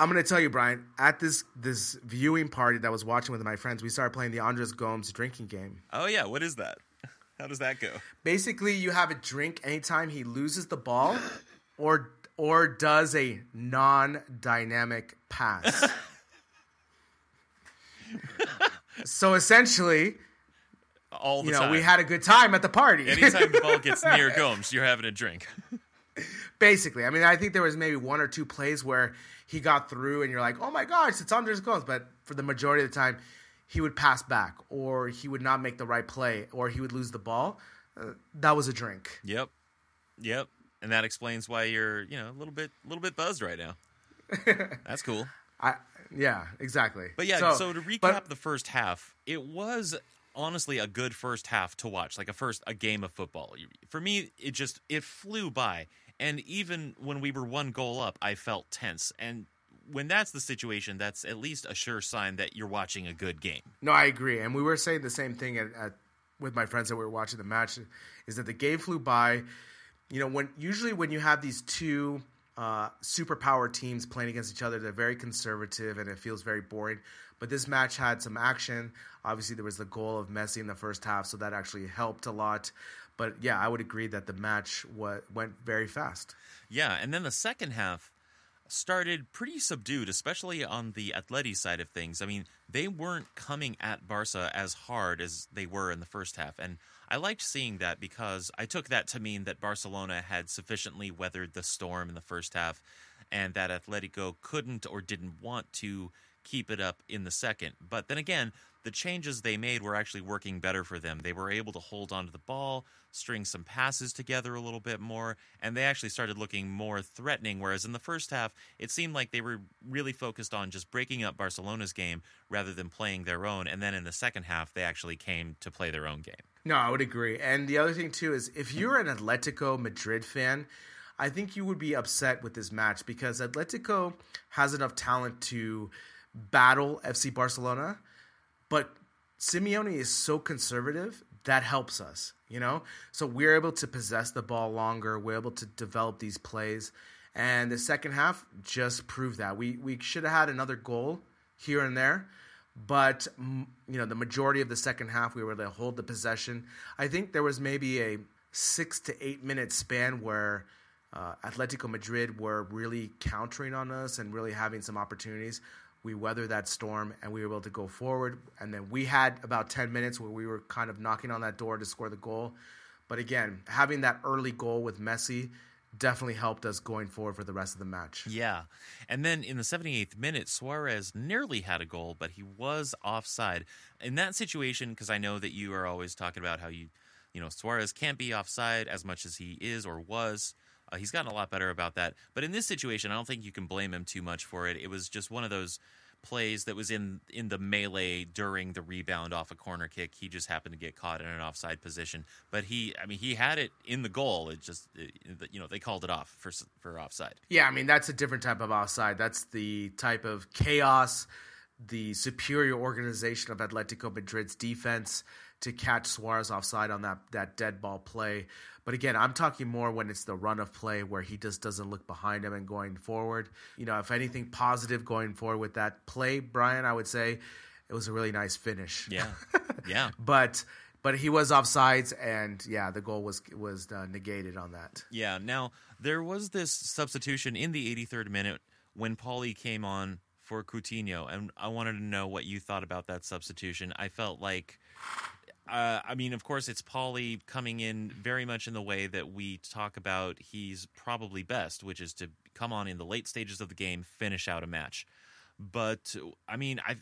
I'm gonna tell you, Brian. At this this viewing party that I was watching with my friends, we started playing the Andres Gomes drinking game. Oh yeah, what is that? How does that go? Basically, you have a drink anytime he loses the ball, or or does a non-dynamic pass. so essentially, All the you know, time. we had a good time at the party. Anytime the ball gets near Gomes, you're having a drink. Basically, I mean, I think there was maybe one or two plays where he got through, and you're like, "Oh my gosh, it's Andres Gomes!" But for the majority of the time, he would pass back, or he would not make the right play, or he would lose the ball. Uh, that was a drink. Yep. Yep. And that explains why you're, you know, a little bit a little bit buzzed right now. That's cool. I yeah, exactly. But yeah, so, to recap but- the first half, it was honestly a good first half to watch, like a first a game of football. For me, it just it flew by. And even when we were one goal up, I felt tense. And when that's the situation, that's at least a sure sign that you're watching a good game. No, I agree, and we were saying the same thing at, at with my friends that we were watching the match. Is that the game flew by? You know, when usually when you have these two uh, superpower teams playing against each other, they're very conservative and it feels very boring. But this match had some action. Obviously, there was the goal of Messi in the first half, so that actually helped a lot. But yeah, I would agree that the match wa- went very fast. Yeah, and then the second half started pretty subdued, especially on the Atleti side of things. I mean, they weren't coming at Barca as hard as they were in the first half, and I liked seeing that because I took that to mean that Barcelona had sufficiently weathered the storm in the first half. and that Atletico couldn't or didn't want to keep it up in the second. But then again, the changes they made were actually working better for them. They were able to hold onto the ball, string some passes together a little bit more, and they actually started looking more threatening. Whereas in the first half, it seemed like they were really focused on just breaking up Barcelona's game rather than playing their own. And then in the second half, they actually came to play their own game. No, I would agree. And the other thing too is if you're an Atletico Madrid fan, I think you would be upset with this match because Atletico has enough talent to battle FC Barcelona, but Simeone is so conservative that helps us, you know? So we're able to possess the ball longer, we're able to develop these plays. And the second half just proved that. We we should have had another goal here and there, but mm, you know, the majority of the second half we were able to hold the possession. I think there was maybe a 6 to 8 minute span where uh, Atletico Madrid were really countering on us and really having some opportunities. We weathered that storm and we were able to go forward. And then we had about 10 minutes where we were kind of knocking on that door to score the goal. But again, having that early goal with Messi definitely helped us going forward for the rest of the match. Yeah. And then in the 78th minute, Suarez nearly had a goal, but he was offside. In that situation, because I know that you are always talking about how you, you know, Suarez can't be offside as much as he is or was. Uh, he's gotten a lot better about that. But in this situation, I don't think you can blame him too much for it. It was just one of those plays that was in in the melee during the rebound off a corner kick. He just happened to get caught in an offside position. But he, I mean, he had it in the goal. It just, it, you know, they called it off for for offside. Yeah, I mean that's a different type of offside. That's the type of chaos, the superior organization of Atletico Madrid's defense to catch Suarez offside on that that dead ball play. But again, I'm talking more when it's the run of play where he just doesn't look behind him and going forward. You know, if anything positive going forward with that play, Brian, I would say it was a really nice finish. Yeah, yeah. but but he was offsides, and yeah, the goal was was uh, negated on that. Yeah. Now there was this substitution in the 83rd minute when Paulie came on for Coutinho, and I wanted to know what you thought about that substitution. I felt like uh, I mean, of course, it's Paulie coming in very much in the way that we talk about he's probably best, which is to come on in the late stages of the game, finish out a match. But I mean, I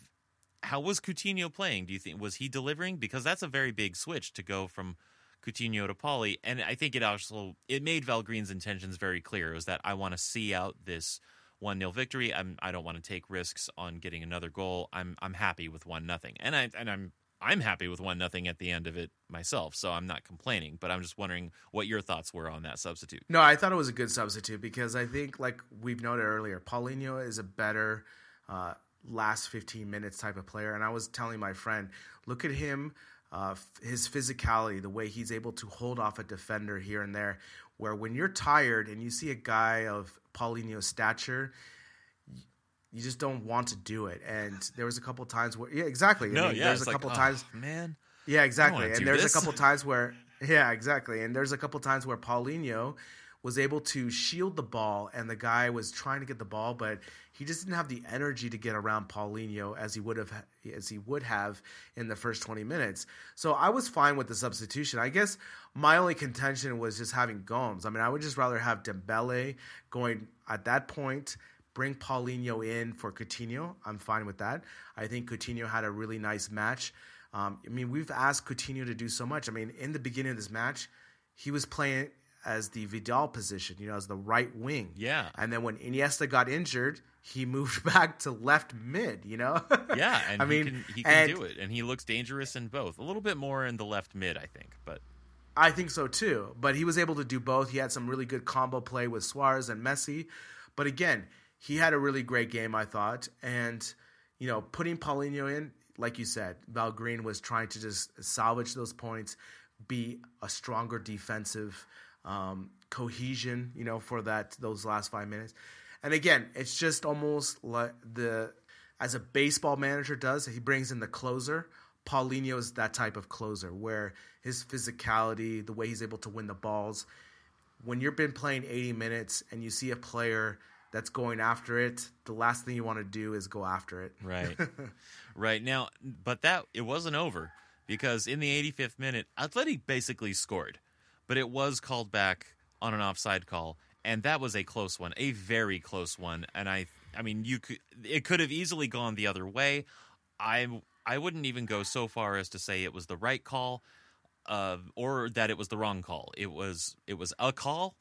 how was Coutinho playing? Do you think was he delivering? Because that's a very big switch to go from Coutinho to Paulie, and I think it also it made Valverde's intentions very clear. It was that I want to see out this one 0 victory. I'm I don't want to take risks on getting another goal. I'm I'm happy with one nothing, and I and I'm I'm happy with one nothing at the end of it myself, so I'm not complaining. But I'm just wondering what your thoughts were on that substitute. No, I thought it was a good substitute because I think, like we've noted earlier, Paulinho is a better uh, last 15 minutes type of player. And I was telling my friend, look at him, uh, his physicality, the way he's able to hold off a defender here and there. Where when you're tired and you see a guy of Paulinho's stature, you just don't want to do it. And there was a couple times where, yeah, exactly. No, I mean, yeah, there's a like, couple oh, times, man. yeah, exactly. And there's this. a couple times where, yeah, exactly. And there's a couple times where Paulinho was able to shield the ball, and the guy was trying to get the ball, but he just didn't have the energy to get around Paulinho as he would have as he would have in the first 20 minutes. So I was fine with the substitution. I guess my only contention was just having Gomes. I mean, I would just rather have Dembele going at that point bring Paulinho in for Coutinho. I'm fine with that. I think Coutinho had a really nice match. Um, I mean, we've asked Coutinho to do so much. I mean, in the beginning of this match, he was playing as the Vidal position, you know, as the right wing. Yeah. And then when Iniesta got injured, he moved back to left mid, you know? Yeah, and I he mean, can, he can and- do it, and he looks dangerous in both. A little bit more in the left mid, I think, but I think so too. But he was able to do both. He had some really good combo play with Suarez and Messi. But again, he had a really great game, I thought. And, you know, putting Paulinho in, like you said, Valverde was trying to just salvage those points, be a stronger defensive um, cohesion, you know, for that those last five minutes. And again, it's just almost like the as a baseball manager does, he brings in the closer. Paulinho is that type of closer where his physicality, the way he's able to win the balls, when you've been playing 80 minutes and you see a player that's going after it, the last thing you want to do is go after it. right, right now, but that it wasn't over because in the 85th minute, Athletic basically scored, but it was called back on an offside call. and that was a close one, a very close one. And I, I mean, you could it could have easily gone the other way. I I wouldn't even go so far as to say it was the right call, uh, or that it was the wrong call. It was it was a call.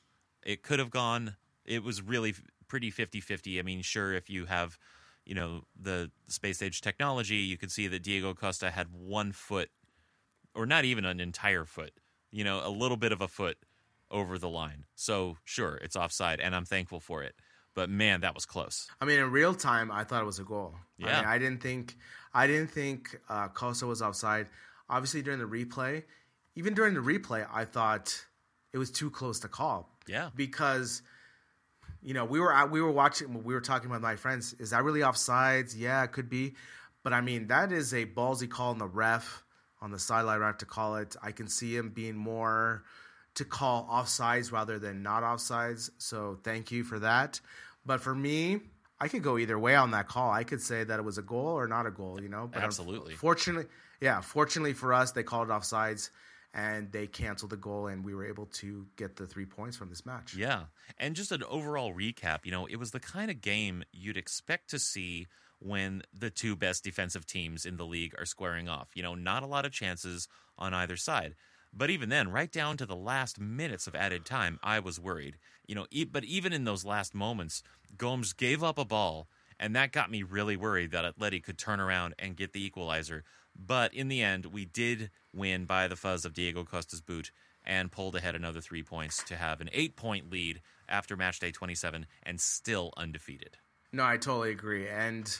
It could have gone. It was really pretty 50-50. I mean, sure, if you have, you know, the space age technology, you could see that Diego Costa had one foot, or not even an entire foot. You know, a little bit of a foot over the line. So sure, it's offside, and I'm thankful for it. But man, that was close. I mean, in real time, I thought it was a goal. I, Yeah. mean, I didn't think I didn't think uh, Costa was offside. Obviously, during the replay, even during the replay, I thought it was too close to call. Yeah. because you know we were we were watching we were talking with my friends. Is that really offsides? Yeah, it could be, but I mean that is a ballsy call on the ref on the sideline ref to call it. I can see him being more to call offsides rather than not offsides. So thank you for that. But for me, I could go either way on that call. I could say that it was a goal or not a goal, you know. But Absolutely. Fortunately, yeah. Fortunately for us, they called it offsides and they canceled the goal, and we were able to get the three points from this match. Yeah. And just an overall recap, you know, it was the kind of game you'd expect to see when the two best defensive teams in the league are squaring off. You know, not a lot of chances on either side. But even then, right down to the last minutes of added time, I was worried. You know, e- but even in those last moments, Gomes gave up a ball, and that got me really worried that Atleti could turn around and get the equalizer. But in the end, we did win by the fuzz of Diego Costa's boot and pulled ahead another three points to have an eight point lead after match day 27 and still undefeated. No, I totally agree. And,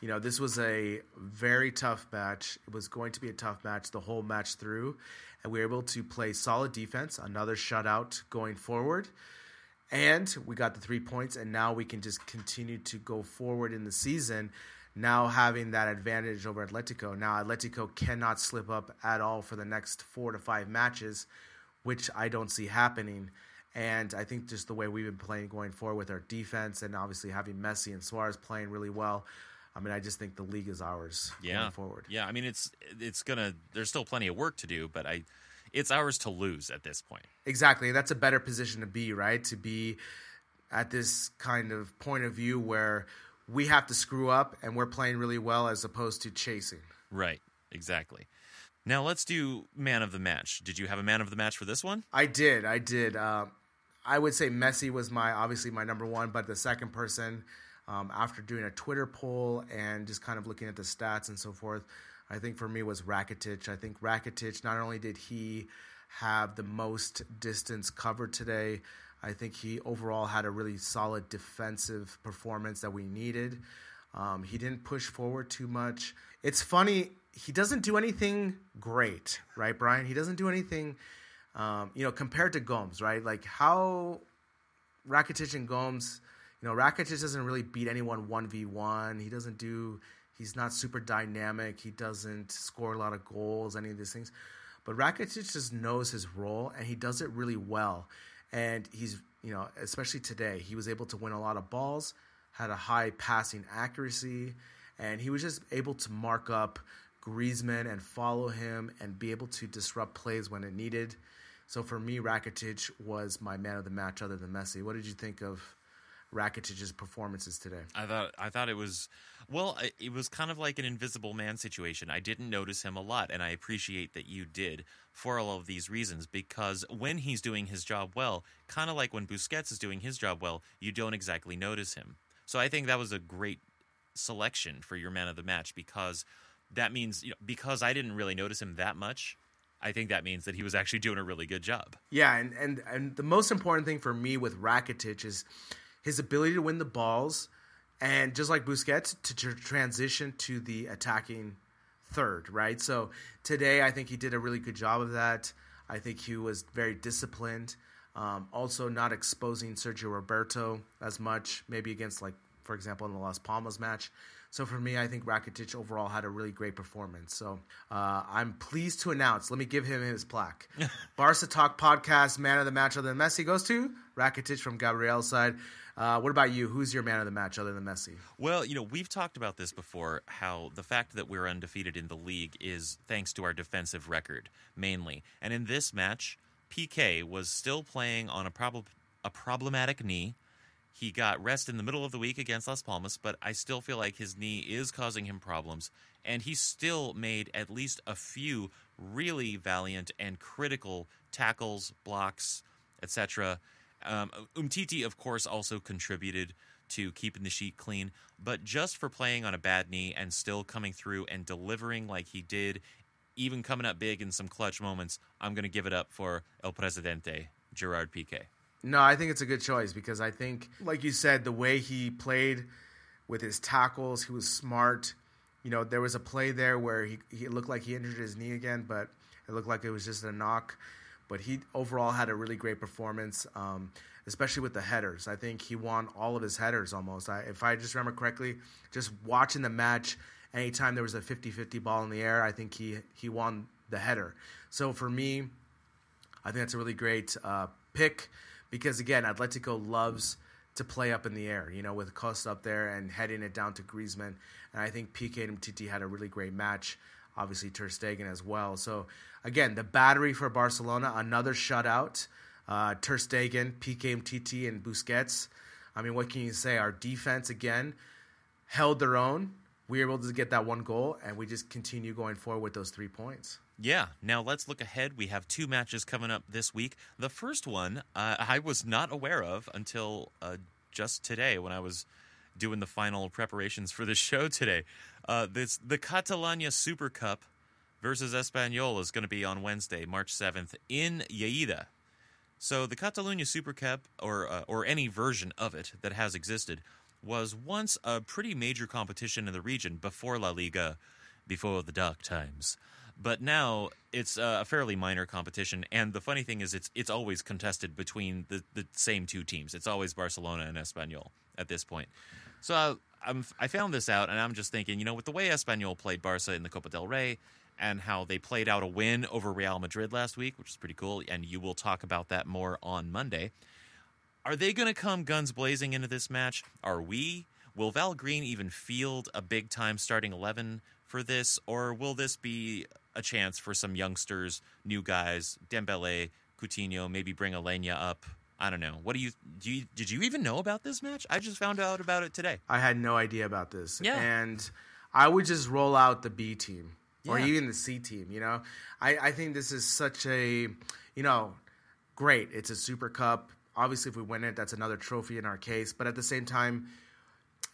you know, this was a very tough match. It was going to be a tough match the whole match through. And we were able to play solid defense, another shutout going forward. And we got the three points, and now we can just continue to go forward in the season. Now having that advantage over Atletico. Now Atletico cannot slip up at all for the next four to five matches, which I don't see happening. And I think just the way we've been playing going forward with our defense and obviously having Messi and Suarez playing really well, I mean, I just think the league is ours Yeah. going forward. Yeah, I mean it's it's to there's still plenty of work to do, but I it's ours to lose at this point. Exactly. That's a better position to be, right? To be at this kind of point of view where we have to screw up and we're playing really well as opposed to chasing. Right. Exactly. Now let's do man of the match. Did you have a man of the match for this one? I did. I did. Uh, I would say Messi was my obviously my number one, but the second person, um, after doing a Twitter poll and just kind of looking at the stats and so forth, I think for me was Rakitic. I think Rakitic not only did he have the most distance covered today, I think he overall had a really solid defensive performance that we needed. Um, he didn't push forward too much. It's funny, he doesn't do anything great, right, Brian? He doesn't do anything, um, you know, compared to Gomes, right? Like how Rakitic and Gomes, you know, Rakitic doesn't really beat anyone 1v1. He doesn't do, he's not super dynamic. He doesn't score a lot of goals, any of these things. But Rakitic just knows his role and he does it really well. And he's, you know, especially today, he was able to win a lot of balls, had a high passing accuracy, and he was just able to mark up Griezmann and follow him and be able to disrupt plays when it needed. So for me, Rakitic was my man of the match other than Messi. What did you think of Rakitic's performances today? I thought I thought it was well, it was kind of like an invisible man situation. I didn't notice him a lot, and I appreciate that you did for all of these reasons. Because when he's doing his job well, kind of like when Busquets is doing his job well, you don't exactly notice him. So I think that was a great selection for your man of the match because that means you know, because I didn't really notice him that much. I think that means that he was actually doing a really good job. Yeah, and, and, and the most important thing for me with Rakitic is his ability to win the balls and just like Busquets to tr- transition to the attacking third, right? So today I think he did a really good job of that. I think he was very disciplined. Um, also, not exposing Sergio Roberto as much, maybe against, like, for example, in the Las Palmas match. So for me, I think Rakitic overall had a really great performance. So uh, I'm pleased to announce. Let me give him his plaque. Barca Talk Podcast Man of the Match other than Messi goes to Rakitic from Gabriel's side. Uh, what about you? Who's your man of the match other than Messi? Well, you know, we've talked about this before how the fact that we're undefeated in the league is thanks to our defensive record mainly. And in this match, Piqué was still playing on a prob- a problematic knee. He got rest in the middle of the week against Las Palmas, but I still feel like his knee is causing him problems. And he still made at least a few really valiant and critical tackles, blocks, etc. Um, Umtiti, of course, also contributed to keeping the sheet clean, but just for playing on a bad knee and still coming through and delivering like he did, even coming up big in some clutch moments, I'm going to give it up for El Presidente, Gerard Piqué. No, I think it's a good choice because I think, like you said, the way he played with his tackles, he was smart. You know, there was a play there where he, he looked like he injured his knee again, but it looked like it was just a knock. But he overall had a really great performance, um, especially with the headers. I think he won all of his headers almost. I, if I just remember correctly, just watching the match, anytime there was a 50 50 ball in the air, I think he, he won the header. So for me, I think that's a really great uh, pick because again, Atletico loves to play up in the air, you know, with Costa up there and heading it down to Griezmann. And I think Piqué and Titi had a really great match. Obviously, Ter Stegen as well. So again, the battery for Barcelona, another shutout. Uh, Ter Stegen, Titi, and Busquets. I mean, what can you say? Our defense again held their own. We were able to get that one goal, and we just continue going forward with those three points. Yeah. Now let's look ahead. We have two matches coming up this week. The first one uh, I was not aware of until uh, just today when I was doing the final preparations for the show today. Uh, this the Catalunya Super Cup versus Espanyol is going to be on Wednesday, March seventh, in Lleida. So the Catalunya Super Cup, or uh, or any version of it that has existed, was once a pretty major competition in the region before La Liga, before the dark times. But now it's a fairly minor competition, and the funny thing is, it's it's always contested between the, the same two teams. It's always Barcelona and Espanyol at this point. So I, I'm, I found this out, and I'm just thinking, you know, with the way Espanyol played Barca in the Copa del Rey, and how they played out a win over Real Madrid last week, which is pretty cool, and you will talk about that more on Monday. Are they going to come guns blazing into this match? Are we? Will Valverde even field a big time starting 11 for this, or will this be a chance for some youngsters, new guys, Dembele, Coutinho, maybe bring Aleñá up? I don't know. What do you do? You, did you even know about this match? I just found out about it today. I had no idea about this. Yeah. And I would just roll out the B team or Yeah. even the C team, you know? I, I think this is such a, you know, great. It's a Super Cup. Obviously, if we win it, that's another trophy in our case. But at the same time,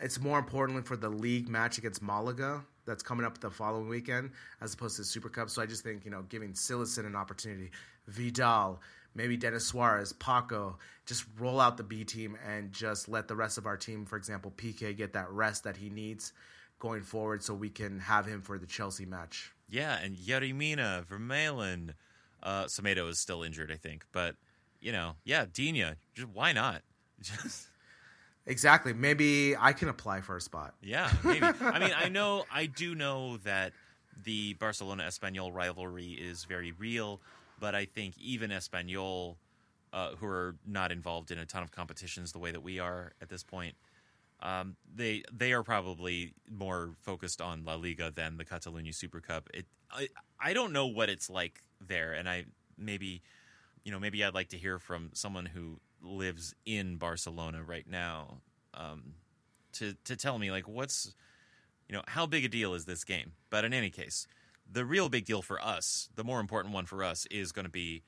it's more important for the league match against Malaga that's coming up the following weekend as opposed to the Super Cup. So I just think, you know, giving Cillessen an opportunity, Vidal, maybe Denis Suarez, Paco, just roll out the B team and just let the rest of our team, for example, Piqué, get that rest that he needs going forward so we can have him for the Chelsea match. Yeah, and Yerry Mina, Vermaelen, uh, Semedo is still injured, I think. But, you know, yeah, Dina, just why not? Just, Exactly. Maybe I can apply for a spot. yeah, maybe. I mean, I know, I do know that the Barcelona Espanyol rivalry is very real, but I think even Espanyol, uh, who are not involved in a ton of competitions the way that we are at this point, um, they they are probably more focused on La Liga than the Catalunya Super Cup. It I, I don't know what it's like there, and I maybe you know maybe I'd like to hear from someone who lives in Barcelona right now um, to to tell me like what's you know how big a deal is this game. But in any case, the real big deal for us, the more important one for us, is going to be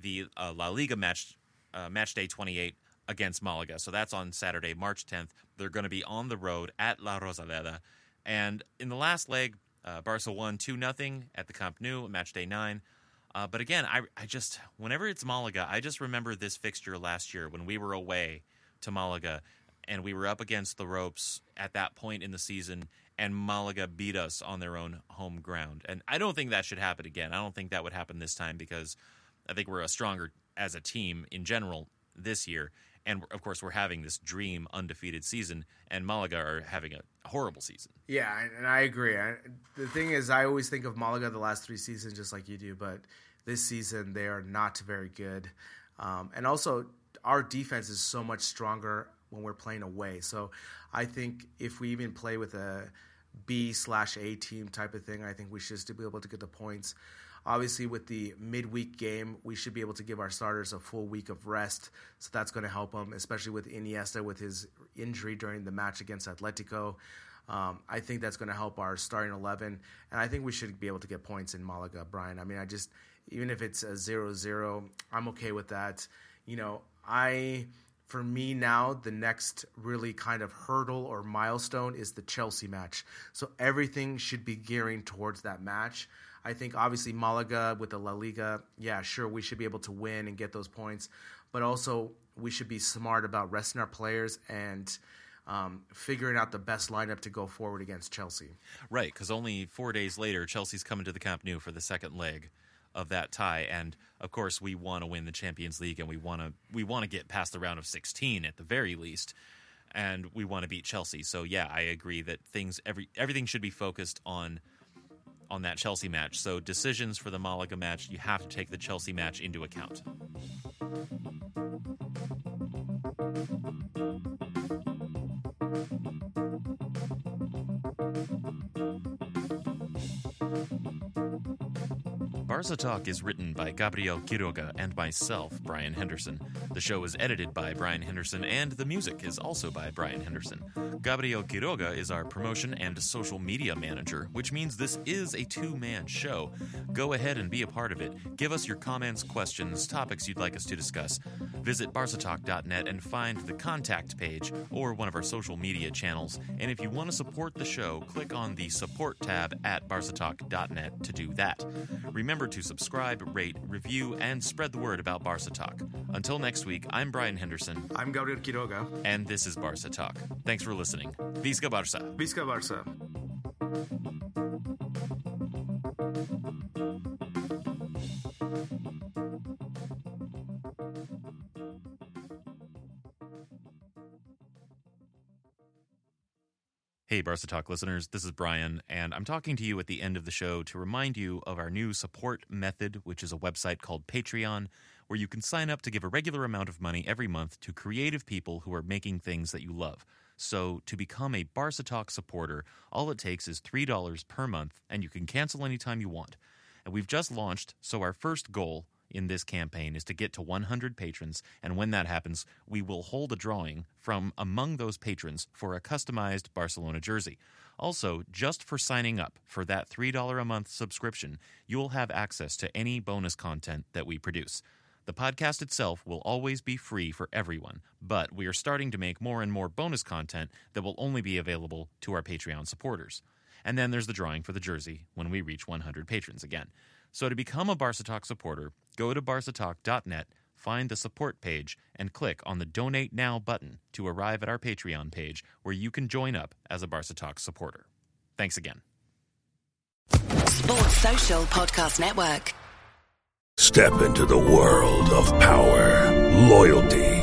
the uh, La Liga match uh, match day 28 against Malaga. So that's on Saturday, March 10th. They're going to be on the road at La Rosaleda. And in the last leg, uh, Barca won 2 nothing at the Camp Nou, match day 9. Uh, but again, I, I just, whenever it's Malaga, I just remember this fixture last year when we were away to Malaga and we were up against the ropes at that point in the season and Malaga beat us on their own home ground. And I don't think that should happen again. I don't think that would happen this time because I think we're a stronger as a team in general this year. And of course, we're having this dream undefeated season, and Malaga are having a horrible season. Yeah, and- I agree. The thing is, I always think of Malaga the last three seasons just like you do, but this season they are not very good. Um, and also, our defense is so much stronger when we're playing away. So I think if we even play with a B slash A team type of thing, I think we should still be able to get the points. Obviously, with the midweek game, we should be able to give our starters a full week of rest. So that's going to help them, especially with Iniesta with his injury during the match against Atletico. Um, I think that's going to help our starting 11. And I think we should be able to get points in Malaga, Brian. I mean, I just, even if it's a 0 0, I'm okay with that. You know, I for me now, the next really kind of hurdle or milestone is the Chelsea match. So everything should be gearing towards that match. I think obviously Malaga with the La Liga, yeah, sure, we should be able to win and get those points, but also we should be smart about resting our players and um, figuring out the best lineup to go forward against Chelsea. Right, because only four days later, Chelsea's coming to the Camp Nou for the second leg of that tie. And of course, we want to win the Champions League, and we want to we want to get past the round of 16 at the very least, and we want to beat Chelsea. So yeah, I agree that things every everything should be focused on on that Chelsea match. So decisions for the Malaga match, you have to take the Chelsea match into account. Barca Talk is written by Gabriel Quiroga and myself, Brian Henderson. The show is edited by Brian Henderson, and the music is also by Brian Henderson. Gabriel Quiroga is our promotion and social media manager, which means this is a two man show. Go ahead and be a part of it. Give us your comments, questions, topics you'd like us to discuss. Visit barcatalk.net and find the contact page or one of our social media channels. And if you want to support the show, click on the support tab at barcatalk.net to do that. Remember to subscribe, rate, review, and spread the word about Barca Talk. Until next week, I'm Brian Henderson. I'm Gabriel Quiroga. And this is Barca Talk. Thanks for listening. Visca Barca. Visca Barca. Hey, Barca Talk listeners, this is Brian, and I'm talking to you at the end of the show to remind you of our new support method, which is a website called Patreon, where you can sign up to give a regular amount of money every month to creative people who are making things that you love. So, to become a Barca Talk supporter, all it takes is $3 per month, and you can cancel anytime you want. And we've just launched, so our first goal in this campaign is to get to 100 patrons, and when that happens, we will hold a drawing from among those patrons for a customized Barcelona jersey. Also, just for signing up for that $3 a month subscription, you'll have access to any bonus content that we produce. The podcast itself will always be free for everyone, but we are starting to make more and more bonus content that will only be available to our Patreon supporters. And then there's the drawing for the jersey when we reach 100 patrons again. So to become a Barca Talk supporter, go to barcatalk.net, find the support page, and click on the Donate Now button to arrive at our Patreon page where you can join up as a Barca Talk supporter. Thanks again. Sports Social Podcast Network. Step into the world of power, loyalty,